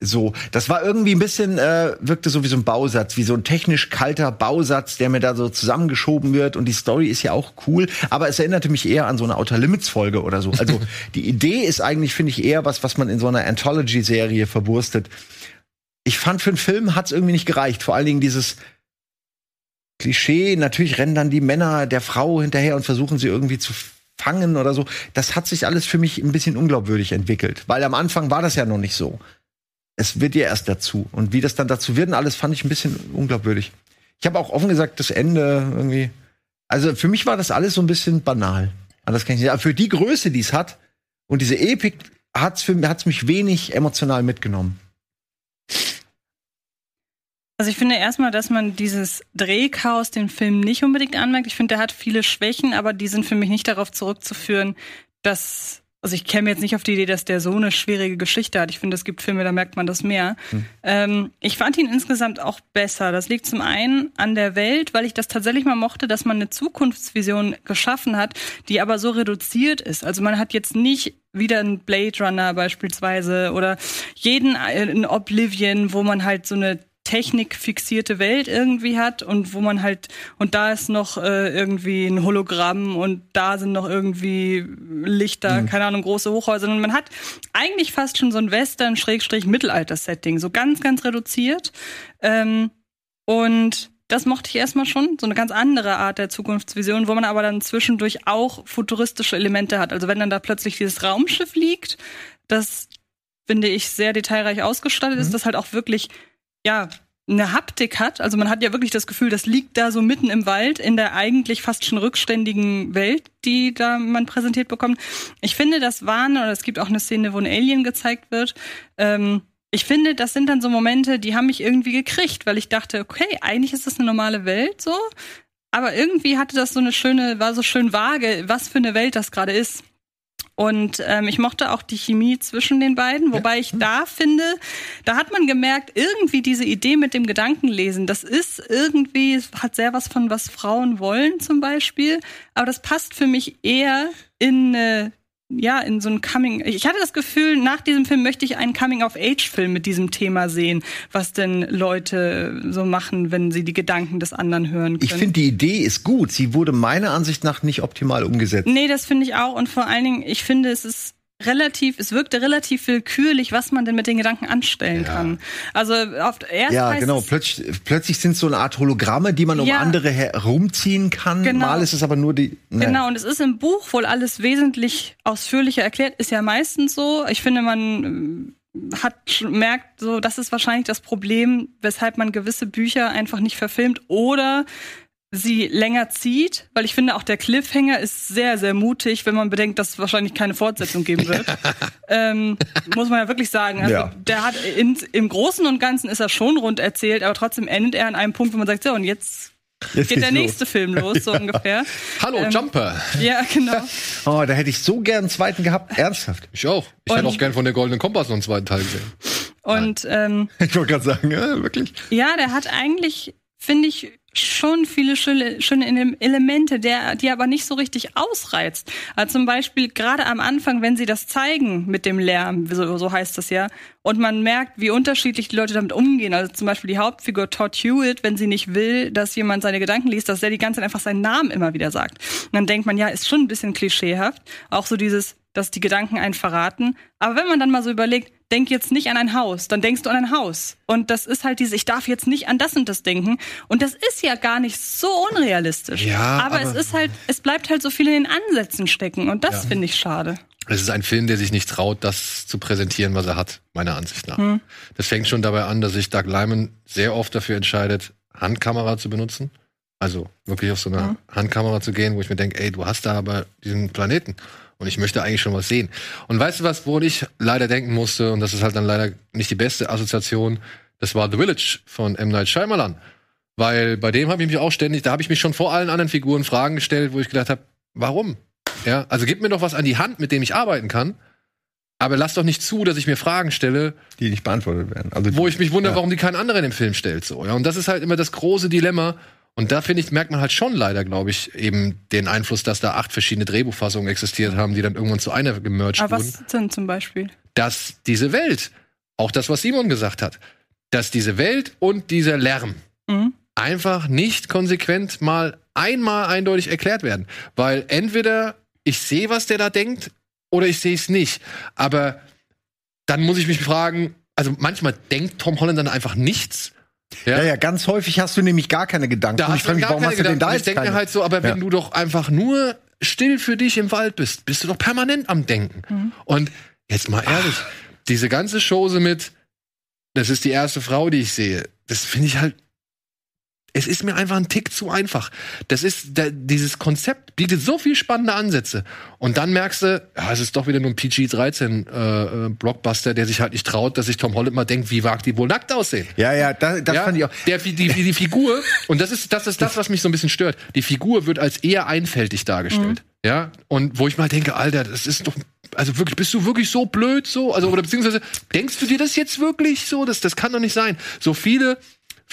B: So, das war irgendwie ein bisschen, äh, wirkte so wie so ein Bausatz, wie so ein technisch kalter Bausatz, der mir da so zusammengeschoben wird. Und die Story ist ja auch cool, aber es erinnerte mich eher an so eine Outer Limits Folge oder so. Also die Idee ist eigentlich, finde ich, eher was, was man in so einer Anthology-Serie verwurstet. Ich fand für einen Film hat's irgendwie nicht gereicht. Vor allen Dingen dieses Klischee, natürlich rennen dann die Männer der Frau hinterher und versuchen sie irgendwie zu fangen oder so. Das hat sich alles für mich ein bisschen unglaubwürdig entwickelt, weil am Anfang war das ja noch nicht so. Es wird ja erst dazu. Und wie das dann dazu wird und alles, fand ich ein bisschen unglaubwürdig. Ich habe auch offen gesagt, das Ende irgendwie. Also für mich war das alles so ein bisschen banal. Anders kann ich nicht. Aber für die Größe, die es hat und diese Epik, für hat's mich wenig emotional mitgenommen.
C: Also ich finde erstmal, dass man dieses Drehchaos den Film nicht unbedingt anmerkt. Ich finde, der hat viele Schwächen, aber die sind für mich nicht darauf zurückzuführen, dass also ich käme jetzt nicht auf die Idee, dass der so eine schwierige Geschichte hat. Ich finde, es gibt Filme, da merkt man das mehr. Ähm, ich fand ihn insgesamt auch besser. Das liegt zum einen an der Welt, weil ich das tatsächlich mal mochte, dass man eine Zukunftsvision geschaffen hat, die aber so reduziert ist. Also man hat jetzt nicht wieder einen Blade Runner beispielsweise oder jeden äh, in Oblivion, wo man halt so eine technikfixierte Welt irgendwie hat und wo man halt und da ist noch äh, irgendwie ein Hologramm und da sind noch irgendwie Lichter,
M: Mhm.
C: keine Ahnung, große Hochhäuser und man hat eigentlich fast schon so ein Western Schrägstrich Mittelalter Setting, so ganz ganz reduziert ähm, und das mochte ich erstmal schon, so eine ganz andere Art der Zukunftsvision, wo man aber dann zwischendurch auch futuristische Elemente hat. Also wenn dann da plötzlich dieses Raumschiff liegt, das finde ich sehr detailreich ausgestattet ist, das halt auch wirklich ja, eine Haptik hat. Also man hat ja wirklich das Gefühl, das liegt da so mitten im Wald in der eigentlich fast schon rückständigen Welt, die da man präsentiert bekommt. Ich finde, das waren, oder es gibt auch eine Szene, wo ein Alien gezeigt wird. Ähm, ich finde, das sind dann so Momente, die haben mich irgendwie gekriegt, weil ich dachte, okay, eigentlich ist das eine normale Welt so, aber irgendwie hatte das so eine schöne, war so schön vage, was für eine Welt das gerade ist. Und ähm, ich mochte auch die Chemie zwischen den beiden, wobei ich da finde, da hat man gemerkt, irgendwie diese Idee mit dem Gedankenlesen, das ist irgendwie, es hat sehr was von was Frauen wollen zum Beispiel, aber das passt für mich eher in eine ja, in so ein Coming. Ich hatte das Gefühl, nach diesem Film möchte ich einen Coming-of-Age-Film mit diesem Thema sehen, was denn Leute so machen, wenn sie die Gedanken des anderen hören können.
B: Ich finde, die Idee ist gut. Sie wurde meiner Ansicht nach nicht optimal umgesetzt.
C: Nee, das finde ich auch. Und vor allen Dingen, ich finde, es ist relativ, es wirkte relativ willkürlich, was man denn mit den Gedanken anstellen kann. Also oft erst
B: ja, genau. Plötzlich, plötzlich sind es so eine Art Hologramme, die man um
C: Ja.
B: andere herumziehen kann.
C: Genau.
B: Mal ist es aber nur die. ne.
C: Genau, und es ist im Buch wohl alles wesentlich ausführlicher erklärt. Ist ja meistens so. Ich finde, man äh, hat merkt so, das ist wahrscheinlich das Problem, weshalb man gewisse Bücher einfach nicht verfilmt oder sie länger zieht, weil ich finde auch der Cliffhanger ist sehr, sehr mutig, wenn man bedenkt, dass es wahrscheinlich keine Fortsetzung geben wird. ähm, muss man ja wirklich sagen. Also
B: Ja.
C: der hat in, im Großen und Ganzen ist er schon rund erzählt, aber trotzdem endet er an einem Punkt, wo man sagt, so und jetzt,
B: Jetzt
C: geht der nächste
B: los.
C: Film los, so
B: Ja.
C: ungefähr.
A: Hallo,
C: Ähm,
A: Jumper.
C: Ja, genau.
B: Oh, da hätte ich so gern einen zweiten gehabt. Ernsthaft.
A: Ich auch. Ich
C: Und-
A: hätte auch gern von der Goldenen Kompass noch einen zweiten Teil gesehen.
C: Und ähm,
B: Ich wollte gerade sagen, ja, wirklich.
C: ja, der hat eigentlich, finde ich, schon viele schöne, schöne Ele- Elemente, der, die er aber nicht so richtig ausreizt. Also zum Beispiel gerade am Anfang, wenn sie das zeigen mit dem Lärm, so, so heißt das ja, und man merkt, wie unterschiedlich die Leute damit umgehen. Also zum Beispiel die Hauptfigur Todd Hewitt, wenn sie nicht will, dass jemand seine Gedanken liest, dass der die ganze Zeit einfach seinen Namen immer wieder sagt. Und dann denkt man, ja, ist schon ein bisschen klischeehaft. Auch so dieses, dass die Gedanken einen verraten. Aber wenn man dann mal so überlegt, denk jetzt nicht an ein Haus, dann denkst du an ein Haus. Und das ist halt dieses, ich darf jetzt nicht an das und das denken. Und das ist ja gar nicht so unrealistisch.
A: Ja,
C: aber,
A: aber-
C: es ist halt, es bleibt halt so viel in den Ansätzen stecken. Und das
A: Ja.
C: finde ich schade.
A: Es ist ein Film, der sich nicht traut, das zu präsentieren, was er hat, meiner Ansicht nach.
C: Hm.
A: Das fängt schon dabei an, dass sich Doug Lyman sehr oft dafür entscheidet, Handkamera zu benutzen. Also wirklich auf so eine
C: Hm.
A: Handkamera zu gehen, wo ich mir denke, ey, du hast da aber diesen Planeten. Und ich möchte eigentlich schon was sehen. Und weißt du was, wo ich leider denken musste, und das ist halt dann leider nicht die beste Assoziation, das war The Village von M. Night Shyamalan. Weil bei dem habe ich mich auch ständig, da habe ich mich schon vor allen anderen Figuren Fragen gestellt, wo ich gedacht habe, warum? Ja, also gib mir doch was an die Hand, mit dem ich arbeiten kann. Aber lass doch nicht zu, dass ich mir Fragen stelle,
B: Die nicht beantwortet werden. Also,
A: wo ich mich wundere,
B: Ja.
A: warum die keinen anderen im Film stellt. So, ja. Und das ist halt immer das große Dilemma. Und da finde ich, merkt man halt schon leider, glaube ich, eben den Einfluss, dass da acht verschiedene Drehbuchfassungen existiert haben, die dann irgendwann zu einer gemerged
C: Aber
A: wurden.
C: was denn zum Beispiel?
A: Dass diese Welt, auch das, was Simon gesagt hat, dass diese Welt und dieser Lärm
C: Mhm.
A: einfach nicht konsequent mal einmal eindeutig erklärt werden. Weil entweder ich sehe, was der da denkt, oder ich sehe es nicht. Aber dann muss ich mich fragen, also manchmal denkt Tom Holland dann einfach nichts.
B: Ja, ja, ganz häufig hast du nämlich gar keine Gedanken.
A: Da
B: ich
A: du
B: frage mich,
A: gar
B: warum
A: keine
B: hast du denn
A: Gedanken.
B: da
A: Und ich
B: jetzt
A: denke halt so, aber wenn
B: Ja.
A: du doch einfach nur still für dich im Wald bist, bist du doch permanent am Denken.
B: Mhm.
A: Und jetzt mal ehrlich, diese ganze Chose mit, das ist die erste Frau, die ich sehe, das finde ich halt, es ist mir einfach ein Tick zu einfach. Das ist, da, dieses Konzept bietet so viel spannende Ansätze. Und dann merkst du, ja, es ist doch wieder nur ein PG-13 äh, äh, Blockbuster, der sich halt nicht traut, dass sich Tom Holland mal denkt, wie wagt die wohl nackt aussehen.
B: Ja, ja, das, das
A: Ja,
B: fand ich auch.
A: Der, die, die, die Figur, und das ist, das ist das, was mich so ein bisschen stört. Die Figur wird als eher einfältig dargestellt. Ja, und wo ich mal denke, Alter, das ist doch, also wirklich, bist du wirklich so blöd so? Also, oder beziehungsweise, denkst du dir das jetzt wirklich so? Das, das kann doch nicht sein. So viele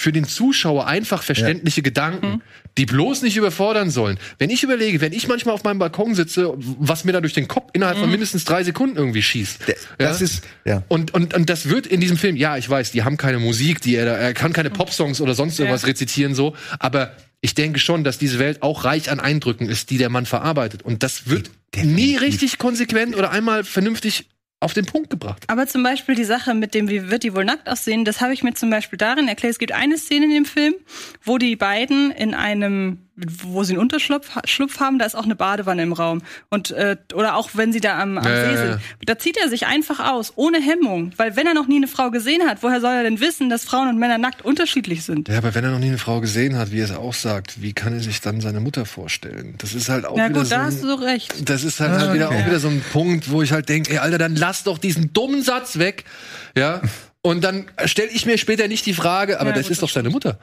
A: für den Zuschauer einfach verständliche Gedanken, die bloß nicht überfordern sollen. Wenn ich überlege, wenn ich manchmal auf meinem Balkon sitze, was mir da durch den Kopf innerhalb von mindestens drei Sekunden irgendwie schießt.
B: Das ist, ja.
A: Und, und, und das wird in diesem Film, ja, ich weiß, die haben keine Musik, die er, da- er kann keine Popsongs oder sonst irgendwas
C: Ja.
A: rezitieren, so, aber ich denke schon, dass diese Welt auch reich an Eindrücken ist, die der Mann verarbeitet. Und das wird nie richtig konsequent oder einmal vernünftig auf den Punkt gebracht.
C: Aber zum Beispiel die Sache mit dem, wie wird die wohl nackt aussehen, das habe ich mir zum Beispiel darin erklärt. Es gibt eine Szene in dem Film, wo die beiden in einem, wo sie einen Unterschlupf Schlupf haben, da ist auch eine Badewanne im Raum. Und, äh, oder auch wenn sie da am, am
A: ja,
C: See sind. Da zieht er sich einfach aus, ohne Hemmung. Weil wenn er noch nie eine Frau gesehen hat, woher soll er denn wissen, dass Frauen und Männer nackt unterschiedlich sind?
A: Ja, aber wenn er noch nie eine Frau gesehen hat, wie er es auch sagt, wie kann er sich dann seine Mutter vorstellen? Das ist halt auch
C: Na
A: wieder
C: gut,
A: so
C: da
A: ein,
C: hast du doch recht.
A: Das ist halt,
B: Ah,
A: halt wieder
B: okay.
A: auch wieder so ein Punkt, wo ich halt denke, ey, Alter, dann lass doch diesen dummen Satz weg. Ja. Und dann stelle ich mir später nicht die Frage, aber
C: Ja,
A: das
C: gut,
A: ist doch seine Mutter.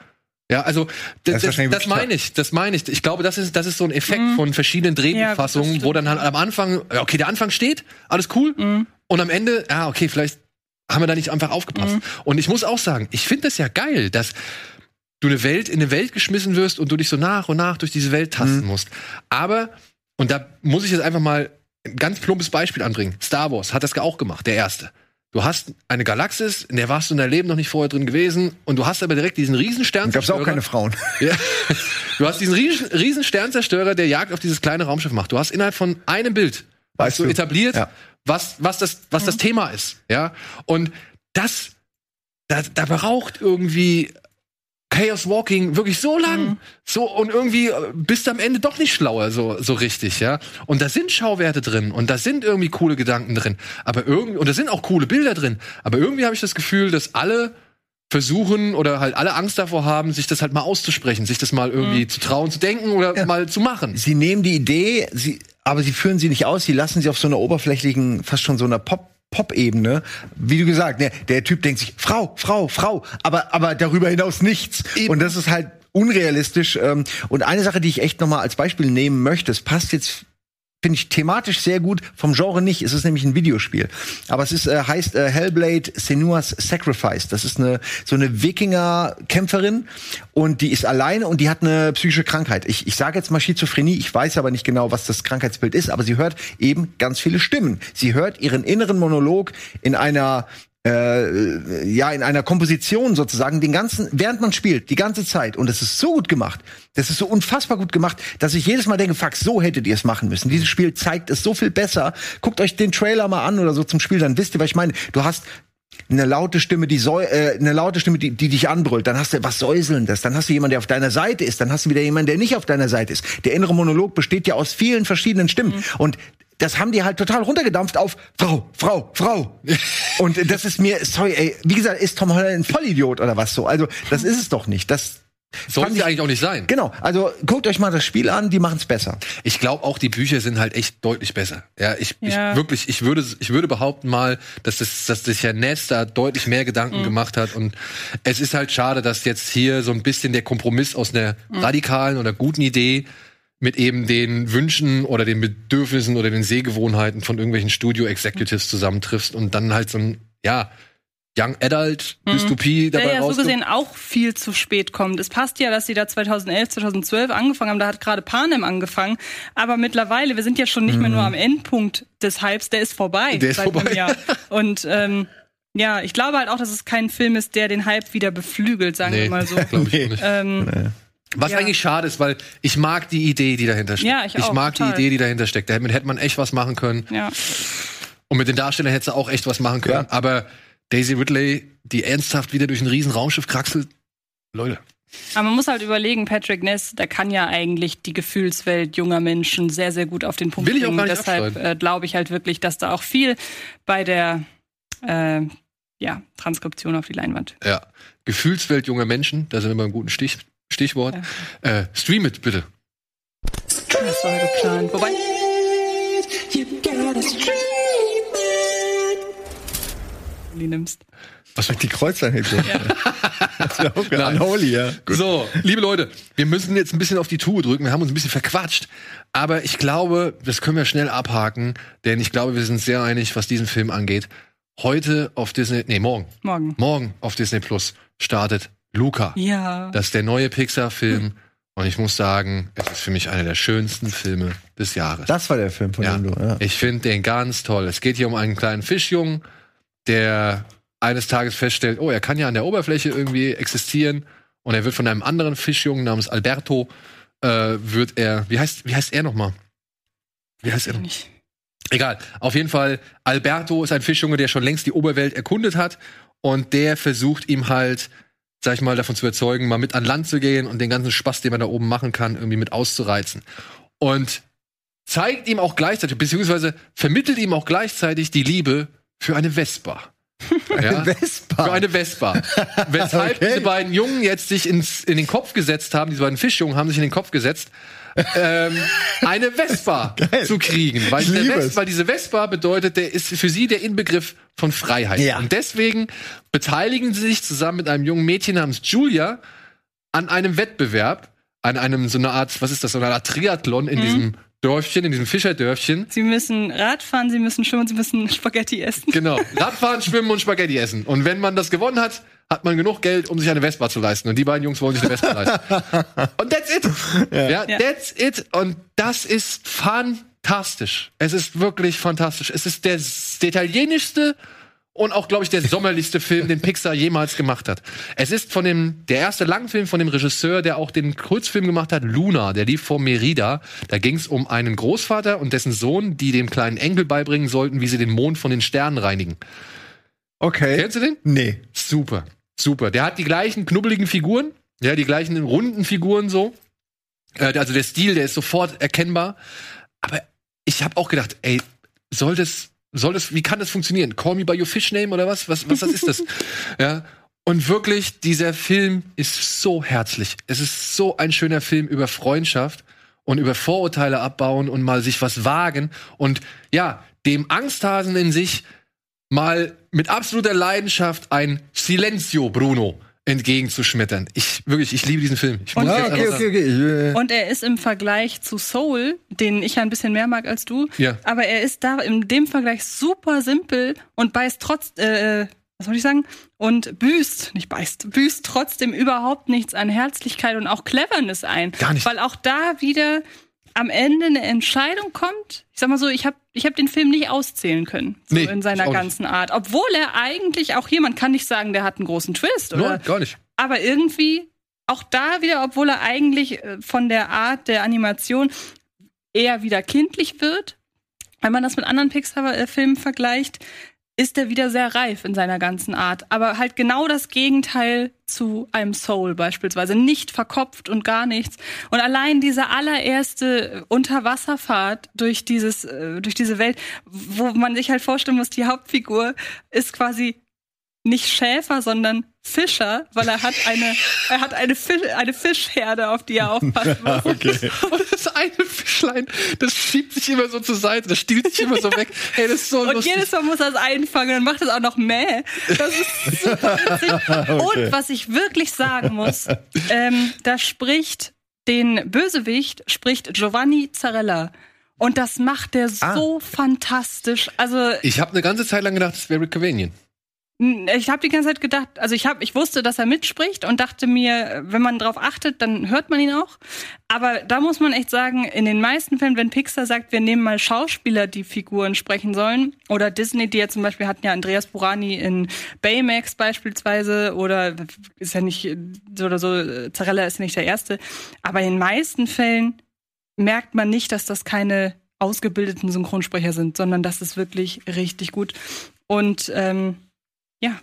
A: Ja, also
B: Das
A: das, das, meine ich, das meine ich. Ich glaube, das ist, das ist so ein Effekt
C: Mhm.
A: von verschiedenen Drehbuchfassungen,
C: Ja,
A: wo dann halt am Anfang, ja, okay, der Anfang steht, alles cool,
C: Mhm.
A: und am Ende, ja, okay, vielleicht haben wir da nicht einfach aufgepasst.
C: Mhm.
A: Und ich muss auch sagen, ich finde das ja geil, dass du eine Welt in eine Welt geschmissen wirst und du dich so nach und nach durch diese Welt tasten
B: Mhm.
A: musst. Aber und da muss ich jetzt einfach mal ein ganz plumpes Beispiel anbringen. Star Wars hat das auch gemacht, der erste. Du hast eine Galaxis, in der warst du in deinem Leben noch nicht vorher drin gewesen und du hast aber direkt diesen riesen
B: Da gab es auch
A: Sternzerstörer.
B: keine Frauen.
A: Ja. Du hast diesen riesen, riesen Sternzerstörer, der Jagd auf dieses kleine Raumschiff macht. Du hast innerhalb von einem Bild
B: Weißt
A: du
B: du.
A: etabliert,
B: Ja.
A: was, was, das, was das Thema ist. Ja? Und das, da, da braucht irgendwie Chaos Walking wirklich so lang. So, und irgendwie äh, bist du am Ende doch nicht schlauer, so, so richtig, ja. Und da sind Schauwerte drin und da sind irgendwie coole Gedanken drin. Aber irgendwie, und da sind auch coole Bilder drin. Aber irgendwie habe ich das Gefühl, dass alle versuchen oder halt alle Angst davor haben, sich das halt mal auszusprechen, sich das mal irgendwie zu trauen, zu denken oder mal zu machen.
B: Sie nehmen die Idee, sie, aber sie führen sie nicht aus, sie lassen sie auf so einer oberflächlichen, fast schon so einer Pop. Pop-Ebene, wie du gesagt, der, der Typ denkt sich, Frau, Frau, Frau, aber, aber darüber hinaus nichts. Und das ist halt unrealistisch. ähm, Und eine Sache, die ich echt noch mal als Beispiel nehmen möchte, es passt jetzt finde ich thematisch sehr gut, vom Genre nicht. Es ist nämlich ein Videospiel. Aber es ist, äh, heißt äh, Hellblade Senua's Sacrifice. Das ist eine so eine Wikinger-Kämpferin und die ist alleine und die hat eine psychische Krankheit. Ich, ich sage jetzt mal Schizophrenie, ich weiß aber nicht genau, was das Krankheitsbild ist, aber sie hört eben ganz viele Stimmen. Sie hört ihren inneren Monolog in einer äh, ja in einer Komposition sozusagen den ganzen während man spielt die ganze Zeit. Und es ist so gut gemacht das ist so unfassbar gut gemacht dass ich jedes Mal denke fuck so hättet ihr es machen müssen. Dieses Spiel zeigt es so viel besser. Guckt euch den Trailer mal an oder so zum Spiel dann wisst ihr was ich meine. Du hast eine laute Stimme, die säu äh, eine laute Stimme, die, die dich anbrüllt, dann hast du was säuselndes, dann hast du jemanden, der auf deiner Seite ist, dann hast du wieder jemanden, der nicht auf deiner Seite ist. Der innere Monolog besteht ja aus vielen verschiedenen Stimmen. Und das haben die halt total runtergedampft auf Frau, Frau, Frau. Und das ist mir, sorry, ey, wie gesagt, ist Tom Holland ein Vollidiot oder was so? Also, das ist es doch nicht. Das
A: Soll es
B: ich-
A: eigentlich auch nicht sein.
B: Genau, also guckt euch mal das Spiel an, die machen es besser.
A: Ich glaube auch, die Bücher sind halt echt deutlich besser. Ja, ich,
C: Ja.
A: ich wirklich, ich würde, ich würde behaupten mal, dass das, dass sich Herr Ness da deutlich mehr Gedanken gemacht hat. Und es ist halt schade, dass jetzt hier so ein bisschen der Kompromiss aus einer radikalen oder guten Idee mit eben den Wünschen oder den Bedürfnissen oder den Sehgewohnheiten von irgendwelchen Studio-Executives zusammentriffst und dann halt so ein, ja, Young Adult Dystopie dabei
C: Der ja so gesehen auch viel zu spät kommt. Es passt ja, dass sie da 2011, 2012 angefangen haben. Da hat gerade Panem angefangen. Aber mittlerweile, wir sind ja schon nicht mehr nur am Endpunkt des Hypes. Der ist vorbei.
A: Der ist vorbei.
C: Jahr. Und ähm, ja, ich glaube halt auch, dass es kein Film ist, der den Hype wieder beflügelt, sagen
A: Nee,
C: wir mal so.
A: glaub ich auch nicht.
C: ähm,
A: Was
C: Ja.
A: eigentlich schade ist, weil ich mag die Idee, die dahinter steckt.
C: Ja, ich auch,
A: mag
C: total.
A: die Idee, die dahinter steckt. Damit hätte man echt was machen können.
C: ja.
A: Und mit den Darstellern hätte sie auch echt was machen können. Aber Daisy Ridley, die ernsthaft wieder durch ein riesen Raumschiff kraxelt, Leute.
C: Aber man muss halt überlegen, Patrick Ness, der kann ja eigentlich die Gefühlswelt junger Menschen sehr, sehr gut auf den Punkt
A: Will ich auch
C: bringen.
A: gar nicht
C: Deshalb äh, glaube ich halt wirklich, dass da auch viel bei der äh, ja, Transkription auf die Leinwand.
A: Ja. Gefühlswelt junger Menschen, da sind wir beim guten Stich, Stichwort. Äh, stream it, bitte.
C: Das war geplant. Wobei, die nimmst.
B: Was mit die das wäre auch
A: Nein.
B: unholy, ja.
A: So, liebe Leute, wir müssen jetzt ein bisschen auf die Tube drücken. Wir haben uns ein bisschen verquatscht. Aber ich glaube, das können wir schnell abhaken, denn ich glaube, wir sind sehr einig, was diesen Film angeht. Heute auf Disney, nee, morgen.
C: Morgen.
A: Morgen auf Disney Plus startet Luca.
C: Ja.
A: Das ist der neue Pixar-Film. Und ich muss sagen, es ist für mich einer der schönsten Filme des Jahres.
B: Das war der Film, von
A: Ja.
B: dem du. Ja.
A: Ich finde den ganz toll. Es geht hier um einen kleinen Fischjungen, der eines Tages feststellt, oh, er kann ja an der Oberfläche irgendwie existieren. Und er wird von einem anderen Fischjungen namens Alberto, äh, wird er, wie heißt, wie heißt er nochmal? Wie heißt er noch?
C: Nicht.
A: Egal. Auf jeden Fall, Alberto ist ein Fischjunge, der schon längst die Oberwelt erkundet hat. Und der versucht ihm halt, sag ich mal, davon zu überzeugen, mal mit an Land zu gehen und den ganzen Spaß, den man da oben machen kann, irgendwie mit auszureizen. Und zeigt ihm auch gleichzeitig, beziehungsweise vermittelt ihm auch gleichzeitig die Liebe für eine Vespa. Ja?
B: Vespa.
A: Für eine Vespa. Weshalb
B: Okay.
A: diese beiden Jungen jetzt sich ins, in den Kopf gesetzt haben, diese beiden Fischjungen haben sich in den Kopf gesetzt, ähm, eine Vespa zu kriegen. Weil,
B: Ich
A: der
B: liebe
A: Ves
B: es.
A: weil diese Vespa bedeutet, der ist für sie der Inbegriff von Freiheit.
B: Ja.
A: Und deswegen beteiligen sie sich zusammen mit einem jungen Mädchen namens Julia an einem Wettbewerb, an einem so eine Art, was ist das, so eine Art Triathlon in diesem Dörfchen, in diesem Fischerdörfchen.
C: Sie müssen Radfahren, sie müssen schwimmen, sie müssen Spaghetti essen.
A: Genau. Radfahren, Schwimmen und Spaghetti essen. Und wenn man das gewonnen hat, hat man genug Geld, um sich eine Vespa zu leisten. Und die beiden Jungs wollen sich eine Vespa leisten. Und that's it. Ja,
C: Ja.
A: that's it. Und das ist fantastisch. Es ist wirklich fantastisch. Es ist der, italienischste und auch, glaube ich, der sommerlichste Film, den Pixar jemals gemacht hat. Es ist von dem, der erste Langfilm von dem Regisseur, der auch den Kurzfilm gemacht hat, Luna, der lief vor Merida. Da ging es um einen Großvater und dessen Sohn, die dem kleinen Enkel beibringen sollten, wie sie den Mond von den Sternen reinigen.
B: Okay.
A: Kennst du den?
B: Nee.
A: Super, super. Der hat die gleichen knubbeligen Figuren, ja, die gleichen runden Figuren so. Äh, also der Stil, der ist sofort erkennbar. Aber ich habe auch gedacht, ey, soll das, soll das, wie kann das funktionieren? Call me by your fish name oder was? Was, was, was ist das? ja. Und wirklich, dieser Film ist so herzlich. Es ist so ein schöner Film über Freundschaft und über Vorurteile abbauen und mal sich was wagen und ja, dem Angsthasen in sich mal mit absoluter Leidenschaft ein Silenzio Bruno entgegenzuschmettern. Ich wirklich, ich liebe diesen Film. Ich muss
C: Und-
A: jetzt einfach
B: okay,
A: sagen.
B: okay, okay.
C: Und er ist im Vergleich zu Soul, den ich ja ein bisschen mehr mag als du,
A: Ja.
C: aber er ist da in dem Vergleich super simpel und beißt trotz, äh, was soll ich sagen? Und büßt, nicht beißt, büßt trotzdem überhaupt nichts an Herzlichkeit und auch Cleverness ein.
A: Gar nicht.
C: Weil auch da wieder am Ende eine Entscheidung kommt. Ich sag mal so, ich habe ich hab den Film nicht auszählen können, so
A: Nee,
C: in seiner
A: auch nicht.
C: ganzen Art. Obwohl er eigentlich auch hier, man kann nicht sagen, der hat einen großen Twist, oder?
A: Nein, gar nicht.
C: aber irgendwie auch da wieder, obwohl er eigentlich äh, von der Art der Animation eher wieder kindlich wird, wenn man das mit anderen Pixar-Filmen vergleicht, ist er wieder sehr reif in seiner ganzen Art. Aber halt genau das Gegenteil zu einem Soul beispielsweise. Nicht verkopft und gar nichts. Und allein diese allererste Unterwasserfahrt durch dieses, äh, durch diese Welt, wo man sich halt vorstellen muss, die Hauptfigur ist quasi nicht Schäfer, sondern Fischer, weil er hat eine, er hat eine, Fisch, eine Fischherde, auf die er aufpassen muss.
A: Und das eine Fischlein, das schiebt sich immer so zur Seite, das stiehlt sich immer so weg. Hey, das ist so
C: Und
A: lustig.
C: jedes Mal muss er es einfangen und macht es auch noch mäh. Das ist super witzig. Und was ich wirklich sagen muss, ähm, da spricht den Bösewicht, spricht Giovanni Zarella. Und das macht der so fantastisch. Also
A: ich habe eine ganze Zeit lang gedacht, das wäre Rick Cavanian.
C: Ich habe die ganze Zeit gedacht, also ich habe, ich wusste, dass er mitspricht und dachte mir, wenn man drauf achtet, dann hört man ihn auch. Aber da muss man echt sagen, in den meisten Fällen, wenn Pixar sagt, wir nehmen mal Schauspieler, die Figuren sprechen sollen, oder Disney, die ja zum Beispiel hatten ja Andreas Burani in Baymax beispielsweise, oder ist ja nicht so oder so, Zarella ist nicht der erste. Aber in den meisten Fällen merkt man nicht, dass das keine ausgebildeten Synchronsprecher sind, sondern das ist wirklich richtig gut. Und ähm, ja,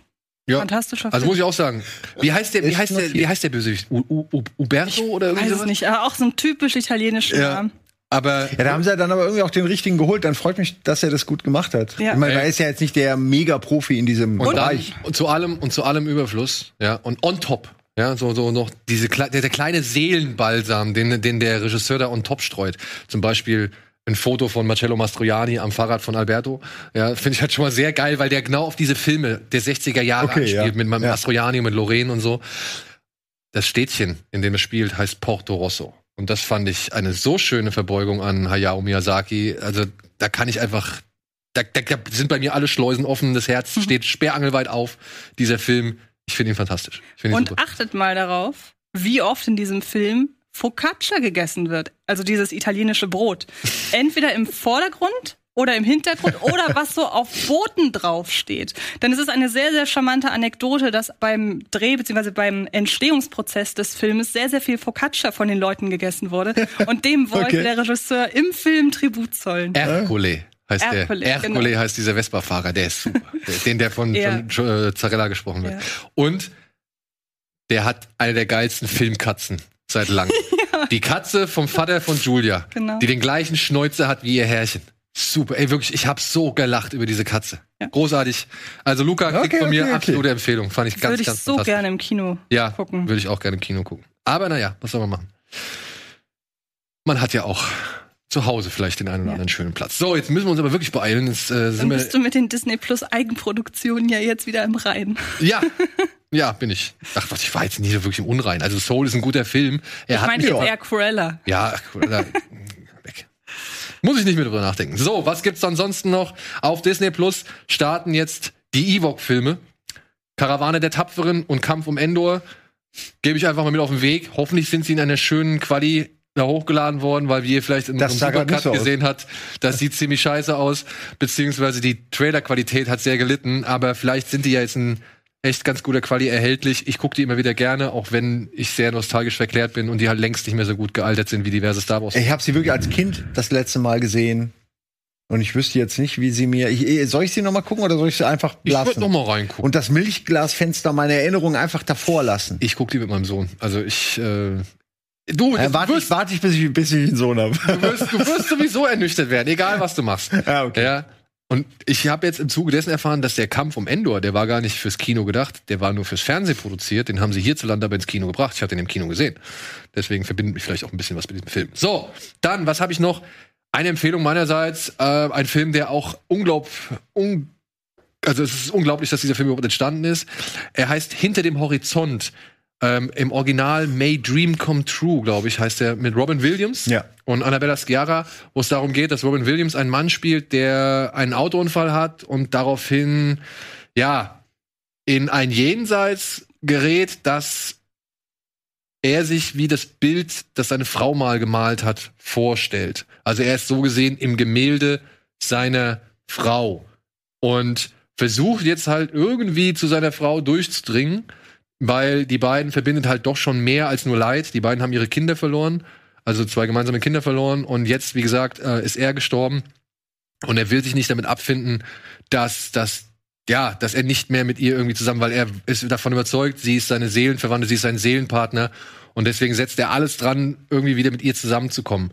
A: Ja.
C: fantastischer
A: Also
C: Film.
A: muss ich auch sagen. Wie heißt der, wie heißt der, wie heißt der Bösewicht? U, U, U, Uberto oder irgendwie
C: weiß es
A: sowas?
C: nicht, aber auch so ein typisch italienischer
A: Ja.
C: Name.
A: Aber
B: Ja, da haben sie ja dann aber irgendwie auch den richtigen geholt. Dann freut mich, dass er das gut gemacht hat.
C: Ja.
B: Ich meine, er ist ja jetzt nicht der Mega-Profi in diesem
A: und, dann,
B: Bereich.
A: und zu allem und zu allem Überfluss, ja, und on top, ja, so so noch diese der, der kleine Seelenbalsam, den den der Regisseur da on top streut. Zum Beispiel ein Foto von Marcello Mastroianni am Fahrrad von Alberto. Ja, finde ich halt schon mal sehr geil, weil der genau auf diese Filme der 60er Jahre
B: Okay,
A: anspielt,
B: ja.
A: mit
B: Ja.
A: Mastroianni und mit Lorraine und so. Das Städtchen, in dem es spielt, heißt Porto Rosso. Und das fand ich eine so schöne Verbeugung an Hayao Miyazaki. Also da kann ich einfach, da, da, da sind bei mir alle Schleusen offen, das Herz
C: Mhm.
A: steht sperrangelweit auf. Dieser Film, ich finde ihn fantastisch. Ich finde ihn
C: Und
A: super.
C: achtet mal darauf, wie oft in diesem Film Focaccia gegessen wird. Also dieses italienische Brot. Entweder im Vordergrund oder im Hintergrund oder was so auf Booten draufsteht. Denn es ist eine sehr, sehr charmante Anekdote, dass beim Dreh bzw. beim Entstehungsprozess des Filmes sehr, sehr viel Focaccia von den Leuten gegessen wurde. Und dem wollte
B: Okay.
C: der Regisseur im Film Tribut zollen.
A: Ercole heißt
C: Ercole,
A: der. Ercole
C: genau.
A: heißt dieser Vespa-Fahrer, der ist super. Den, der von,
C: Ja.
A: von äh, Zarella gesprochen wird.
C: Ja.
A: Und der hat eine der geilsten Filmkatzen seit langem. Die Katze vom Vater von Julia,
C: Genau.
A: die den gleichen Schnäuzer hat wie ihr Herrchen. Super, ey, wirklich, ich habe so gelacht über diese Katze.
C: Ja.
A: Großartig. Also Luca kriegt
B: Okay,
A: von mir
B: okay, okay.
A: absolute Empfehlung. Fand ich ganz,
C: Würde ich
A: ganz
C: so
A: fantastisch.
C: gerne im Kino
A: Ja,
C: gucken.
A: würde ich auch gerne im Kino gucken. Aber naja, was soll man machen? Man hat ja auch zu Hause vielleicht den einen oder
C: Ja.
A: anderen schönen Platz. So, jetzt müssen wir uns aber wirklich beeilen. Jetzt, äh,
C: Dann
A: sind
C: bist
A: wir,
C: du mit den Disney Plus Eigenproduktionen ja jetzt wieder im Reinen.
A: ja, ja, bin ich. Ach was, ich war jetzt nie so wirklich im Unrein. Also Soul ist ein guter Film. Er
C: Ich meine jetzt eher Cruella.
A: Ja, da, weg. Muss ich nicht mehr drüber nachdenken. So, was gibt's ansonsten noch? Auf Disney Plus starten jetzt die Ewok-Filme. Karawane der Tapferen und Kampf um Endor. Gebe ich einfach mal mit auf den Weg. Hoffentlich sind sie in einer schönen Quali. Da hochgeladen worden, weil wie ihr vielleicht in
B: Das
A: Supercut
B: so aus.
A: gesehen habt, das sieht ziemlich scheiße aus, beziehungsweise die Trailer-Qualität hat sehr gelitten, aber vielleicht sind die ja jetzt in echt ganz guter Quali erhältlich. Ich gucke die immer wieder gerne, auch wenn ich sehr nostalgisch verklärt bin und die halt längst nicht mehr so gut gealtert sind wie diverse Star Wars.
B: Ich habe sie wirklich als Kind das letzte Mal gesehen. Und ich wüsste jetzt nicht, wie sie mir. Ich, soll ich sie noch mal gucken oder soll ich sie einfach
A: Ich
B: lassen?
A: würd noch mal reingucken.
B: Und das Milchglasfenster meiner Erinnerung einfach davor lassen.
A: Ich gucke die mit meinem Sohn. Also ich. Äh, du,
B: Äh, warte,
A: du,
B: ich, warte ich, bis ich, bis ich einen Sohn habe.
A: du, wirst, du wirst sowieso ernüchtert werden, egal was du machst.
B: Ja, okay.
A: Ja. Und ich habe jetzt im Zuge dessen erfahren, dass der Kampf um Endor, der war gar nicht fürs Kino gedacht, der war nur fürs Fernsehen produziert. Den haben sie hierzulande aber ins Kino gebracht. Ich hatte den im Kino gesehen. Deswegen verbindet mich vielleicht auch ein bisschen was mit diesem Film. So, dann, was habe ich noch? Eine Empfehlung meinerseits, äh, ein Film, der auch unglaublich, un also es ist unglaublich, dass dieser Film überhaupt entstanden ist. Er heißt Hinter dem Horizont. Ähm, Im Original May Dream Come True, glaube ich, heißt er mit Robin Williams
B: Ja.
A: und Annabella Sciarra, wo es darum geht, dass Robin Williams einen Mann spielt, der einen Autounfall hat und daraufhin ja in ein Jenseits gerät, das er sich wie das Bild, das seine Frau mal gemalt hat, vorstellt. Also er ist so gesehen im Gemälde seiner Frau und versucht jetzt halt irgendwie zu seiner Frau durchzudringen, weil die beiden verbindet halt doch schon mehr als nur Leid. Die beiden haben ihre Kinder verloren, also zwei gemeinsame Kinder verloren und jetzt, wie gesagt, äh, ist er gestorben und er will sich nicht damit abfinden, dass dass ja, dass er nicht mehr mit ihr irgendwie zusammen, weil er ist davon überzeugt, sie ist seine Seelenverwandte, sie ist sein Seelenpartner und deswegen setzt er alles dran, irgendwie wieder mit ihr zusammenzukommen.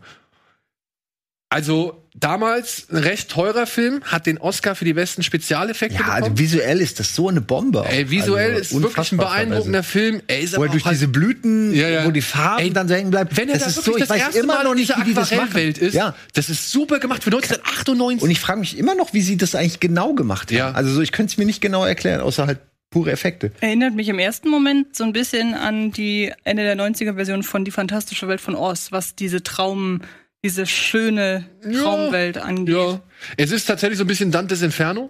A: Also damals ein recht teurer Film, hat den Oscar für die besten Spezialeffekte
B: Ja, also
A: bekommen.
B: visuell ist das so eine Bombe. auch.
A: Ey, visuell
B: Also
A: ist wirklich ein beeindruckender Film. Er ist
B: Wo er durch
A: halt,
B: diese Blüten,
A: Ja, ja.
B: wo die Farben
A: Ey,
B: dann so hängen bleiben.
A: wenn er
B: das
A: da
B: ist
A: wirklich
B: so, ich
A: das
B: weiß
A: erste
B: immer
A: Mal
B: noch
A: in
B: nicht,
A: dieser
B: wie die das machen.
A: Aquarellwelt ist,
B: Ja.
A: das ist super gemacht für 1998.
B: Und ich frage mich immer noch, wie sie das eigentlich genau gemacht haben.
A: Ja.
B: Also so, ich könnte es mir nicht genau erklären, außer halt pure Effekte.
C: Erinnert mich im ersten Moment so ein bisschen an die Ende der 90er-Version von Die fantastische Welt von Oz, was diese Traum, diese schöne Traumwelt angeht.
A: ja. Es ist tatsächlich so ein bisschen Dantes Inferno.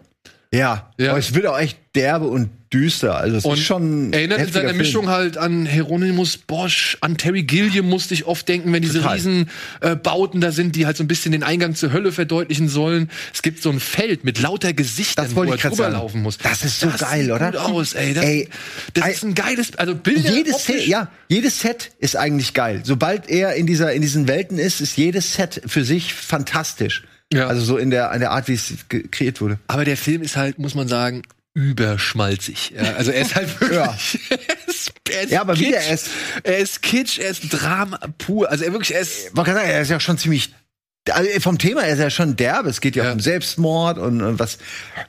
B: Ja,
A: Ja.
B: aber es wird auch echt derbe und düster. Also es
A: Und
B: ist schon
A: erinnert in seiner
B: Film.
A: Mischung halt an Hieronymus Bosch, an Terry Gilliam musste ich oft denken, wenn diese
B: Total.
A: riesen äh, Bauten da sind, die halt so ein bisschen den Eingang zur Hölle verdeutlichen sollen. Es gibt so ein Feld mit lauter Gesichtern,
B: Das
A: wo er drüber laufen muss.
B: Das ist so geil,
A: sieht
B: oder?
A: Gut aus, ey. Das,
B: Ey,
A: das ist ein geiles, also Bilder
B: jedes
A: optisch-
B: Set, ja, jedes Set ist eigentlich geil. Sobald er in dieser in diesen Welten ist, ist jedes Set für sich fantastisch.
A: Ja.
B: Also so in der in der Art, wie es kreiert wurde.
A: Aber der Film ist halt, muss man sagen, überschmalzig. Ja, also er ist halt wirklich.
B: Ja.
A: er ist, er ist
B: Ja, aber
A: Kitsch.
B: wieder, er ist-
A: er ist Kitsch, er ist Drama pur. Also er wirklich, er ist.
B: Man kann sagen, er ist ja schon ziemlich also vom Thema er ist ja schon derbe. Es geht ja,
A: Ja.
B: um Selbstmord und, und was,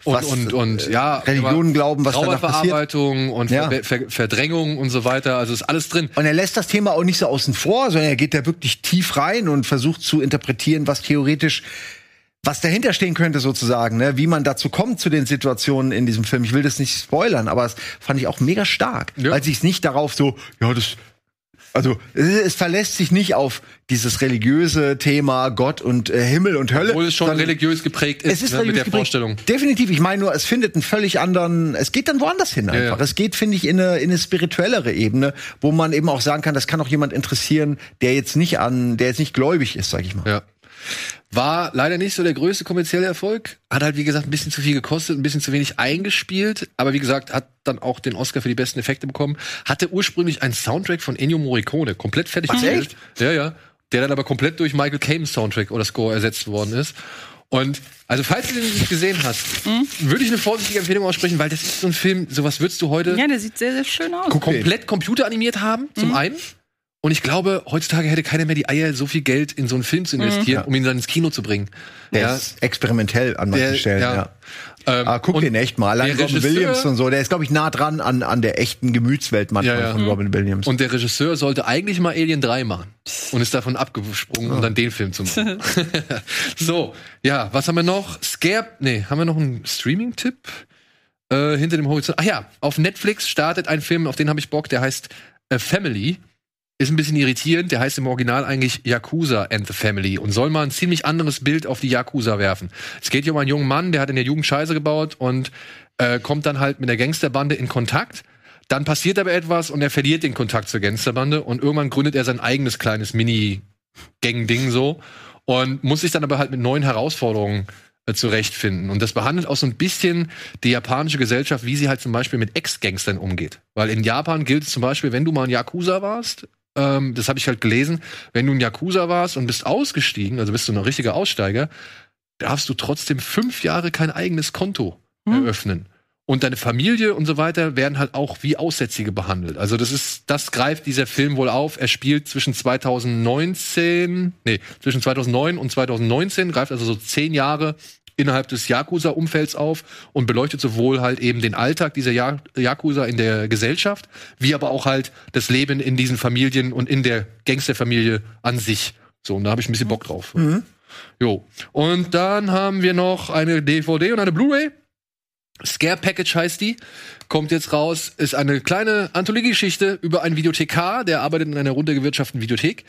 A: Und,
B: was
A: und, und ja,
B: Religionen glauben, was danach passiert.
A: Und
B: Ja.
A: Ver Verdrängung und so weiter. Also ist alles drin.
B: Und er lässt das Thema auch nicht so außen vor, sondern er geht da wirklich tief rein und versucht zu interpretieren, was theoretisch was dahinter stehen könnte sozusagen, ne? wie man dazu kommt zu den Situationen in diesem Film. Ich will das nicht spoilern, aber es fand ich auch mega stark,
A: Ja.
B: weil sich nicht darauf so, ja, das also es, verlässt sich nicht auf dieses religiöse Thema Gott und äh, Himmel und Hölle.
A: Obwohl es schon religiös geprägt ist,
B: es ist
A: ne, mit der
B: geprägt.
A: Vorstellung.
B: Definitiv. Ich meine nur, es findet einen völlig anderen, es geht dann woanders hin einfach.
A: ja.
B: Es geht, finde ich, in eine, in eine spirituellere Ebene, wo man eben auch sagen kann, das kann auch jemand interessieren, der jetzt nicht an, der jetzt nicht gläubig ist, sag ich mal.
A: Ja. War leider nicht so der größte kommerzielle Erfolg. Hat halt, wie gesagt, ein bisschen zu viel gekostet, ein bisschen zu wenig eingespielt. Aber wie gesagt, hat dann auch den Oscar für die besten Effekte bekommen. Hatte ursprünglich einen Soundtrack von Ennio Morricone, komplett fertig
B: echt?
A: Ja, ja. Der dann aber komplett durch Michael Caine's Soundtrack oder Score ersetzt worden ist. Und also, falls du den nicht gesehen hast, würde ich eine vorsichtige Empfehlung aussprechen, weil das ist so ein Film, sowas würdest du heute
C: Ja, der sieht sehr, sehr schön aus.
A: komplett computeranimiert haben, zum einen. Und ich glaube, heutzutage hätte keiner mehr die Eier, so viel Geld in so einen Film zu investieren, um ihn dann ins Kino zu bringen.
B: Der
A: ja,
B: ist experimentell an manchen
A: Der-
B: Stellen,
A: ja.
B: ja.
A: Ähm,
B: Ah, guck den echt mal.
A: Der
B: Robin Williams und so, der ist, glaube ich, nah dran an, an der echten Gemütswelt manchmal
A: Ja, ja.
B: von Robin Williams.
A: Und der Regisseur sollte eigentlich mal Alien 3 machen und ist davon abgesprungen, um dann den Film zu machen. so, ja, was haben wir noch? Scare, nee, haben wir noch einen Streaming-Tipp? Äh, hinter dem Horizont. Ach ja, auf Netflix startet ein Film, auf den habe ich Bock, der heißt A Family. Ist ein bisschen irritierend, der heißt im Original eigentlich Yakuza and the Family und soll mal ein ziemlich anderes Bild auf die Yakuza werfen. Es geht hier um einen jungen Mann, der hat in der Jugend Scheiße gebaut und äh, kommt dann halt mit der Gangsterbande in Kontakt. Dann passiert aber etwas und er verliert den Kontakt zur Gangsterbande und irgendwann gründet er sein eigenes kleines Mini Gang-Ding so. Und muss sich dann aber halt mit neuen Herausforderungen äh, zurechtfinden. Und das behandelt auch so ein bisschen die japanische Gesellschaft, wie sie halt zum Beispiel mit Ex-Gangstern umgeht. Weil in Japan gilt es zum Beispiel, wenn du mal ein Yakuza warst, ähm, das habe ich halt gelesen, wenn du ein Yakuza warst und bist ausgestiegen, also bist du ein richtiger Aussteiger, darfst du trotzdem fünf Jahre kein eigenes Konto eröffnen. Und deine Familie und so weiter werden halt auch wie Aussätzige behandelt. Also das ist, das greift dieser Film wohl auf. Er spielt zwischen 2019, nee, zwischen 2009 und 2019, greift also so zehn Jahre innerhalb des Yakuza-Umfelds auf und beleuchtet sowohl halt eben den Alltag dieser Ja- Yakuza in der Gesellschaft, wie aber auch halt das Leben in diesen Familien und in der Gangsterfamilie an sich. So, und da habe ich ein bisschen Bock drauf. Jo. Und dann haben wir noch eine DVD und eine Blu-ray. Scare Package heißt die. Kommt jetzt raus, ist eine kleine Anthologie-Geschichte über einen Videothekar, der arbeitet in einer runtergewirtschafteten Videothek.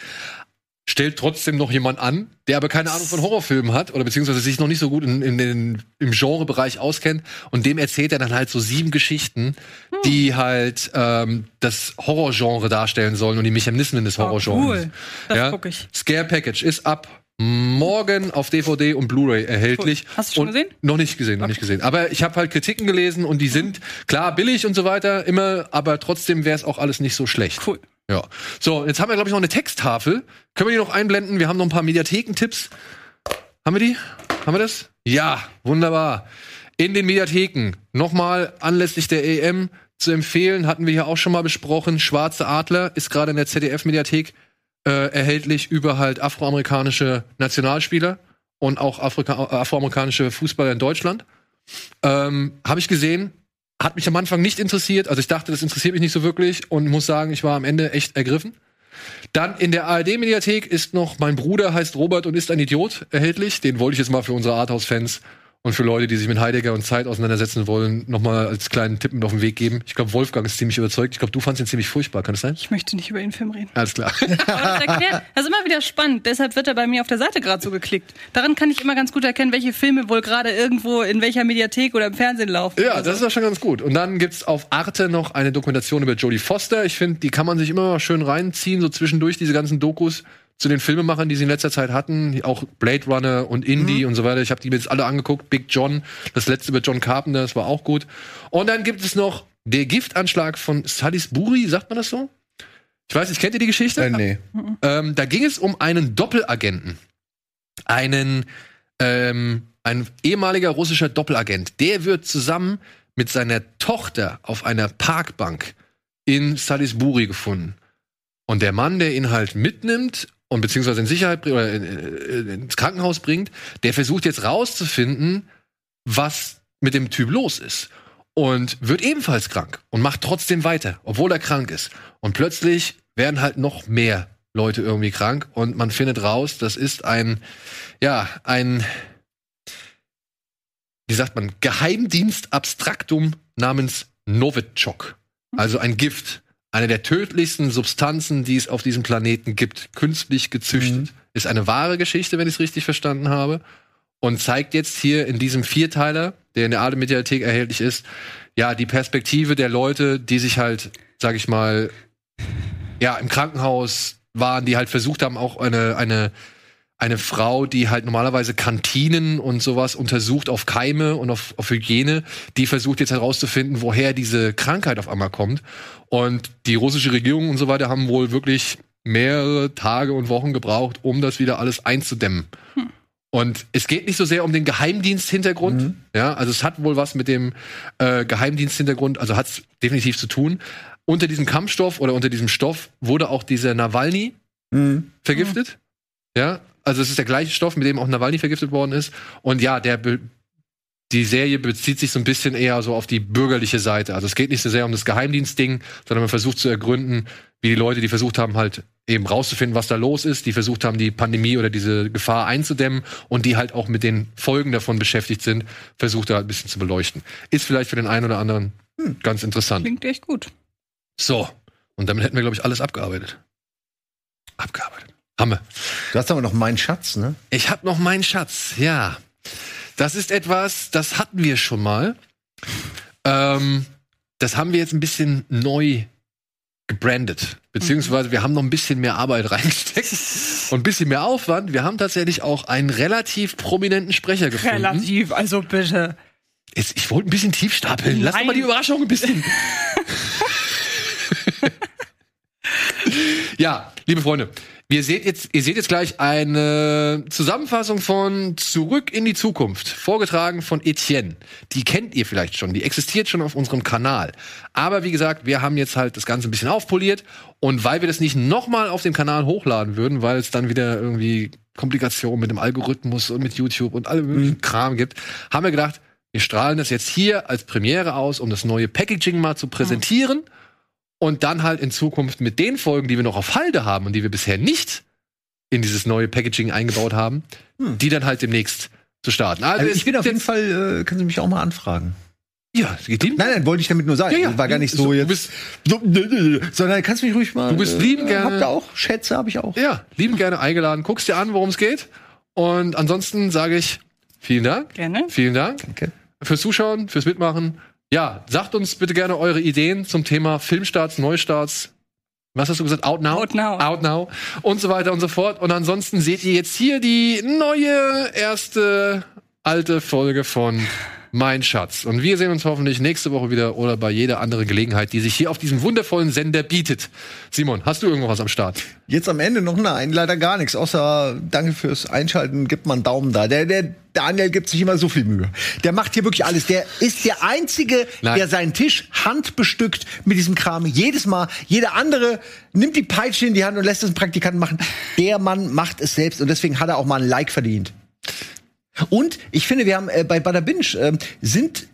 A: Stellt trotzdem noch jemand an, der aber keine Ahnung von Horrorfilmen hat oder beziehungsweise sich noch nicht so gut in, in den, im Genrebereich auskennt. Und dem erzählt er dann halt so sieben Geschichten, die halt ähm, das Horrorgenre darstellen sollen und die Mechanismen des Horrorgenres.
C: cool. Das guck ich.
A: Scare Package ist ab morgen auf DVD und Blu-ray erhältlich.
C: Cool. Hast du schon
A: und
C: gesehen?
A: Noch nicht gesehen, noch nicht gesehen. Aber ich habe halt Kritiken gelesen und die sind klar billig und so weiter immer, aber trotzdem wäre es auch alles nicht so schlecht.
C: Cool.
A: Ja. So, jetzt haben wir glaube ich noch eine Texttafel. Können wir die noch einblenden? Wir haben noch ein paar Mediathekentipps. Haben wir die? Haben wir das? Ja, wunderbar. In den Mediatheken nochmal anlässlich der EM zu empfehlen, hatten wir hier auch schon mal besprochen. Schwarze Adler ist gerade in der ZDF-Mediathek äh, erhältlich über halt afroamerikanische Nationalspieler und auch Afrika äh, afroamerikanische Fußballer in Deutschland. Ähm, Habe ich gesehen, hat mich am Anfang nicht interessiert. Also ich dachte, das interessiert mich nicht so wirklich und muss sagen, ich war am Ende echt ergriffen. Dann in der ARD-Mediathek ist noch Mein Bruder heißt Robert und ist ein Idiot erhältlich. Den wollte ich jetzt mal für unsere Arthouse-Fans und für Leute, die sich mit Heidegger und Zeit auseinandersetzen wollen, noch mal als kleinen Tipp mit auf den Weg geben. Ich glaube, Wolfgang ist ziemlich überzeugt. Ich glaube, du fandst ihn ziemlich furchtbar. Kann das sein?
C: Ich möchte nicht über den Film reden.
A: Alles klar.
C: Das erklärt, das ist immer wieder spannend. Deshalb wird er bei mir auf der Seite gerade so geklickt. Daran kann ich immer ganz gut erkennen, welche Filme wohl gerade irgendwo in welcher Mediathek oder im Fernsehen laufen.
A: Ja,
C: oder
A: das ist
C: so.
A: ja schon ganz gut. Und dann gibt's auf Arte noch eine Dokumentation über Jodie Foster. Ich finde, die kann man sich immer mal schön reinziehen, so zwischendurch diese ganzen Dokus zu den Filmemachern, die sie in letzter Zeit hatten, auch Blade Runner und Indie und so weiter. Ich habe die mir jetzt alle angeguckt. Big John, das letzte über John Carpenter, das war auch gut. Und dann gibt es noch der Giftanschlag von Salisbury, sagt man das so? Ich weiß nicht, kennt ihr die Geschichte?
B: Äh, nee.
A: Ähm, da ging es um einen Doppelagenten. Einen, ähm, ein ehemaliger russischer Doppelagent. Der wird zusammen mit seiner Tochter auf einer Parkbank in Salisbury gefunden. Und der Mann, der ihn halt mitnimmt und beziehungsweise in Sicherheit oder in, in, ins Krankenhaus bringt, der versucht jetzt rauszufinden, was mit dem Typ los ist. Und wird ebenfalls krank und macht trotzdem weiter, obwohl er krank ist. Und plötzlich werden halt noch mehr Leute irgendwie krank und man findet raus, das ist ein, ja, ein, wie sagt man, Geheimdienstabstraktum namens Novichok. Also ein Gift. Eine der tödlichsten Substanzen, die es auf diesem Planeten gibt. Künstlich gezüchtet. Ist eine wahre Geschichte, wenn ich es richtig verstanden habe. Und zeigt jetzt hier in diesem Vierteiler, der in der Arte-Mediathek erhältlich ist, ja, die Perspektive der Leute, die sich halt, sag ich mal, ja, im Krankenhaus waren, die halt versucht haben, auch eine, eine, eine Frau, die halt normalerweise Kantinen und sowas untersucht auf Keime und auf, auf Hygiene, die versucht jetzt herauszufinden, woher diese Krankheit auf einmal kommt. Und die russische Regierung und so weiter haben wohl wirklich mehrere Tage und Wochen gebraucht, um das wieder alles einzudämmen. Und es geht nicht so sehr um den Geheimdiensthintergrund. Ja, also es hat wohl was mit dem äh, Geheimdiensthintergrund, also hat es definitiv zu tun. Unter diesem Kampfstoff oder unter diesem Stoff wurde auch dieser Nawalny vergiftet. Ja, also es ist der gleiche Stoff, mit dem auch Nawalny vergiftet worden ist. Und ja, der die Serie bezieht sich so ein bisschen eher so auf die bürgerliche Seite. Also es geht nicht so sehr um das Geheimdienstding, sondern man versucht zu ergründen, wie die Leute, die versucht haben, halt eben rauszufinden, was da los ist, die versucht haben, die Pandemie oder diese Gefahr einzudämmen und die halt auch mit den Folgen davon beschäftigt sind, versucht er halt ein bisschen zu beleuchten. Ist vielleicht für den einen oder anderen ganz interessant.
C: Klingt echt gut.
A: So, und damit hätten wir, glaube ich, alles abgearbeitet. Abgearbeitet. Hammer.
B: Du hast aber noch meinen Schatz, ne?
A: Ich habe noch meinen Schatz, ja. Das ist etwas, das hatten wir schon mal. Ähm, das haben wir jetzt ein bisschen neu gebrandet. Beziehungsweise wir haben noch ein bisschen mehr Arbeit reingesteckt und ein bisschen mehr Aufwand. Wir haben tatsächlich auch einen relativ prominenten Sprecher gefunden.
C: Relativ, also bitte.
A: Jetzt, ich wollte ein bisschen tief stapeln. Lass doch mal die Überraschung ein bisschen. ja, liebe Freunde, wir seht jetzt, ihr seht jetzt gleich eine Zusammenfassung von Zurück in die Zukunft, vorgetragen von Etienne. Die kennt ihr vielleicht schon, die existiert schon auf unserem Kanal. Aber wie gesagt, wir haben jetzt halt das Ganze ein bisschen aufpoliert und weil wir das nicht nochmal auf dem Kanal hochladen würden, weil es dann wieder irgendwie Komplikationen mit dem Algorithmus und mit YouTube und allem möglichen Kram gibt, haben wir gedacht, wir strahlen das jetzt hier als Premiere aus, um das neue Packaging mal zu präsentieren und dann halt in Zukunft mit den Folgen, die wir noch auf Halde haben und die wir bisher nicht in dieses neue Packaging eingebaut haben, die dann halt demnächst zu starten.
B: Also
A: es
B: ich bin auf jeden Fall, äh, können Sie mich auch mal anfragen.
A: Ja, geht.
B: Nein, nein, wollte ich damit nur sagen.
A: Ja, ja.
B: War gar nicht so
A: Du
B: jetzt.
A: bist-
B: so, sondern kannst mich ruhig mal.
A: Du bist lieben
B: äh,
A: gerne-
B: Habt ihr auch Schätze? Habe ich auch.
A: Ja, lieben gerne eingeladen. Guckst dir an, worum es geht. Und ansonsten sage ich vielen Dank.
C: Gerne.
A: Vielen Dank
B: Danke.
A: fürs Zuschauen, fürs Mitmachen. Ja, sagt uns bitte gerne eure Ideen zum Thema Filmstarts, Neustarts. Was hast du gesagt? Out now?
C: Out now.
A: Out now. Und so weiter und so fort. Und ansonsten seht ihr jetzt hier die neue erste alte Folge von Mein Schatz. Und wir sehen uns hoffentlich nächste Woche wieder oder bei jeder anderen Gelegenheit, die sich hier auf diesem wundervollen Sender bietet. Simon, hast du irgendwas am Start?
B: Jetzt am Ende noch nein, leider gar nichts. Außer danke fürs Einschalten, gibt mal einen Daumen da. Der, der Daniel gibt sich immer so viel Mühe. Der macht hier wirklich alles. Der ist der Einzige,
A: Nein.
B: der seinen Tisch handbestückt mit diesem Kram. Jedes Mal. Jeder andere nimmt die Peitsche in die Hand und lässt es einen Praktikanten machen. Der Mann macht es selbst und deswegen hat er auch mal ein Like verdient. Und ich finde, wir haben äh, bei Bada Binge ähm, sind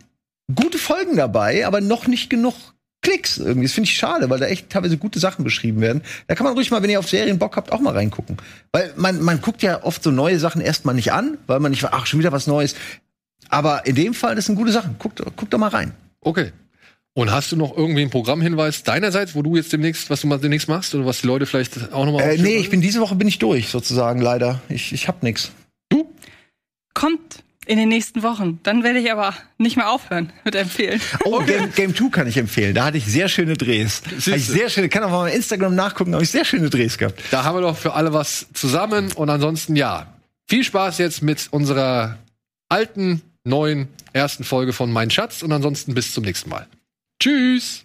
B: gute Folgen dabei, aber noch nicht genug Klicks irgendwie. Das finde ich schade, weil da echt teilweise gute Sachen beschrieben werden. Da kann man ruhig mal, wenn ihr auf Serien Bock habt, auch mal reingucken. Weil man, man guckt ja oft so neue Sachen erstmal nicht an, weil man nicht, ach, schon wieder was Neues. Aber in dem Fall, das sind gute Sachen. Guckt, guckt doch mal rein.
A: Okay. Und hast du noch irgendwie einen Programmhinweis deinerseits, wo du jetzt demnächst, was du mal demnächst machst oder was die Leute vielleicht auch nochmal
B: Äh, nee, ich bin diese Woche bin ich durch, sozusagen, leider. Ich, ich hab nix.
C: Kommt in den nächsten Wochen. Dann werde ich aber nicht mehr aufhören mit empfehlen.
B: Oh, Game, Game 2 kann ich empfehlen. Da hatte ich sehr schöne Drehs. Ich sehr schöne, kann auch mal bei Instagram nachgucken, da habe ich sehr schöne Drehs gehabt.
A: Da haben wir doch für alle was zusammen und ansonsten ja. Viel Spaß jetzt mit unserer alten, neuen ersten Folge von Mein Schatz und ansonsten bis zum nächsten Mal. Tschüss!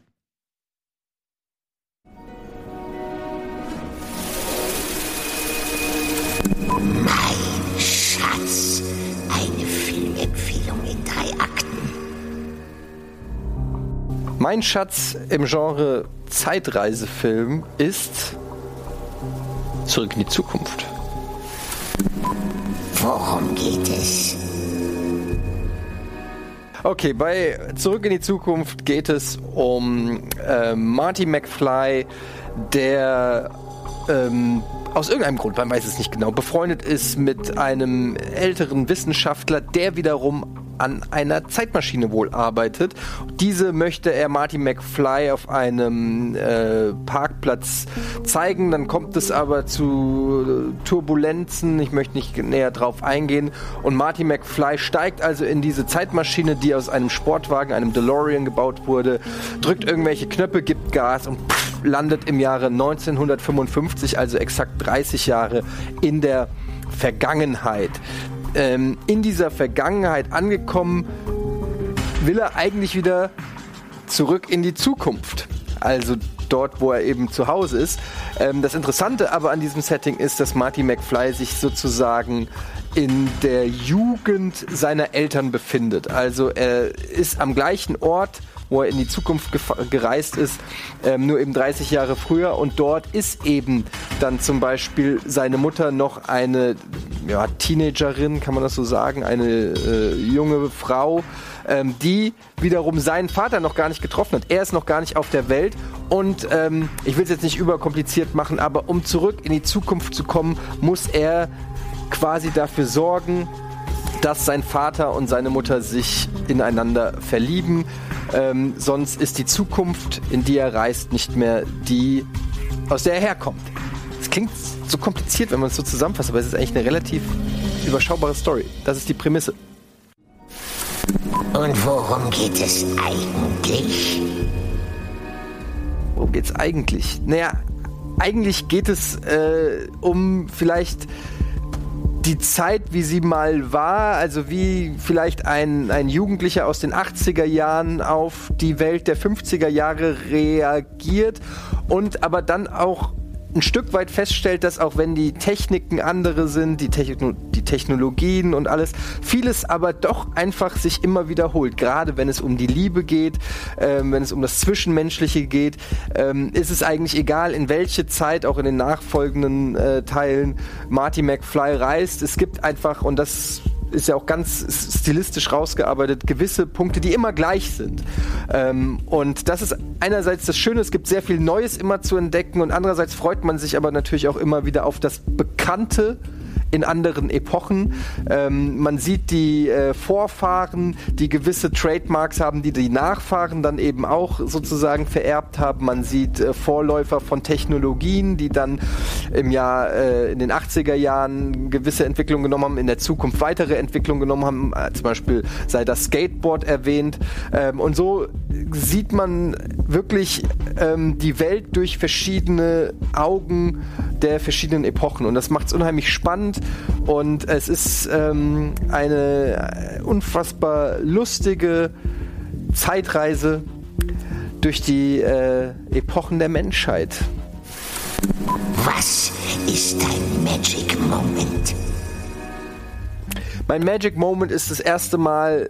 M: Mein Schatz im Genre Zeitreisefilm ist Zurück in die Zukunft.
E: Worum geht es?
M: Okay, bei Zurück in die Zukunft geht es um äh, Marty McFly, der ähm, aus irgendeinem Grund, man weiß es nicht genau, befreundet ist mit einem älteren Wissenschaftler, der wiederum an einer Zeitmaschine wohl arbeitet. Diese möchte er Marty McFly auf einem äh, Parkplatz zeigen. Dann kommt es aber zu Turbulenzen. Ich möchte nicht näher drauf eingehen. Und Marty McFly steigt also in diese Zeitmaschine, die aus einem Sportwagen, einem DeLorean gebaut wurde, drückt irgendwelche Knöpfe, gibt Gas und pff, landet im Jahre 1955, also exakt 30 Jahre in der Vergangenheit. Ähm, in dieser Vergangenheit angekommen, will er eigentlich wieder zurück in die Zukunft. Also dort, wo er eben zu Hause ist. Ähm, das Interessante aber an diesem Setting ist, dass Marty McFly sich sozusagen in der Jugend seiner Eltern befindet. Also er ist am gleichen Ort, wo er in die Zukunft gereist ist, ähm, nur eben 30 Jahre früher. Und dort ist eben dann zum Beispiel seine Mutter noch eine ja, Teenagerin, kann man das so sagen, eine äh, junge Frau, ähm, die wiederum seinen Vater noch gar nicht getroffen hat. Er ist noch gar nicht auf der Welt. Und ähm, ich will es jetzt nicht überkompliziert machen, aber um zurück in die Zukunft zu kommen, muss er quasi dafür sorgen, dass sein Vater und seine Mutter sich ineinander verlieben. Ähm, sonst ist die Zukunft, in die er reist, nicht mehr die, aus der er herkommt. Es klingt so kompliziert, wenn man es so zusammenfasst, aber es ist eigentlich eine relativ überschaubare Story. Das ist die Prämisse.
E: Und worum geht es eigentlich?
M: worum geht's eigentlich? Naja, eigentlich geht es äh, um vielleicht die Zeit, wie sie mal war, also wie vielleicht ein, ein Jugendlicher aus den 80er Jahren auf die Welt der 50er Jahre reagiert und aber dann auch ein Stück weit feststellt, dass auch wenn die Techniken andere sind, die, Techno die Technologien und alles, vieles aber doch einfach sich immer wiederholt. Gerade wenn es um die Liebe geht, ähm, wenn es um das Zwischenmenschliche geht, ähm, ist es eigentlich egal, in welche Zeit, auch in den nachfolgenden äh, Teilen, Marty McFly reist. Es gibt einfach, und das ist ja auch ganz stilistisch rausgearbeitet, gewisse Punkte, die immer gleich sind. Ähm, und das ist einerseits das Schöne, es gibt sehr viel Neues immer zu entdecken und andererseits freut man sich aber natürlich auch immer wieder auf das Bekannte in anderen Epochen. Ähm, man sieht die äh, Vorfahren, die gewisse Trademarks haben, die die Nachfahren dann eben auch sozusagen vererbt haben. Man sieht äh, Vorläufer von Technologien, die dann im Jahr äh, in den 80er Jahren gewisse Entwicklungen genommen haben, in der Zukunft weitere Entwicklungen genommen haben. Äh, zum Beispiel sei das Skateboard erwähnt. Ähm, und so sieht man wirklich ähm, die Welt durch verschiedene Augen der verschiedenen Epochen. Und das macht es unheimlich spannend und es ist ähm, eine unfassbar lustige Zeitreise durch die äh, Epochen der Menschheit.
N: Was ist dein Magic Moment?
M: Mein Magic Moment ist das erste Mal,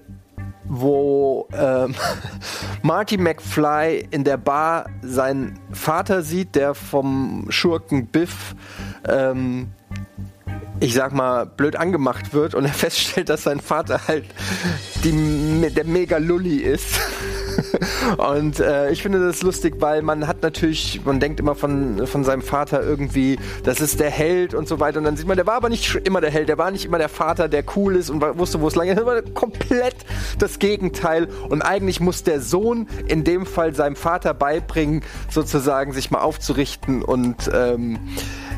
M: wo ähm, Marty McFly in der Bar seinen Vater sieht, der vom Schurken Biff ähm, ich sag mal, blöd angemacht wird und er feststellt, dass sein Vater halt die, der mega Lulli ist. und äh, ich finde das lustig, weil man hat natürlich, man denkt immer von, von seinem Vater irgendwie, das ist der Held und so weiter. Und dann sieht man, der war aber nicht immer der Held, der war nicht immer der Vater, der cool ist und wusste, wo es lang ist. Das war komplett das Gegenteil. Und eigentlich muss der Sohn in dem Fall seinem Vater beibringen, sozusagen sich mal aufzurichten und ähm,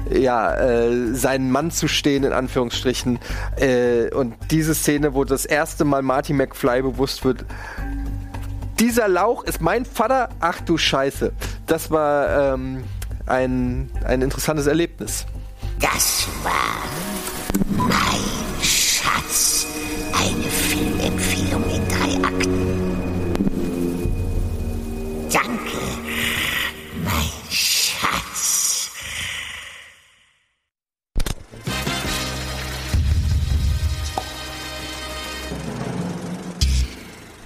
M: ja, äh, seinen Mann zu stehen, in Anführungsstrichen. Äh, und diese Szene, wo das erste Mal Marty McFly bewusst wird, dieser Lauch ist mein Vater, ach du Scheiße. Das war ähm, ein, ein interessantes Erlebnis.
N: Das war mein Schatz. Eine